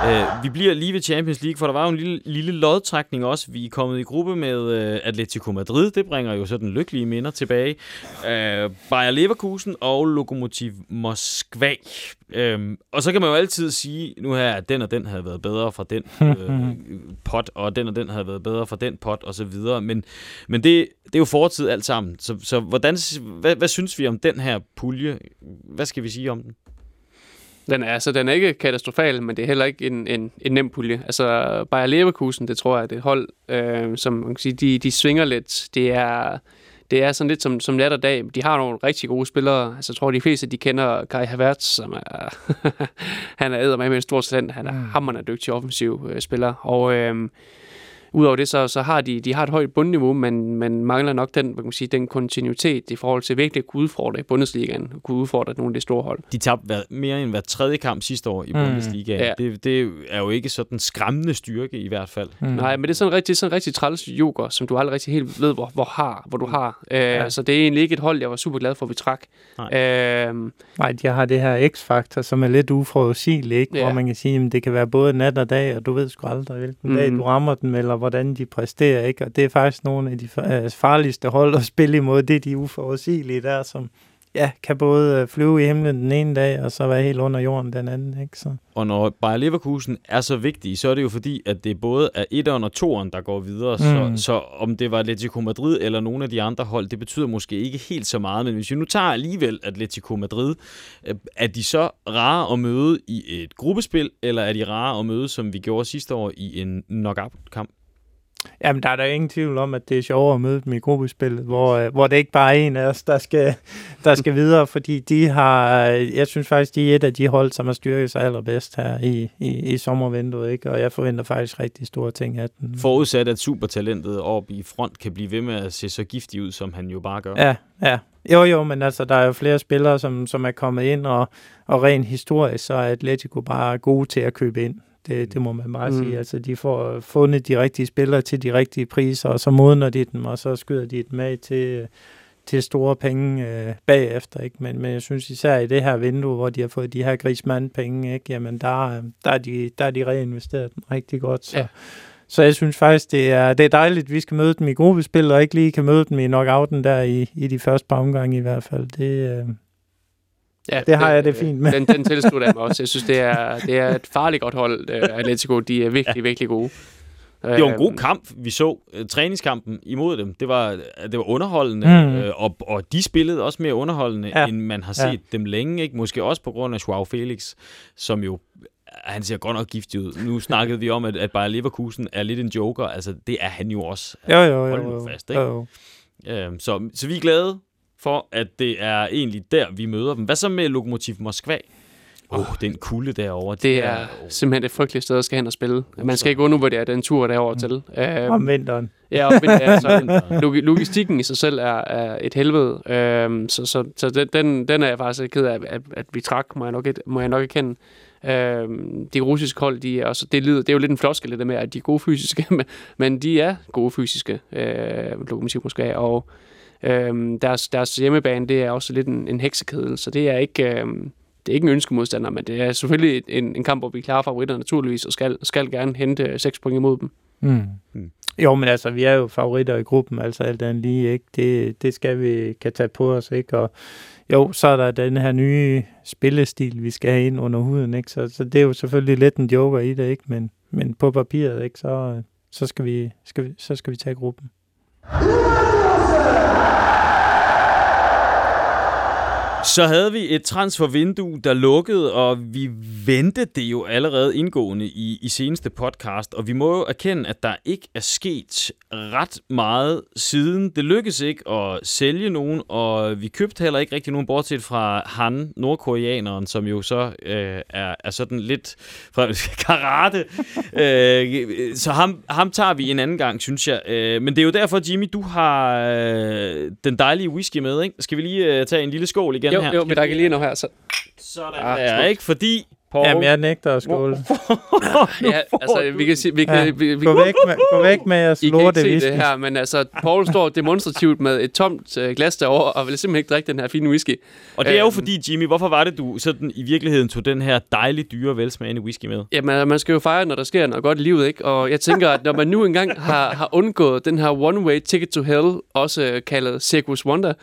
Uh, vi bliver lige ved Champions League, for der var jo en lille, lille lodtrækning også. Vi er kommet i gruppe med uh, Atletico Madrid. Det bringer jo sådan lykkelige minder tilbage. Uh, Bayer Leverkusen og Lokomotiv Moskva. Uh, og så kan man jo altid sige nu her, at den og den havde været bedre fra den uh, pot, og den og den havde været bedre fra den pot, og så videre. Men, men det, det er jo fortid alt sammen. Så, så hvordan, hvad, hvad synes vi om den her pulje? Hvad skal vi sige om den? Den er, altså, den er ikke katastrofal, men det er heller ikke en, en, en nem pulje. Altså, Bayer Leverkusen, det tror jeg, det er et hold, øh, som man kan sige, de, de svinger lidt. Det er, det er sådan lidt som, som nat og dag. De har nogle rigtig gode spillere. Altså, jeg tror, de fleste, de kender Kai Havertz, som er... han er med med en stor talent. Han er mm. hammerende dygtig offensiv øh, spiller. Og... Øh, Udover det, så, så har de, de har et højt bundniveau, men, men mangler nok den, kan man sige, den kontinuitet i forhold til virkelig at kunne udfordre Bundesligaen, kunne udfordre nogle af de store hold. De tabte mere end hver tredje kamp sidste år i mm. Bundesligaen. Ja. Det, det er jo ikke sådan skræmmende styrke i hvert fald. Mm. Nej, men det er sådan rigtig, sådan rigtig træls joker, som du aldrig rigtig helt ved, hvor, hvor, har, hvor du har. Øh, ja. Så det er egentlig ikke et hold, jeg var super glad for, at vi trak. Nej, øh, Nej de har det her X-faktor, som er lidt uforudsigeligt, ja. hvor man kan sige, at det kan være både nat og dag, og du ved sgu aldrig, hvilken mm. dag du rammer den, eller hvordan de præsterer, ikke? Og det er faktisk nogle af de øh, farligste hold at spille imod, det er de uforudsigelige der, som ja, kan både øh, flyve i himlen den ene dag, og så være helt under jorden den anden. Ikke? Så. Og når Bayer Leverkusen er så vigtig, så er det jo fordi, at det både er etteren og toeren, der går videre. Mm. Så, så om det var Atletico Madrid eller nogle af de andre hold, det betyder måske ikke helt så meget. Men hvis vi nu tager alligevel Atletico Madrid, øh, er de så rare at møde i et gruppespil, eller er de rare at møde, som vi gjorde sidste år, i en knockout-kamp? Jamen, der er der ingen tvivl om, at det er sjovere at møde dem i gruppespillet, hvor, øh, hvor det ikke bare er en af os, der skal, der skal videre, fordi de har, jeg synes faktisk, de er et af de hold, som har styrket sig allerbedst her i, i, i sommervinduet, ikke? og jeg forventer faktisk rigtig store ting af den. Forudsat, at supertalentet op i front kan blive ved med at se så giftig ud, som han jo bare gør. Ja, ja. Jo, jo, men altså, der er jo flere spillere, som, som er kommet ind, og, og rent historisk, så er Atletico bare gode til at købe ind. Det, det må man bare mm. sige. Altså, de får fundet de rigtige spillere til de rigtige priser, og så modner de dem, og så skyder de dem med til, til store penge øh, bagefter. Ikke? Men, men jeg synes især i det her vindue, hvor de har fået de her grismand-penge, ikke? Jamen, der, der, er de, der er de reinvesteret dem rigtig godt. Så. Ja. Så jeg synes faktisk, det er, det er dejligt, at vi skal møde dem i gruppespil, og ikke lige kan møde dem i knockouten der i, i de første par omgange i hvert fald. Det, øh, Ja, det har det, jeg det fint med. Den, den tilslutter jeg mig også. Jeg synes, det er, det er et farligt godt hold, uh, Atletico. De er virkelig, ja. virkelig gode. Det var en god øhm, kamp, vi så. Uh, træningskampen imod dem, det var, det var underholdende, mm. uh, og, og de spillede også mere underholdende, ja. end man har set ja. dem længe. Ikke? Måske også på grund af Joao Felix, som jo han ser godt nok giftig ud. Nu snakkede vi om, at, at Bayer Leverkusen er lidt en joker. Altså, det er han jo også. Jo, jo, jo. jo, jo. fast, ikke? Jo, jo. Uh, så, så vi er glade for, at det er egentlig der, vi møder dem. Hvad så med Lokomotiv Moskva? Åh, oh, den kulde derovre. Det, det er, er simpelthen et frygteligt sted at skal hen og spille. Man skal ikke undervurdere den tur derover mm. til. Uh, om vinteren. Ja, om vinteren. Altså, logistikken i sig selv er, er et helvede. Uh, så så, så den, den er jeg faktisk ked af, at, at vi trak, må jeg nok, et, må jeg nok erkende. Uh, de russiske hold, de er, også, det, lyder, det er jo lidt en floskel, det der med, at de er gode fysiske, men, men de er gode fysiske, uh, Lokomotiv Moskva, og Øhm, deres, deres hjemmebane, det er også lidt en, en heksekedel, så det er ikke... Øhm, det er ikke en ønskemodstander, men det er selvfølgelig en, en kamp, hvor vi klarer favoritter naturligvis, og skal, skal gerne hente 6 point imod dem. Mm. Mm. Jo, men altså, vi er jo favoritter i gruppen, altså alt andet lige, ikke? Det, det skal vi kan tage på os, ikke? Og jo, så er der den her nye spillestil, vi skal have ind under huden, ikke? Så, så det er jo selvfølgelig lidt en joker i det, ikke? Men, men på papiret, ikke? Så, så, skal vi, skal vi, så skal vi tage gruppen. E Så havde vi et transfervindue, der lukkede, og vi vendte det jo allerede indgående i, i seneste podcast, og vi må jo erkende, at der ikke er sket ret meget siden. Det lykkedes ikke at sælge nogen, og vi købte heller ikke rigtig nogen, bortset fra han, nordkoreaneren, som jo så øh, er, er sådan lidt fra karate. øh, så ham, ham tager vi en anden gang, synes jeg. Øh, men det er jo derfor, Jimmy, du har øh, den dejlige whisky med, ikke? Skal vi lige øh, tage en lille skål igen jo, her? Jo, vi drikker lige nu her. Så. Sådan ah, der, ikke? Fordi Paul. Jamen, jeg nægter at skåle. ja, altså, vi kan se... Vi kan, ja, vi, vi, gå, væk med, gå væk med jeres lorte I kan ikke se det her, men altså, Paul står demonstrativt med et tomt uh, glas derovre, og vil simpelthen ikke drikke den her fine whisky. Og det er jo øhm. fordi, Jimmy, hvorfor var det, du sådan i virkeligheden tog den her dejlige, dyre, velsmagende whisky med? Jamen, man skal jo fejre, når der sker noget godt i livet, ikke? Og jeg tænker, at når man nu engang har, har undgået den her one-way ticket to hell, også kaldet Circus Wonder,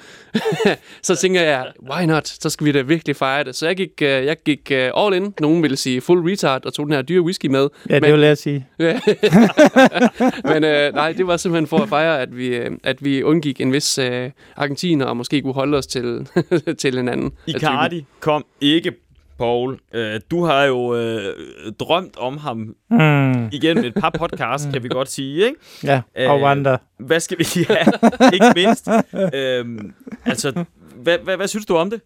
så tænker jeg, why not? Så skal vi da virkelig fejre det. Så jeg gik, uh, jeg gik uh, all in. Nogen ville sige full retard og tog den her dyre whisky med. Ja, det men, vil jeg sige. men øh, nej, det var simpelthen for at fejre, at vi, øh, at vi undgik en vis øh, argentiner og måske kunne holde os til, til en anden. Icardi kom ikke Paul. Øh, du har jo øh, drømt om ham mm. igennem et par podcasts, kan vi godt sige, ikke? Ja, og øh, Wanda. Hvad skal vi... Ja, ikke mindst. øh, altså, hvad, hvad, hvad synes du om det?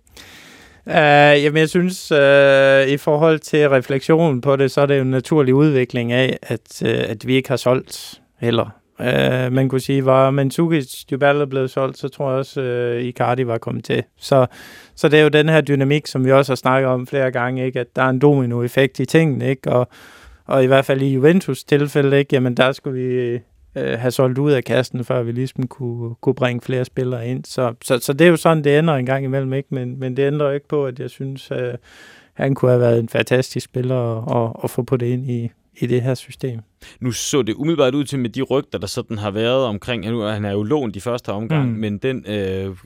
Uh, jamen, jeg synes, uh, i forhold til refleksionen på det, så er det jo en naturlig udvikling af, at, uh, at vi ikke har solgt heller. Uh, man kunne sige, var Mandzukic Dybala blevet solgt, så tror jeg også, uh, Icardi var kommet til. Så, så det er jo den her dynamik, som vi også har snakket om flere gange, ikke? at der er en dominoeffekt i tingene, ikke? Og, og i hvert fald i Juventus tilfælde, ikke? Jamen, der skulle vi øh, have solgt ud af kassen, før vi ligesom kunne, kunne bringe flere spillere ind. Så, så, så det er jo sådan, det ender en gang imellem, ikke? Men, men det ændrer ikke på, at jeg synes, øh, han kunne have været en fantastisk spiller at, at få på det ind i, i det her system. Nu så det umiddelbart ud til med de rygter, der sådan har været omkring, nu han er jo lånt i første omgang, mm. men den øh,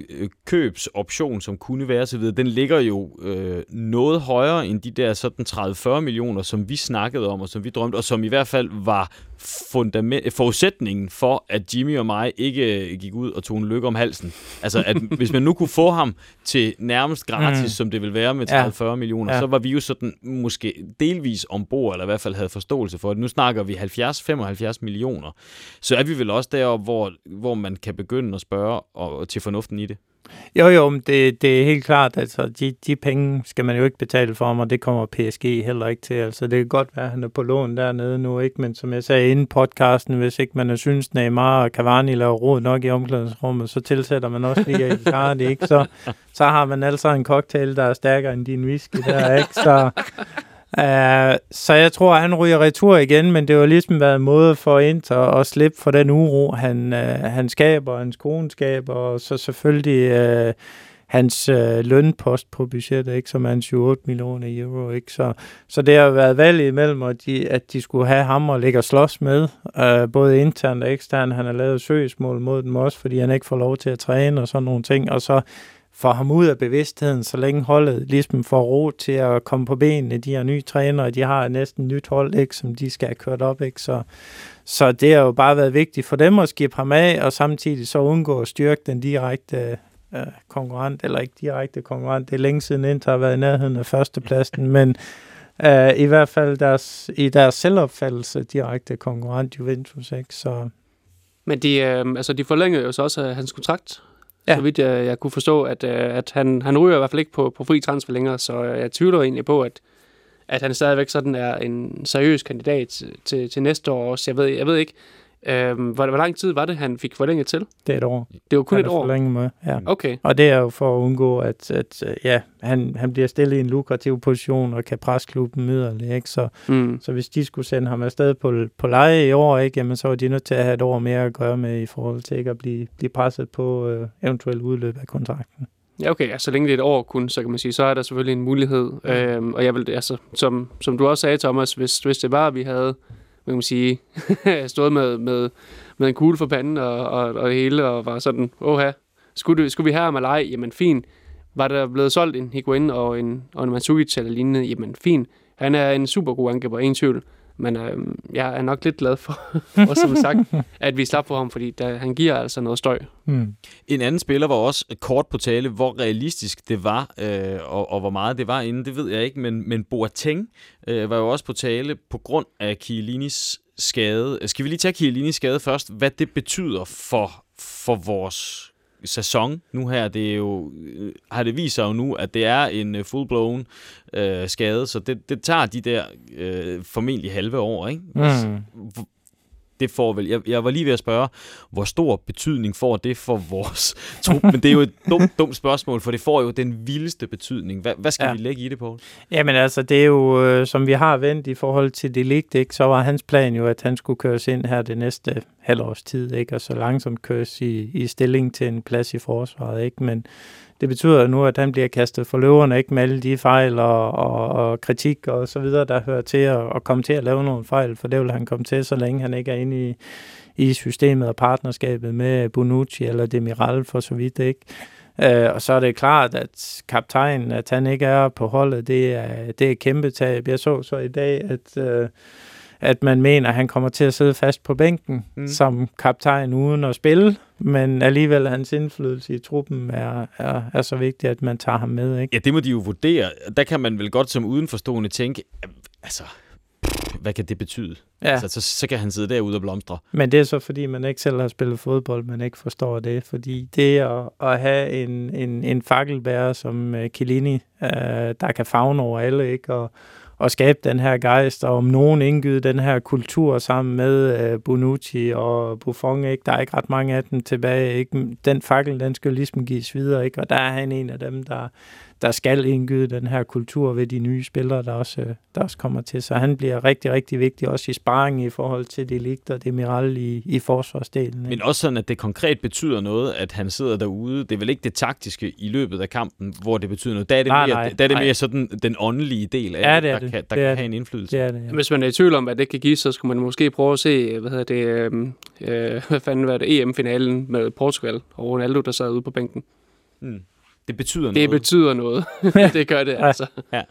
købsoption, som kunne være så videre, den ligger jo øh, noget højere end de der sådan 30-40 millioner, som vi snakkede om, og som vi drømte, og som i hvert fald var fundament, forudsætningen for, at Jimmy og mig ikke øh, gik ud og tog en lykke om halsen. Altså, at hvis man nu kunne få ham til nærmest gratis, mm. som det vil være med 30-40 ja. millioner, ja. så var vi jo sådan måske delvis ombord, eller i hvert fald havde forståelse for det. Nu snakker vi 70-75 millioner. Så er vi vel også deroppe, hvor, hvor man kan begynde at spørge og, til fornuften i det. Jo, jo, men det, det er helt klart, altså de, de penge skal man jo ikke betale for, og det kommer PSG heller ikke til. Altså det kan godt være, at han er på lån dernede nu, ikke? men som jeg sagde inden podcasten, hvis ikke man er synes, Neymar og Cavani laver råd nok i omklædningsrummet, så tilsætter man også lige Icardi, ikke? Så, så har man altså en cocktail, der er stærkere end din whisky der, ikke? Så, Uh, så jeg tror, at han ryger retur igen, men det var ligesom været en måde for Inter at slippe for den uro, han, uh, han skaber, hans kone skaber, og så selvfølgelig uh, hans uh, lønpost på budgettet, ikke, som er en 28 millioner euro. Ikke? Så, så det har været valg imellem, at de, at de skulle have ham og ligge og slås med, uh, både internt og eksternt. Han har lavet søgsmål mod dem også, fordi han ikke får lov til at træne og sådan nogle ting. Og så får ham ud af bevidstheden, så længe holdet ligesom får ro til at komme på benene. De har nye trænere, de har næsten nyt hold, ikke, som de skal have kørt op. Ikke? Så, så det har jo bare været vigtigt for dem at skifte ham af, og samtidig så undgå at styrke den direkte øh, konkurrent, eller ikke direkte konkurrent. Det er længe siden Inter har været i nærheden af førstepladsen, men øh, i hvert fald deres, i deres selvopfattelse direkte konkurrent Juventus. Ikke? Så, men de, øh, altså, de forlængede jo så også øh, hans kontrakt ja. så vidt jeg, jeg kunne forstå, at, øh, at han, han ryger i hvert fald ikke på, på fri transfer længere, så øh, jeg tvivler egentlig på, at, at han stadigvæk sådan er en seriøs kandidat til, til næste år også. Jeg ved, jeg ved ikke, Øhm, hvor, hvor lang tid var det, han fik forlænget til? Det er et år. Det var kun han et år? forlænget med, ja. Okay. Og det er jo for at undgå, at, at ja, han, han bliver stillet i en lukrativ position og kan presse klubben yderligere. Ikke? Så, mm. så hvis de skulle sende ham afsted på, på leje i år, ikke, jamen, så var de nødt til at have et år mere at gøre med i forhold til ikke at blive, blive presset på øh, eventuelt udløb af kontrakten. Ja, okay. Altså, så længe det er et år kun, så kan man sige, så er der selvfølgelig en mulighed. Mm. Øhm, og jeg vil, altså, som, som du også sagde, Thomas, hvis, hvis det var, at vi havde man kan sige, stået med, med, med en kugle for panden og, og, og det hele, og var sådan, åh skulle, skulle vi have ham eller ej? Jamen fint. Var der blevet solgt en Higuain og en, og en Matsukic eller lignende? Jamen fint. Han er en super god angriber, ingen tvivl. Men øh, jeg er nok lidt glad for, for som sagt, at vi slap for ham, fordi der, han giver altså noget støj. Mm. En anden spiller var også kort på tale, hvor realistisk det var, øh, og, og hvor meget det var inden, det ved jeg ikke, men, men Boateng øh, var jo også på tale på grund af Chiellinis skade. Skal vi lige tage Chiellinis skade først? Hvad det betyder for, for vores sæson nu her, det er jo, har det vist sig jo nu, at det er en øh, full-blown øh, skade, så det, det tager de der øh, formentlig halve år, ikke? Mm det får vel... Jeg, jeg var lige ved at spørge, hvor stor betydning får det for vores trup? Men det er jo et dumt, dumt spørgsmål, for det får jo den vildeste betydning. Hvad, hvad skal ja. vi lægge i det på? Jamen altså, det er jo, øh, som vi har vendt i forhold til det ligt, ikke? så var hans plan jo, at han skulle køres ind her det næste halvårs tid, ikke? og så langsomt køres i, i stilling til en plads i forsvaret. Ikke? Men det betyder nu, at han bliver kastet for løverne, ikke med alle de fejl og, og, og kritik og så videre, der hører til at, at komme til at lave nogle fejl, for det vil han komme til, så længe han ikke er inde i, i systemet og partnerskabet med Bonucci eller Demiral for så vidt, ikke? Øh, og så er det klart, at kaptajnen, at han ikke er på holdet, det er, det er kæmpe tab. Jeg så så i dag, at Øh, at man mener, at han kommer til at sidde fast på bænken mm. som kaptajn uden at spille, men alligevel hans indflydelse i truppen er, er, er så vigtig, at man tager ham med. Ikke? Ja, det må de jo vurdere. Der kan man vel godt som udenforstående tænke, altså, hvad kan det betyde? Ja. Altså, så, så kan han sidde derude og blomstre. Men det er så, fordi man ikke selv har spillet fodbold, man ikke forstår det. Fordi det at, at have en, en, en fakkelbærer som uh, Chiellini, uh, der kan fagne over alle, ikke? Og, at skabe den her gejst, og om nogen indgyde den her kultur sammen med øh, Bonucci og Buffon. Ikke? Der er ikke ret mange af dem tilbage. Ikke? Den fakkel, den skal ligesom gives videre, ikke? og der er han en af dem, der, der skal indgyde den her kultur ved de nye spillere, der også, der også kommer til. Så han bliver rigtig, rigtig vigtig, også i sparring i forhold til det ligt og det Miral i, i forsvarsdelen. Ikke? Men også sådan, at det konkret betyder noget, at han sidder derude. Det er vel ikke det taktiske i løbet af kampen, hvor det betyder noget. Der er det, nej, mere, nej, der er det mere sådan den åndelige del af ja, det, er der, det. kan, der det kan det. have en indflydelse. Det er det, ja. Hvis man er i tvivl om, hvad det kan give, så skulle man måske prøve at se, hvad hedder det, øh, øh, hvad fanden var det, EM-finalen med Portugal og Ronaldo, der sad ude på bænken. Hmm. Det betyder noget. Det betyder noget. det gør det altså. Ja.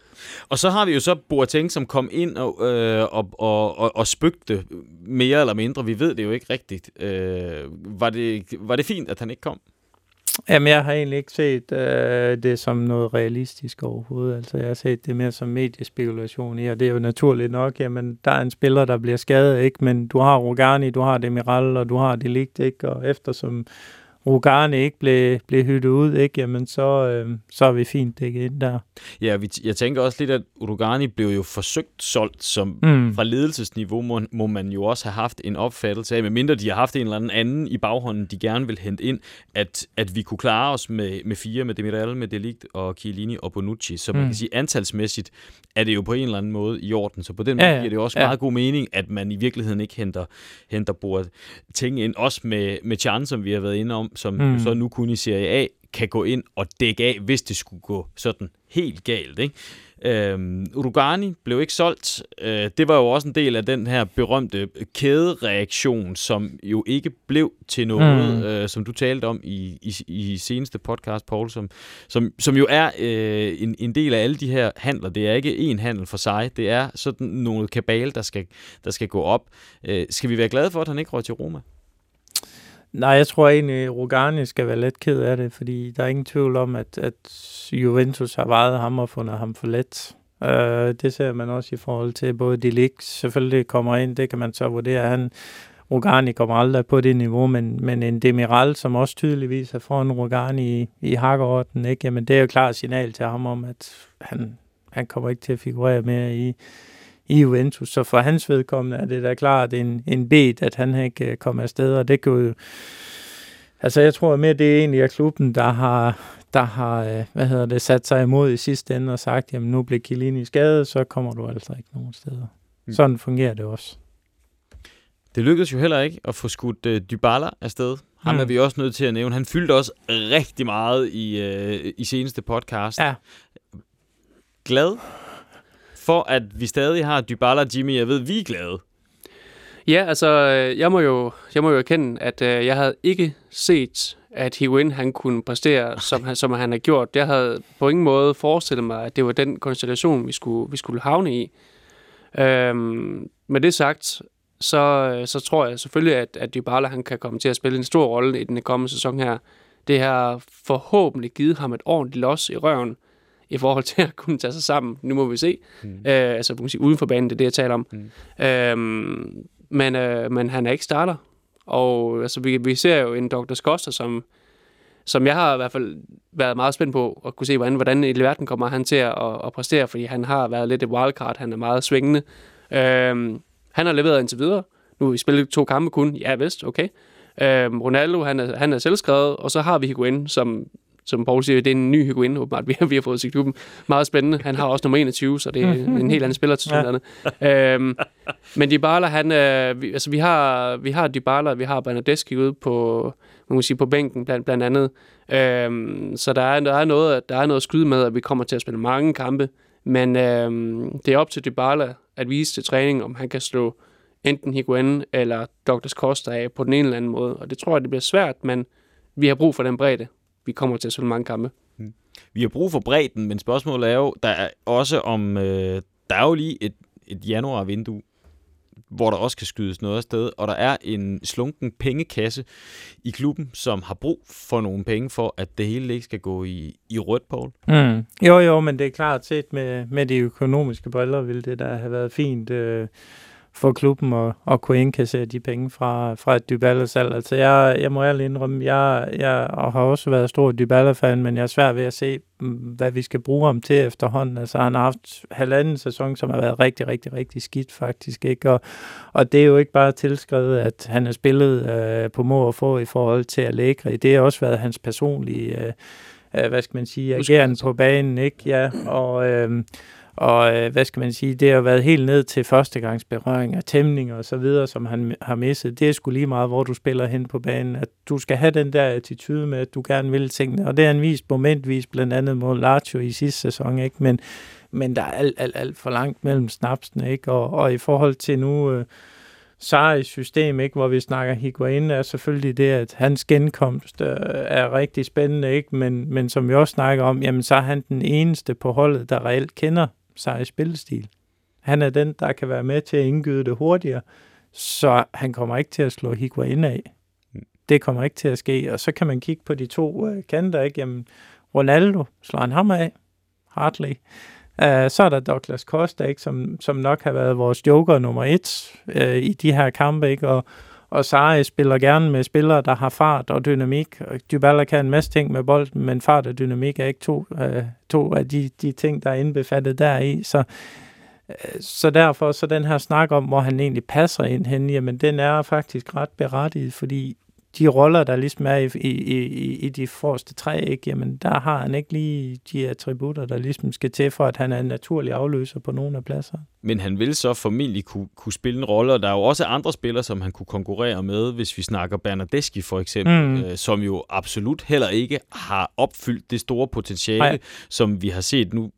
Og så har vi jo så Boateng, som kom ind og, øh, og, og, og, og spøgte mere eller mindre. Vi ved det jo ikke rigtigt. Øh, var, det, var det fint, at han ikke kom? Jamen, jeg har egentlig ikke set øh, det som noget realistisk overhovedet. Altså, jeg har set det mere som mediespekulation i, og det er jo naturligt nok. Jamen, der er en spiller, der bliver skadet, ikke? Men du har Rogani, du har Demiral, og du har Delict, ikke? Og eftersom Rugani ikke blev, blev hyttet ud, ikke, jamen så, øh, så er vi fint dækket ind der. Ja, vi, jeg tænker også lidt, at Rugani blev jo forsøgt solgt, som mm. fra ledelsesniveau må, må man jo også have haft en opfattelse af, medmindre de har haft en eller anden anden i baghånden, de gerne vil hente ind, at, at vi kunne klare os med, med fire, med Demiral, med Delict og Chiellini og Bonucci. Så man mm. kan sige, antalsmæssigt er det jo på en eller anden måde i orden. Så på den ja, måde giver det også ja. meget god mening, at man i virkeligheden ikke henter, henter bordet ting ind. Også med, med Chan, som vi har været inde om, som mm. så nu kun i Serie A kan gå ind og dække af, hvis det skulle gå sådan helt galt. Ikke? Øhm, Urugani blev ikke solgt. Øh, det var jo også en del af den her berømte kædereaktion, som jo ikke blev til noget, mm. øh, som du talte om i, i, i seneste podcast, Paul, som, som, som jo er øh, en, en del af alle de her handler. Det er ikke én handel for sig. Det er sådan nogle kabale, der skal, der skal gå op. Øh, skal vi være glade for, at han ikke røg til Roma? Nej, jeg tror egentlig, at Rogani skal være lidt ked af det, fordi der er ingen tvivl om, at, at Juventus har vejet ham og fundet ham for let. Uh, det ser man også i forhold til både de lig selvfølgelig kommer ind, det kan man så vurdere. Han, Rogani kommer aldrig på det niveau, men, men en Demiral, som også tydeligvis er foran Rogani i, i hakkerorden, ikke? Jamen, det er jo klart signal til ham om, at han, han kommer ikke til at figurere mere i, i Juventus. Så for hans vedkommende er det da klart en, en bed, at han ikke kommer afsted, og det kan jo... Altså, jeg tror mere, det er egentlig er klubben, der har, der har øh, hvad hedder det, sat sig imod i sidste ende og sagt, jamen nu bliver Kilini skadet, så kommer du altså ikke nogen steder. Mm. Sådan fungerer det også. Det lykkedes jo heller ikke at få skudt uh, Dybala afsted. Ham mm. er vi også nødt til at nævne. Han fyldte også rigtig meget i, uh, i seneste podcast. Ja. Glad for, at vi stadig har Dybala Jimmy. Jeg ved, vi er glade. Ja, altså, øh, jeg må jo, jeg må jo erkende, at øh, jeg havde ikke set, at Higuain han kunne præstere, som han, som han har gjort. Jeg havde på ingen måde forestillet mig, at det var den konstellation, vi skulle, vi skulle havne i. Øhm, med det sagt, så, så tror jeg selvfølgelig, at, at Dybala han kan komme til at spille en stor rolle i den kommende sæson her. Det har forhåbentlig givet ham et ordentligt los i røven i forhold til at kunne tage sig sammen. Nu må vi se. Mm. Øh, altså, man kan sige, uden for banen, det er det, jeg taler om. Mm. Øhm, men, øh, men han er ikke starter. Og altså, vi, vi ser jo en Dr. Skoster, som, som jeg har i hvert fald været meget spændt på at kunne se, hvordan, hvordan i verden kommer han til at, at, præstere, fordi han har været lidt et wildcard, han er meget svingende. Øhm, han har leveret indtil videre. Nu har vi spillet to kampe kun. Ja, vist, okay. Øhm, Ronaldo, han er, han er selvskrevet, og så har vi Higuain, som, som Paul siger, det er en ny Higuain, åbenbart, vi har, vi har fået til klubben. Meget spændende. Han har også nummer 21, så det er en helt anden spiller til sådan ja. øhm, Men Dybala, han, øh, vi, altså vi har, vi har Dybala, vi har Bernadeschi ude på, man må sige, på bænken blandt, blandt andet. Øhm, så der er, der, er noget, der er noget at skyde med, at vi kommer til at spille mange kampe. Men øhm, det er op til Dybala at vise til træning, om han kan slå enten Higuain eller Dr. Costa af på den ene eller anden måde. Og det tror jeg, det bliver svært, men vi har brug for den bredde. Vi kommer til at spille mange kampe. Hmm. Vi har brug for bredden, men spørgsmålet er jo, der er også om, øh, der er jo lige et, et januar-vindue, hvor der også kan skydes noget af sted, og der er en slunken pengekasse i klubben, som har brug for nogle penge for, at det hele ikke skal gå i, i rødt, Paul. Mm. Jo, jo, men det er klart set med, med de økonomiske briller, ville det da have været fint. Øh for klubben at, at kunne indkassere de penge fra, fra et Dybala-salg. Altså jeg, jeg må ærligt indrømme, jeg, jeg har også været stor Dybala-fan, men jeg er svær ved at se, mm, hvad vi skal bruge ham til efterhånden. Altså han har haft halvanden sæson, som har været rigtig, rigtig, rigtig skidt faktisk. Ikke? Og, og det er jo ikke bare tilskrevet, at han har spillet øh, på må og få i forhold til Allegri. Det har også været hans personlige, øh, øh, hvad skal man sige, agerende på banen. Ikke? Ja, og... Øh, og øh, hvad skal man sige, det har været helt ned til førstegangsberøring og tæmning og så videre, som han har misset. Det er sgu lige meget, hvor du spiller hen på banen. At du skal have den der attitude med, at du gerne vil tingene. Og det er han vist momentvis, blandt andet mod Lazio i sidste sæson. Ikke? Men, men der er alt, alt, alt for langt mellem snapsene. Ikke? Og, og i forhold til nu... Øh, Saris system, ikke, hvor vi snakker Higuain, er selvfølgelig det, at hans genkomst øh, er rigtig spændende, ikke? Men, men som vi også snakker om, jamen, så er han den eneste på holdet, der reelt kender sig spillestil. Han er den, der kan være med til at indgyde det hurtigere, så han kommer ikke til at slå Higuain af. Mm. Det kommer ikke til at ske. Og så kan man kigge på de to uh, kanter, ikke? Jamen, Ronaldo slår han ham af. Hartley. Uh, så er der Douglas Costa, ikke? Som, som nok har været vores joker nummer et uh, i de her kampe, ikke? Og, og Sarri spiller gerne med spillere, der har fart og dynamik. Og Dybala kan en masse ting med bolden, men fart og dynamik er ikke to, øh, to af de, de ting, der er indbefattet deri. Så, øh, så derfor så den her snak om, hvor han egentlig passer ind hen, jamen den er faktisk ret berettiget, fordi de roller, der ligesom er i, i, i, i de forreste tre, ikke, jamen der har han ikke lige de attributter, der ligesom skal til for, at han er en naturlig afløser på nogle af pladser. Men han vil så formentlig kunne, kunne spille en rolle, og der er jo også andre spillere, som han kunne konkurrere med, hvis vi snakker Bernardeschi for eksempel, mm. øh, som jo absolut heller ikke har opfyldt det store potentiale, Nej. som vi har set. Nu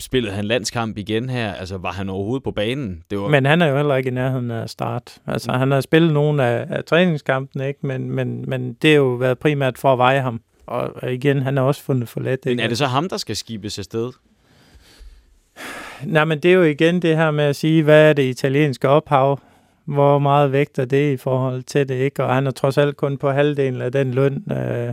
spillede han landskamp igen her, altså var han overhovedet på banen? Det var... Men han er jo heller ikke i nærheden af start. Altså han har spillet nogle af, af træningskampene, ikke? Men, men, men det har jo været primært for at veje ham. Og igen, han har også fundet for let. Ikke? Men er det så ham, der skal skibes afsted? Nej, men det er jo igen det her med at sige, hvad er det italienske ophav? Hvor meget vægter det i forhold til det, ikke? Og han er trods alt kun på halvdelen af den løn, øh,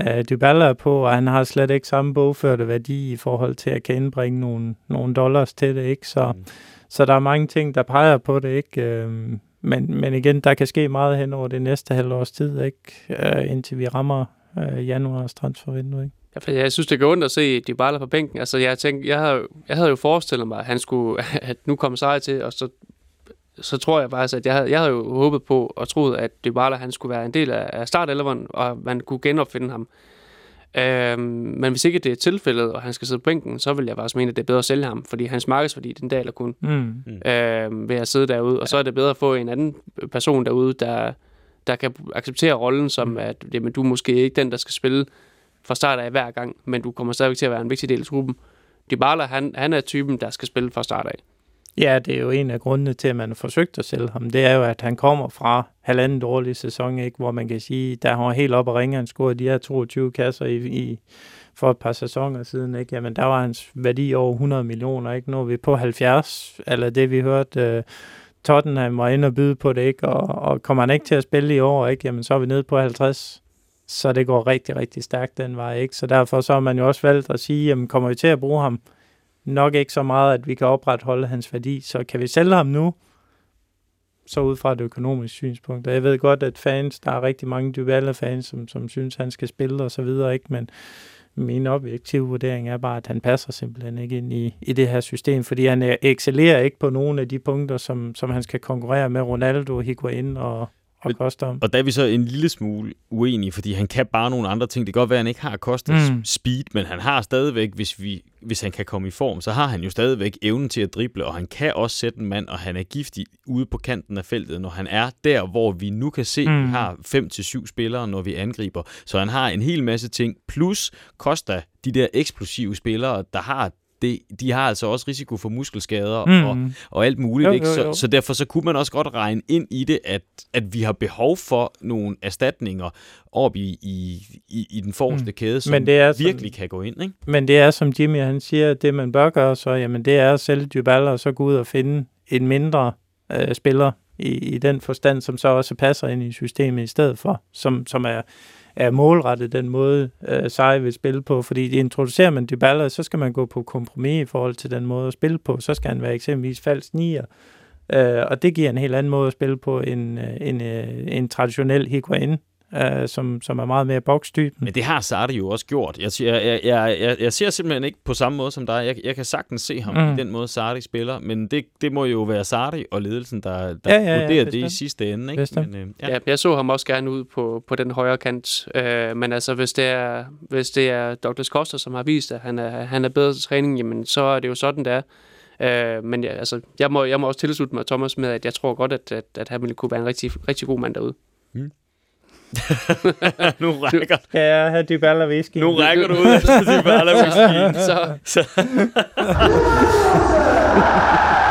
øh, Dybala er på, og han har slet ikke samme bogførte værdi i forhold til at kan indbringe nogle, nogle dollars til det, ikke? Så, mm. så der er mange ting, der peger på det, ikke? Øh, men, men igen, der kan ske meget hen over det næste halvårs tid, ikke? Øh, indtil vi rammer øh, januars transfervindue, ikke? Ja, for jeg synes, det går ondt at se Dybala på bænken. Altså, jeg, tænkte, jeg, havde, jeg havde jo forestillet mig, at han skulle, at nu kom sig til, og så, så tror jeg faktisk, at jeg havde, jeg havde jo håbet på og troet, at Dybala han skulle være en del af, af startelveren, og man kunne genopfinde ham. Øhm, men hvis ikke det er tilfældet, og han skal sidde på bænken, så vil jeg faktisk mene, at det er bedre at sælge ham, fordi hans markedsværdi, den daler kun mm. øhm, ved at sidde derude. Og ja. så er det bedre at få en anden person derude, der, der kan acceptere rollen som, mm. at jamen, du er måske ikke den, der skal spille fra start af hver gang, men du kommer stadigvæk til at være en vigtig del af truppen. Dybala, han, han er typen, der skal spille fra start af. Ja, det er jo en af grundene til, at man har forsøgt at sælge ham. Det er jo, at han kommer fra halvanden dårlig sæson, ikke? hvor man kan sige, der har helt op og ringe, han scorede de her 22 kasser i, i for et par sæsoner siden, ikke? Jamen, der var hans værdi over 100 millioner, ikke? Nu er vi på 70, eller det vi hørte, øh, Tottenham var inde og byde på det, ikke? Og, og kommer han ikke til at spille i år, ikke? Jamen, så er vi nede på 50. Så det går rigtig, rigtig stærkt den vej, ikke? Så derfor så har man jo også valgt at sige, jamen, kommer vi til at bruge ham? Nok ikke så meget, at vi kan opretholde hans værdi. Så kan vi sælge ham nu? Så ud fra et økonomisk synspunkt. Og jeg ved godt, at fans, der er rigtig mange Dybala-fans, som, som synes, han skal spille og så videre, ikke? Men, min objektive vurdering er bare, at han passer simpelthen ikke ind i, i det her system, fordi han excellerer ikke på nogle af de punkter, som, som han skal konkurrere med Ronaldo, Higuain og, og Costa. Og der er vi så en lille smule uenige, fordi han kan bare nogle andre ting. Det kan godt være, at han ikke har Costas mm. speed, men han har stadigvæk, hvis, vi, hvis han kan komme i form, så har han jo stadigvæk evnen til at drible, og han kan også sætte en mand, og han er giftig ude på kanten af feltet, når han er der, hvor vi nu kan se, mm. at vi har 5-7 spillere, når vi angriber. Så han har en hel masse ting, plus Costa, de der eksplosive spillere, der har det, de har altså også risiko for muskelskader mm. og, og alt muligt. Jo, ikke? Så, jo, jo. Så, så derfor så kunne man også godt regne ind i det, at, at vi har behov for nogle erstatninger op i, i, i, i den forreste mm. kæde, som men det er virkelig som, kan gå ind. Ikke? Men det er, som Jimmy han siger, det man bør gøre, så jamen, det er at sælge Dybala og så gå ud og finde en mindre øh, spiller i, i den forstand, som så også passer ind i systemet i stedet for, som, som er er målrettet den måde, øh, Sarri vil spille på. Fordi introducerer man Dybala, så skal man gå på kompromis i forhold til den måde at spille på. Så skal han være eksempelvis falsk nier. Øh, og det giver en helt anden måde at spille på end øh, en, øh, en traditionel Higuain øh, som, som er meget mere bokstypen. Men det har Sarri jo også gjort. Jeg, jeg, jeg, jeg, jeg ser simpelthen ikke på samme måde som dig. Jeg, jeg kan sagtens se ham mm. i den måde, Sarri spiller, men det, det må jo være Sarri og ledelsen, der, der ja, ja, ja, vurderer det i sidste ende. Ikke? Men, øh, ja. ja, jeg så ham også gerne ud på, på den højre kant, øh, men altså hvis det er, hvis det er Dr. Costa, som har vist, at han er, han er bedre til træning, jamen, så er det jo sådan, det er. Øh, men ja, altså, jeg, må, jeg må også tilslutte mig Thomas med, at jeg tror godt, at, at, at han ville kunne være en rigtig, rigtig god mand derude. Mm. nu rækker Kan jeg have Dybala whisky? Nu rækker du ud efter Dybala whisky. så. så.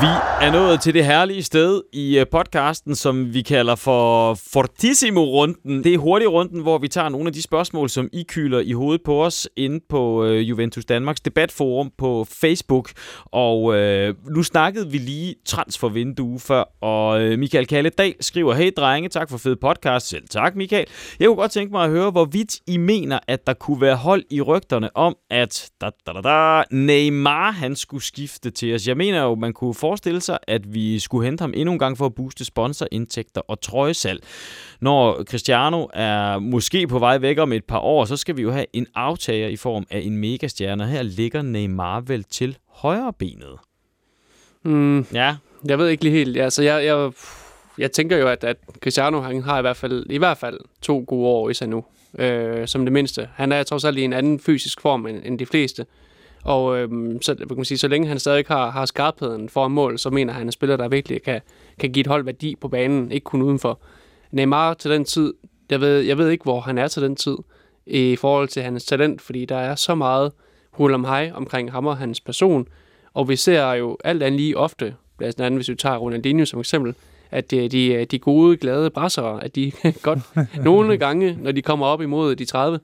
Vi er nået til det herlige sted i øh, podcasten, som vi kalder for Fortissimo-runden. Det er hurtig-runden, hvor vi tager nogle af de spørgsmål, som I kyler i hovedet på os inde på øh, Juventus Danmarks debatforum på Facebook. Og øh, nu snakkede vi lige transfervindue før, og øh, Michael Kalledal skriver, Hey drenge, tak for fed podcast. Selv tak, Michael. Jeg kunne godt tænke mig at høre, hvorvidt I mener, at der kunne være hold i rygterne om, at da, da, da, da, Neymar han skulle skifte til os. Jeg mener jo, man kunne forestille sig, at vi skulle hente ham endnu en gang for at booste sponsorindtægter og trøjesalg. Når Cristiano er måske på vej væk om et par år, så skal vi jo have en aftager i form af en megastjerne. Her ligger Neymar vel til højre benet. Mm, ja. Jeg ved ikke lige helt. Altså, jeg, jeg, jeg tænker jo, at, at Cristiano han har i hvert fald, i hvert fald to gode år i sig nu. Øh, som det mindste. Han er trods alt i en anden fysisk form end, end de fleste. Og øhm, så, kan man sige, så længe han stadig har, har skarpheden for mål, så mener han, at han er spiller, der virkelig kan, kan give et hold værdi på banen, ikke kun udenfor. Neymar til den tid, jeg ved, jeg ved ikke, hvor han er til den tid i forhold til hans talent, fordi der er så meget hul om hej omkring ham og hans person. Og vi ser jo alt andet lige ofte, blandt andet hvis vi tager Ronaldinho som eksempel, at øh, de, de, de gode, glade brassere, at de godt nogle gange, når de kommer op imod de 30,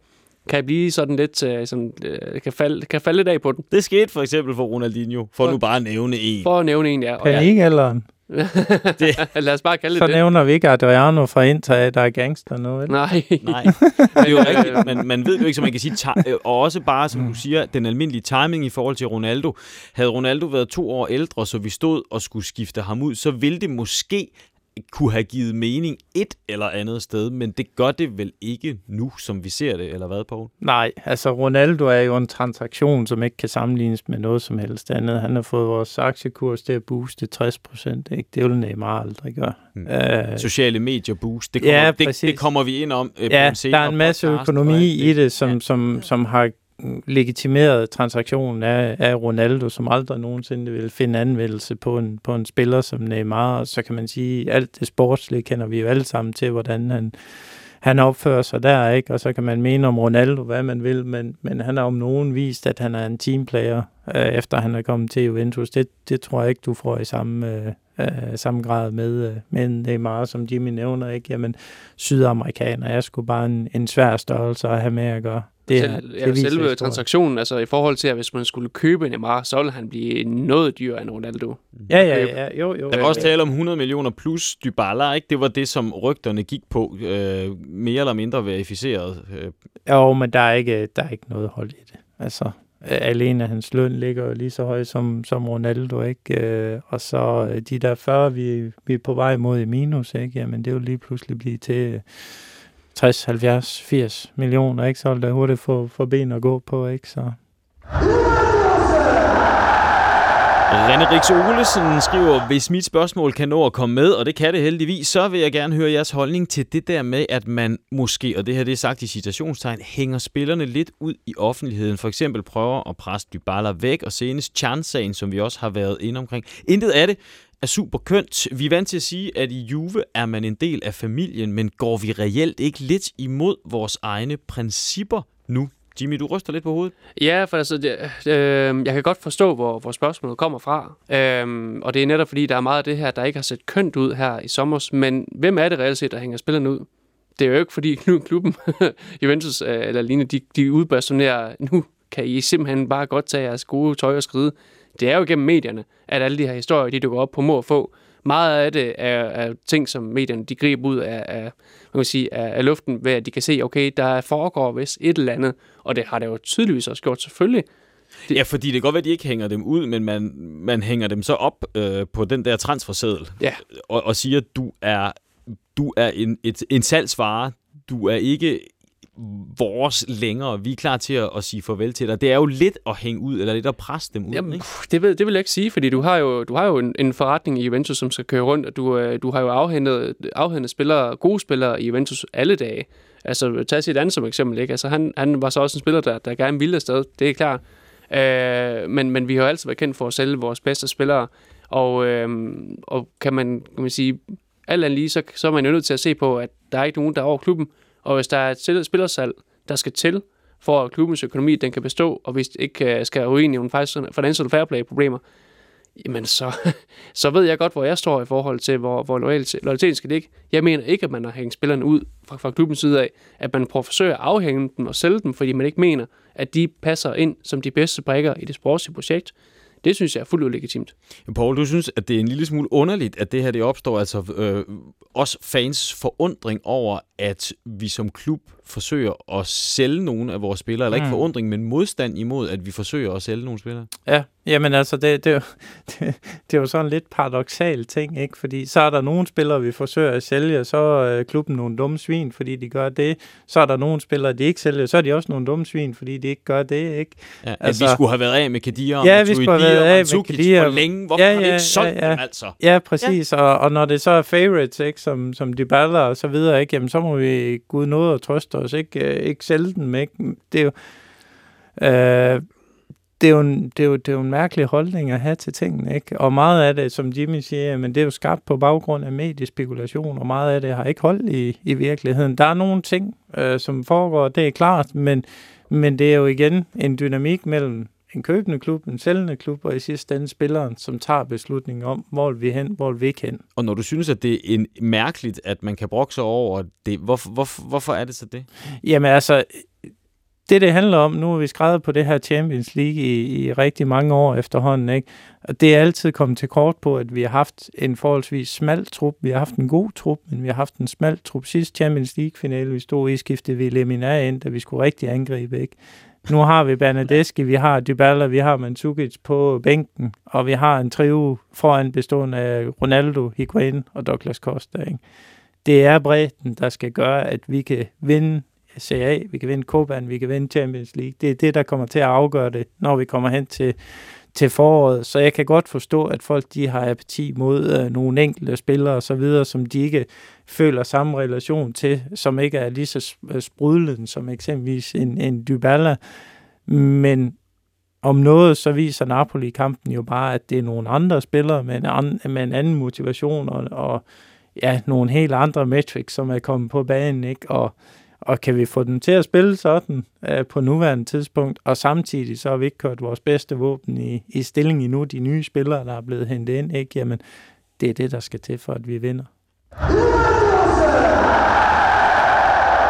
kan blive sådan lidt, uh, sådan, uh, kan, falde, kan falde lidt af på den. Det skete for eksempel for Ronaldinho, for, for nu bare at nævne en. For at nævne en, ja. Panikalderen. det. Lad os bare kalde så det Så nævner vi ikke Adriano fra Inter, der er gangster nu, vel? Nej. Nej. Det er jo rigtigt. Man, man ved jo ikke, som man kan sige, øh, og også bare, som du siger, den almindelige timing i forhold til Ronaldo. Havde Ronaldo været to år ældre, så vi stod og skulle skifte ham ud, så ville det måske kunne have givet mening et eller andet sted, men det gør det vel ikke nu, som vi ser det, eller hvad, på? Nej, altså Ronaldo er jo en transaktion, som ikke kan sammenlignes med noget som helst andet. Han har fået vores aktiekurs til at booste 60 procent, ikke? Det vil Neymar aldrig gøre. Hmm. Uh, Sociale medier boost, det kommer, ja, det, det kommer vi ind om uh, ja, der er en masse økonomi i det, som, ja. som, som har legitimerede transaktionen af, af Ronaldo, som aldrig nogensinde vil finde anvendelse på en, på en spiller som Neymar. Og så kan man sige, alt det sportslige kender vi jo alle sammen til, hvordan han, han opfører sig der, ikke? Og så kan man mene om Ronaldo, hvad man vil, men, men han har om nogen vist, at han er en teamplayer, øh, efter han er kommet til Juventus. Det, det tror jeg ikke, du får i samme, øh, øh, samme grad med, øh, med Neymar, som Jimmy nævner, ikke? Jamen, sydamerikaner er sgu bare en, en svær størrelse at have med at gøre. Det, er, Selv, ja, det selve historien. transaktionen, altså i forhold til, at hvis man skulle købe Neymar, så ville han blive noget dyrere end Ronaldo. Ja, ja, ja, jo, jo. Der er også tale om 100 millioner plus Dybala, ikke? Det var det, som rygterne gik på, øh, mere eller mindre verificeret. Øh. Jo, men der er, ikke, der er ikke noget hold i det. Altså, alene hans løn ligger lige så høj som, som Ronaldo, ikke? Øh, og så øh, de der 40, vi, vi er på vej mod i minus, ikke? Jamen, det er jo lige pludselig blive til 60, 70, 80 millioner, ikke? Så vil det hurtigt få, få ben at gå på, ikke? Så... René Rix Olesen skriver, hvis mit spørgsmål kan nå at komme med, og det kan det heldigvis, så vil jeg gerne høre jeres holdning til det der med, at man måske, og det her det er sagt i citationstegn, hænger spillerne lidt ud i offentligheden. For eksempel prøver at presse Dybala væk, og senest chance som vi også har været inde omkring. Intet af det er super kønt. Vi er vant til at sige, at i Juve er man en del af familien, men går vi reelt ikke lidt imod vores egne principper nu? Jimmy, du ryster lidt på hovedet. Ja, for altså, det, øh, jeg kan godt forstå, hvor, hvor spørgsmålet kommer fra. Øh, og det er netop fordi, der er meget af det her, der ikke har set kønt ud her i sommer. Men hvem er det reelt set, der hænger spillerne ud? Det er jo ikke fordi klubben, Juventus øh, eller lignende, de, de udbastonerer, nu kan I simpelthen bare godt tage jeres gode tøj og skride. Det er jo gennem medierne, at alle de her historier, de dukker op på må få. Meget af det er, er ting, som medierne de griber ud af, af, man kan sige, af, af luften, ved at de kan se, okay, der foregår vist et eller andet, og det har det jo tydeligvis også gjort selvfølgelig. Det... Ja, fordi det kan godt være, at de ikke hænger dem ud, men man, man hænger dem så op øh, på den der transferseddel ja. og, og siger, at du er, du er en, et, en salgsvare, du er ikke vores længere. Vi er klar til at, at sige farvel til dig. Det er jo lidt at hænge ud, eller lidt at presse dem ud. Jamen, ikke? Det, vil, det vil jeg ikke sige, fordi du har jo, du har jo en, en forretning i Juventus, som skal køre rundt, og du, øh, du har jo afhentet, afhentet spillere, gode spillere i Juventus alle dage. Altså, tag sit andet som eksempel, ikke? Altså, han, han var så også en spiller, der, der gerne ville afsted, det er klart. Øh, men, men vi har jo altid været kendt for at sælge vores bedste spillere, og, øh, og kan man, kan man sige, alt andet lige, så, så er man jo nødt til at se på, at der er ikke nogen, der er over klubben, og hvis der er et spillersalg, der skal til, for at klubbens økonomi den kan bestå, og hvis det ikke øh, skal ruin i nogle financial fair play problemer, jamen så, så ved jeg godt, hvor jeg står i forhold til, hvor, hvor lojaliteten skal ligge. Jeg mener ikke, at man har hængt spillerne ud fra, fra klubbens side af, at man prøver at forsøge at afhænge dem og sælge dem, fordi man ikke mener, at de passer ind som de bedste brækker i det sportslige projekt. Det synes jeg er fuldt legitimt. Paul, du synes, at det er en lille smule underligt, at det her det opstår, altså øh, også fans forundring over, at vi som klub forsøger at sælge nogle af vores spillere, eller mm. ikke forundring, men modstand imod, at vi forsøger at sælge nogle spillere. Ja, jamen altså, det, det, det, det er jo sådan en lidt paradoxal ting, ikke? Fordi så er der nogle spillere, vi forsøger at sælge, og så er klubben nogle dumme svin, fordi de gør det. Så er der nogle spillere, de ikke sælger, så er de også nogle dumme svin, fordi de ikke gør det, ikke? Ja, altså, at vi skulle have været af med Kadir og ja, vi skulle have været af med Kadir. For længe. Hvorfor ja, ja, har vi ikke solgt ja, ja. dem, altså? Ja, præcis. Ja. Og, og når det så er favorites, ikke? Som, som de baller og så videre, ikke? Jamen, så må vi gud noget og trøste os, ikke? Øh, ikke sælge dem, ikke? Det er jo... Øh, det er, jo en, det, er jo, det er jo en mærkelig holdning at have til tingene, ikke? Og meget af det, som Jimmy siger, men det er jo skabt på baggrund af mediespekulation, og meget af det har ikke holdt i, i virkeligheden. Der er nogle ting, øh, som foregår, det er klart, men, men det er jo igen en dynamik mellem en købende klub, en sælgende klub, og i sidste ende spilleren, som tager beslutningen om, hvor vi hen, hvor vi ikke hen. Og når du synes, at det er en mærkeligt, at man kan brokse over det, hvorfor, hvorfor, hvorfor er det så det? Jamen altså, det, det handler om, nu har vi skrevet på det her Champions League i, i rigtig mange år efterhånden, ikke? og det er altid kommet til kort på, at vi har haft en forholdsvis smal trup. Vi har haft en god trup, men vi har haft en smal trup. Sidste Champions League-finale, vi stod i, skiftede vi Lemina ind, da vi skulle rigtig angribe. Ikke? Nu har vi Bernadeschi, vi har Dybala, vi har Mandzukic på bænken, og vi har en trio foran bestående af Ronaldo, Higuain og Douglas Costa. Ikke? Det er bredden, der skal gøre, at vi kan vinde Serie A, vi kan vinde Copan, vi kan vinde Champions League. Det er det, der kommer til at afgøre det, når vi kommer hen til, til foråret. Så jeg kan godt forstå, at folk de har apati mod øh, nogle enkelte spillere osv., som de ikke føler samme relation til, som ikke er lige så øh, sprudlende som eksempelvis en, en Dybala. Men om noget, så viser Napoli-kampen jo bare, at det er nogle andre spillere med en, an, med en anden motivation og, og ja, nogle helt andre metrics, som er kommet på banen, ikke? Og og kan vi få den til at spille sådan øh, på nuværende tidspunkt, og samtidig så har vi ikke kørt vores bedste våben i, i stilling endnu, de nye spillere, der er blevet hentet ind, ikke? Jamen, det er det, der skal til for, at vi vinder.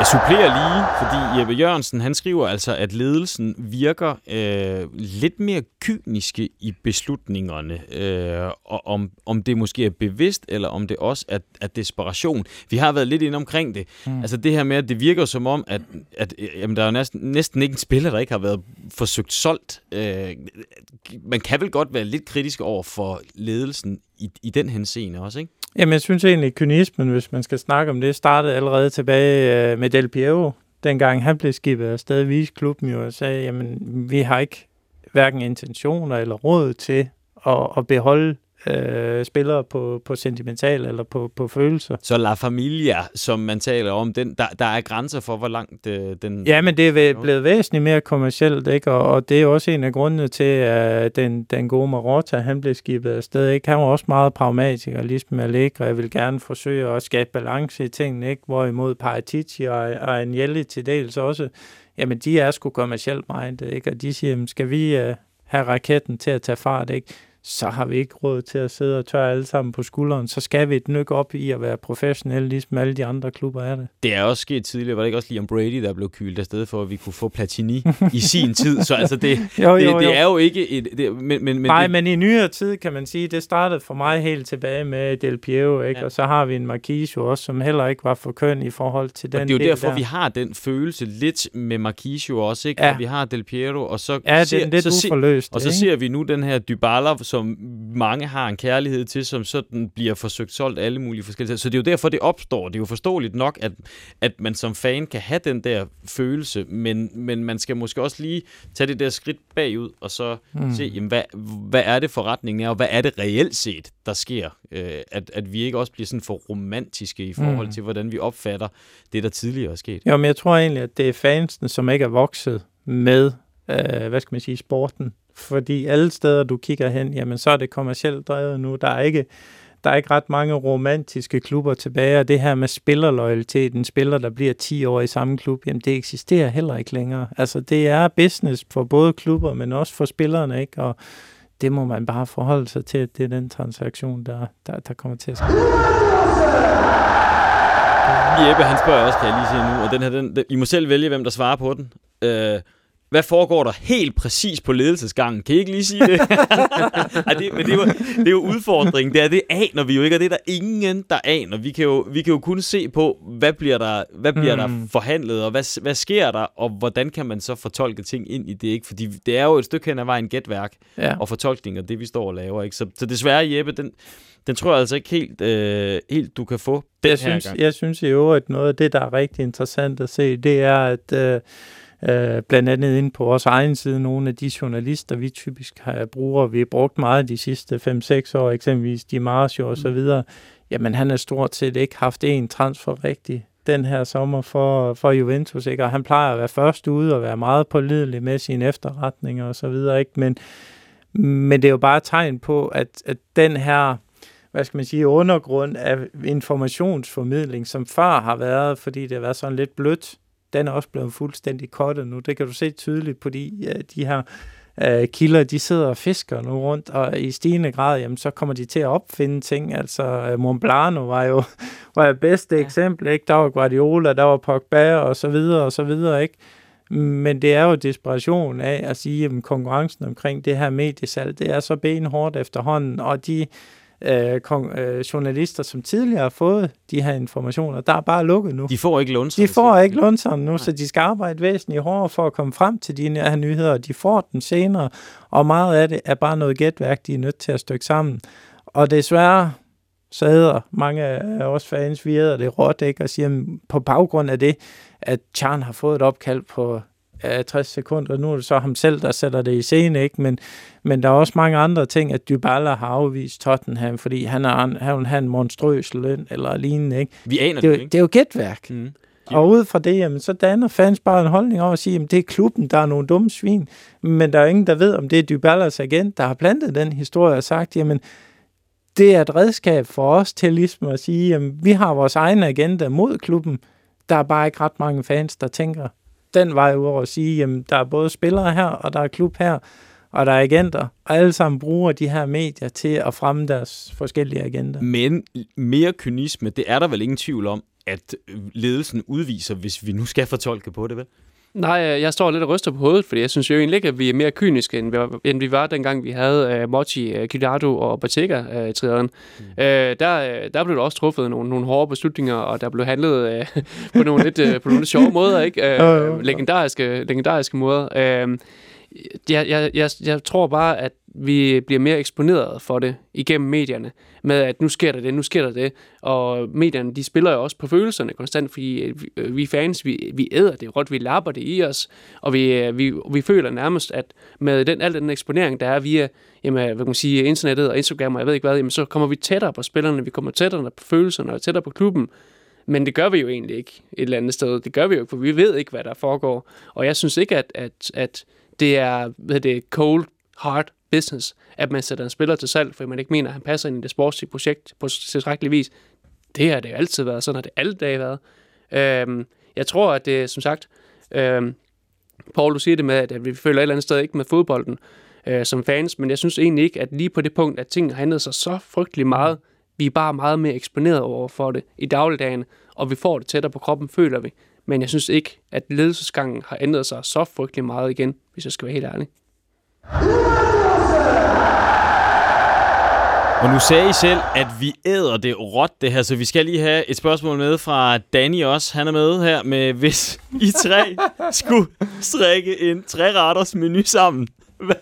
Jeg supplerer lige, fordi Jeppe Jørgensen han skriver altså, at ledelsen virker øh, lidt mere kyniske i beslutningerne, øh, og om, om det måske er bevidst, eller om det også er, er desperation. Vi har været lidt inde omkring det. Mm. Altså det her med, at det virker som om, at, at jamen, der er jo næsten, næsten ikke en spiller, der ikke har været forsøgt solgt. Øh, man kan vel godt være lidt kritisk over for ledelsen i, i den henseende også, ikke? Jamen, jeg synes egentlig, at kynismen, hvis man skal snakke om det, startede allerede tilbage øh, med Del Piero. Dengang han blev skibet afsted, viste klubben jo og sagde, jamen, vi har ikke hverken intentioner eller råd til at, at beholde øh, spillere på, på sentimental eller på, på følelser. Så La Familia, som man taler om, den, der, der er grænser for, hvor langt øh, den... Ja, men det er blevet væsentligt mere kommercielt, ikke? Og, og det er også en af grundene til, at den, den gode Marotta, han blev skibet afsted. Ikke? Han var også meget pragmatiker, ligesom Allegri. Jeg vil gerne forsøge at skabe balance i tingene, ikke? hvorimod Paratici og, og Agnelli til dels også, jamen de er sgu kommercielt minded, ikke? og de siger, jamen, skal vi uh, have raketten til at tage fart, ikke? Så har vi ikke råd til at sidde og tørre alle sammen på skulderen. Så skal vi et nyk op i at være professionelle, ligesom alle de andre klubber er det. Det er også sket tidligere. Var det ikke også Liam Brady, der blev kylet afsted for, at vi kunne få Platini i sin tid? Så altså, det, jo, jo, jo. det, det er jo ikke... Et, det, men, men, men Nej, det, men i nyere tid, kan man sige, det startede for mig helt tilbage med Del Piero, ikke? Ja. og så har vi en Marquisio også, som heller ikke var for køn i forhold til den og det er jo derfor, der. vi har den følelse lidt med Marquisio også, ikke? Ja. vi har Del Piero, og så, ja, ser, det er lidt så, uforløst, og så ikke? ser vi nu den her Dybala, som mange har en kærlighed til, som sådan bliver forsøgt solgt alle mulige forskellige Så det er jo derfor, det opstår. Det er jo forståeligt nok, at, at man som fan kan have den der følelse, men, men man skal måske også lige tage det der skridt bagud, og så mm. se, jamen, hvad, hvad er det forretningen er, og hvad er det reelt set, der sker? Øh, at, at vi ikke også bliver sådan for romantiske i forhold mm. til, hvordan vi opfatter det, der tidligere er sket. Jo, men jeg tror egentlig, at det er fansen, som ikke er vokset med, øh, hvad skal man sige, sporten fordi alle steder, du kigger hen, jamen så er det kommercielt drevet nu. Der er ikke, der er ikke ret mange romantiske klubber tilbage, og det her med spillerloyalitet, en spiller, der bliver 10 år i samme klub, jamen det eksisterer heller ikke længere. Altså det er business for både klubber, men også for spillerne, ikke? Og det må man bare forholde sig til, at det er den transaktion, der, der, der kommer til at ske. Jeppe, han spørger også, kan jeg lige sige nu, og den her, den, den, I må selv vælge, hvem der svarer på den. Øh, hvad foregår der helt præcis på ledelsesgangen? Kan I ikke lige sige det? Ej, det, men det er, jo, det er jo udfordringen. Det er det aner vi jo ikke, og det er der ingen, der aner. Vi kan jo, vi kan jo kun se på, hvad bliver der, hvad bliver mm. der forhandlet, og hvad, hvad sker der, og hvordan kan man så fortolke ting ind i det? ikke? Fordi det er jo et stykke hen ad vejen gætværk ja. og fortolkning af det, vi står og laver. Ikke? Så, så desværre, Jeppe, den, den tror jeg altså ikke helt, øh, helt du kan få. Jeg synes, gang. jeg synes i øvrigt, noget af det, der er rigtig interessant at se, det er, at øh, Øh, blandt andet ind på vores egen side, nogle af de journalister, vi typisk har bruger, vi har brugt meget de sidste 5-6 år, eksempelvis Di Marzio og så mm. videre, jamen han har stort set ikke haft en transfer rigtig den her sommer for, for Juventus, ikke? og han plejer at være først ude og være meget pålidelig med sine efterretninger og så videre, ikke? Men, men det er jo bare et tegn på, at, at den her hvad skal man sige, undergrund af informationsformidling, som før har været, fordi det har været sådan lidt blødt, den er også blevet fuldstændig kottet nu. Det kan du se tydeligt på de, de her uh, kilder, de sidder og fisker nu rundt, og i stigende grad, jamen, så kommer de til at opfinde ting. Altså, uh, Montblano var jo var det bedste ja. eksempel, ikke? Der var Guardiola, der var Pogba, og så videre, og så videre, ikke? Men det er jo desperation af at sige, at konkurrencen omkring det her mediesalg, det er så benhårdt efterhånden, og de øh, kong, øh, journalister, som tidligere har fået de her informationer, der er bare lukket nu. De får ikke lundserne. De får ikke lundserne nu, Nej. så de skal arbejde væsentligt hårdere for at komme frem til de her nyheder. De får den senere, og meget af det er bare noget gætværk, de er nødt til at stykke sammen. Og desværre, så hedder mange af os fans, vi hedder det råt, ikke? og siger, på baggrund af det, at Chan har fået et opkald på 60 sekunder. Nu er det så ham selv, der sætter det i scene, ikke? Men, men der er også mange andre ting, at Dybala har afvist Tottenham, fordi han, er, han vil have en monstrøs løn eller lignende, ikke? Vi aner det, det, ikke? Det er jo gætværk. Mm. Og ud fra det, jamen, så danner fans bare en holdning over at sige, at det er klubben, der er nogle dumme svin. Men der er ingen, der ved, om det er Dybalas agent, der har plantet den historie og sagt, jamen, det er et redskab for os til ligesom at sige, at vi har vores egen agenda mod klubben. Der er bare ikke ret mange fans, der tænker, den vej over at sige, jamen, der er både spillere her, og der er klub her, og der er agenter, og alle sammen bruger de her medier til at fremme deres forskellige agenter. Men mere kynisme, det er der vel ingen tvivl om, at ledelsen udviser, hvis vi nu skal fortolke på det, vel? Nej, jeg står lidt og ryster på hovedet, fordi jeg synes jo egentlig ikke, at vi er mere kyniske, end vi var, end vi var dengang vi havde uh, Mochi, uh, Kiliardo og Bottega uh, i triaderen. Mm. Uh, der, der blev der også truffet nogle, nogle hårde beslutninger, og der blev handlet uh, på nogle lidt, uh, på nogle lidt sjove måder, ikke? Uh, legendariske, legendariske måder. Uh, jeg, jeg, jeg, jeg tror bare, at vi bliver mere eksponeret for det igennem medierne, med at nu sker der det, nu sker der det, og medierne, de spiller jo også på følelserne konstant, fordi øh, vi, øh, fans, vi, vi æder det råt, vi lapper det i os, og vi, øh, vi, vi føler nærmest, at med den, al den eksponering, der er via jamen, hvad kan man sige, internettet og Instagram, og jeg ved ikke hvad, jamen, så kommer vi tættere på spillerne, vi kommer tættere på følelserne og tættere på klubben, men det gør vi jo egentlig ikke et eller andet sted. Det gør vi jo ikke, for vi ved ikke, hvad der foregår. Og jeg synes ikke, at, at, at det er hvad det, cold, hard business, at man sætter en spiller til salg, fordi man ikke mener, at han passer ind i det sportslige projekt på tilstrækkelig vis. Det har det jo altid været. Sådan har det alle dage været. Øhm, jeg tror, at det som sagt, øhm, Paul, du siger det med, at vi føler et eller andet sted ikke med fodbolden øh, som fans, men jeg synes egentlig ikke, at lige på det punkt, at ting har ændret sig så frygtelig meget, vi er bare meget mere eksponeret over for det i dagligdagen, og vi får det tættere på kroppen, føler vi. Men jeg synes ikke, at ledelsesgangen har ændret sig så frygtelig meget igen, hvis jeg skal være helt ærlig. Og nu sagde I selv, at vi æder det råt, det her, så vi skal lige have et spørgsmål med fra Danny også. Han er med her med, hvis I tre skulle strikke en træretters menu sammen. Hvad,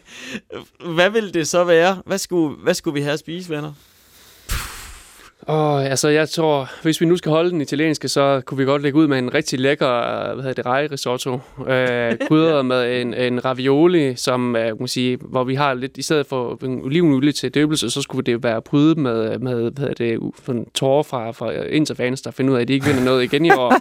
hvad vil det så være? Hvad skulle, hvad skulle vi have at spise, venner? Oh, altså, jeg tror, hvis vi nu skal holde den italienske, så kunne vi godt lægge ud med en rigtig lækker, hvad hedder det, rejerisotto. Øh, krydret med en, en ravioli, som, uh, man sige, hvor vi har lidt, i stedet for olivenolie til døbelse, så skulle det være prydet med, med hvad hedder det, en tårer fra, fra Interfans, der finder ud af, at de ikke vinder noget igen i år.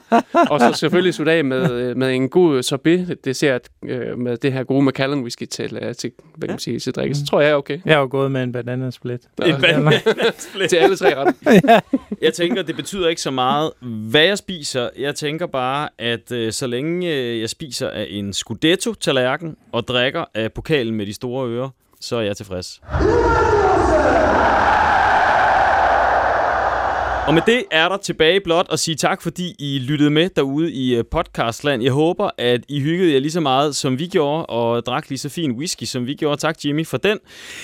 og så selvfølgelig slutte af med, med en god sorbet dessert øh, med det her gode Macallan whisky til, uh, til, hvad kan man sige, til drikke. Så tror jeg er okay. Jeg har jo gået med en banana split. En banana split. til alle tre retter. jeg tænker, det betyder ikke så meget, hvad jeg spiser. Jeg tænker bare, at øh, så længe øh, jeg spiser af en Scudetto-tallerken og drikker af pokalen med de store ører, så er jeg tilfreds. Og med det er der tilbage blot at sige tak, fordi I lyttede med derude i øh, podcastland. Jeg håber, at I hyggede jer lige så meget, som vi gjorde, og drak lige så fin whisky, som vi gjorde. Tak, Jimmy, for den.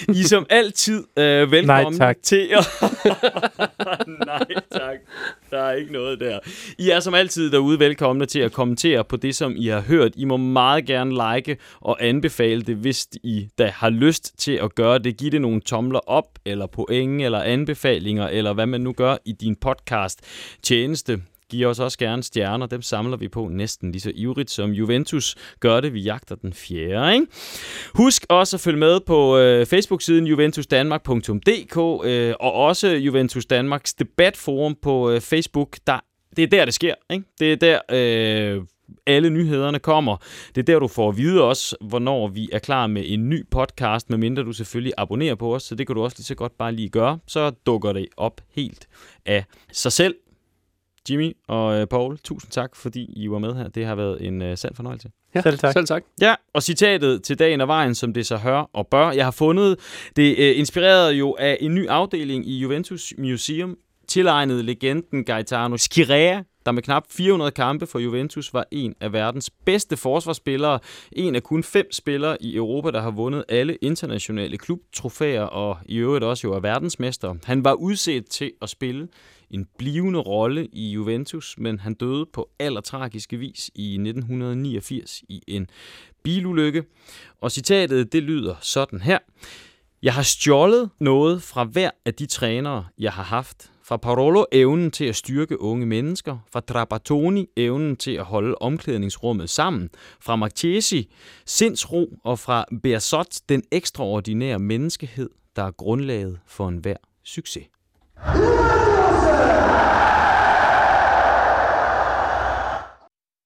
I som altid øh, velkommen Nej, tak. til... Nej, tak. Der er ikke noget der. I er som altid derude velkomne til at kommentere på det, som I har hørt. I må meget gerne like og anbefale det, hvis I da har lyst til at gøre det. Giv det nogle tomler op, eller point, eller anbefalinger, eller hvad man nu gør i din podcast tjeneste. Giv os også gerne stjerner, dem samler vi på næsten lige så ivrigt som Juventus gør det. Vi jagter den fjerde, ikke? Husk også at følge med på øh, Facebook-siden juventusdanmark.dk øh, og også Juventus Danmarks debatforum på øh, Facebook. Der, det er der, det sker, ikke? Det er der... Øh, alle nyhederne kommer. Det er der, du får at vide også, hvornår vi er klar med en ny podcast, medmindre du selvfølgelig abonnerer på os, så det kan du også lige så godt bare lige gøre. Så dukker det op helt af sig selv. Jimmy og øh, Paul, tusind tak, fordi I var med her. Det har været en uh, sand fornøjelse. Ja, selv tak. Selv tak. Ja, og citatet til dagen og vejen, som det så hør og bør. Jeg har fundet det uh, inspireret jo af en ny afdeling i Juventus Museum, tilegnet legenden Gaetano Schirea, der med knap 400 kampe for Juventus var en af verdens bedste forsvarsspillere. En af kun fem spillere i Europa, der har vundet alle internationale klubtrofæer og i øvrigt også jo er verdensmester. Han var udset til at spille en blivende rolle i Juventus, men han døde på allertragiske vis i 1989 i en bilulykke. Og citatet, det lyder sådan her. Jeg har stjålet noget fra hver af de trænere, jeg har haft. Fra Parolo evnen til at styrke unge mennesker, fra Trapattoni evnen til at holde omklædningsrummet sammen, fra Marchesi sindsro og fra Bersot den ekstraordinære menneskehed, der er grundlaget for enhver succes. E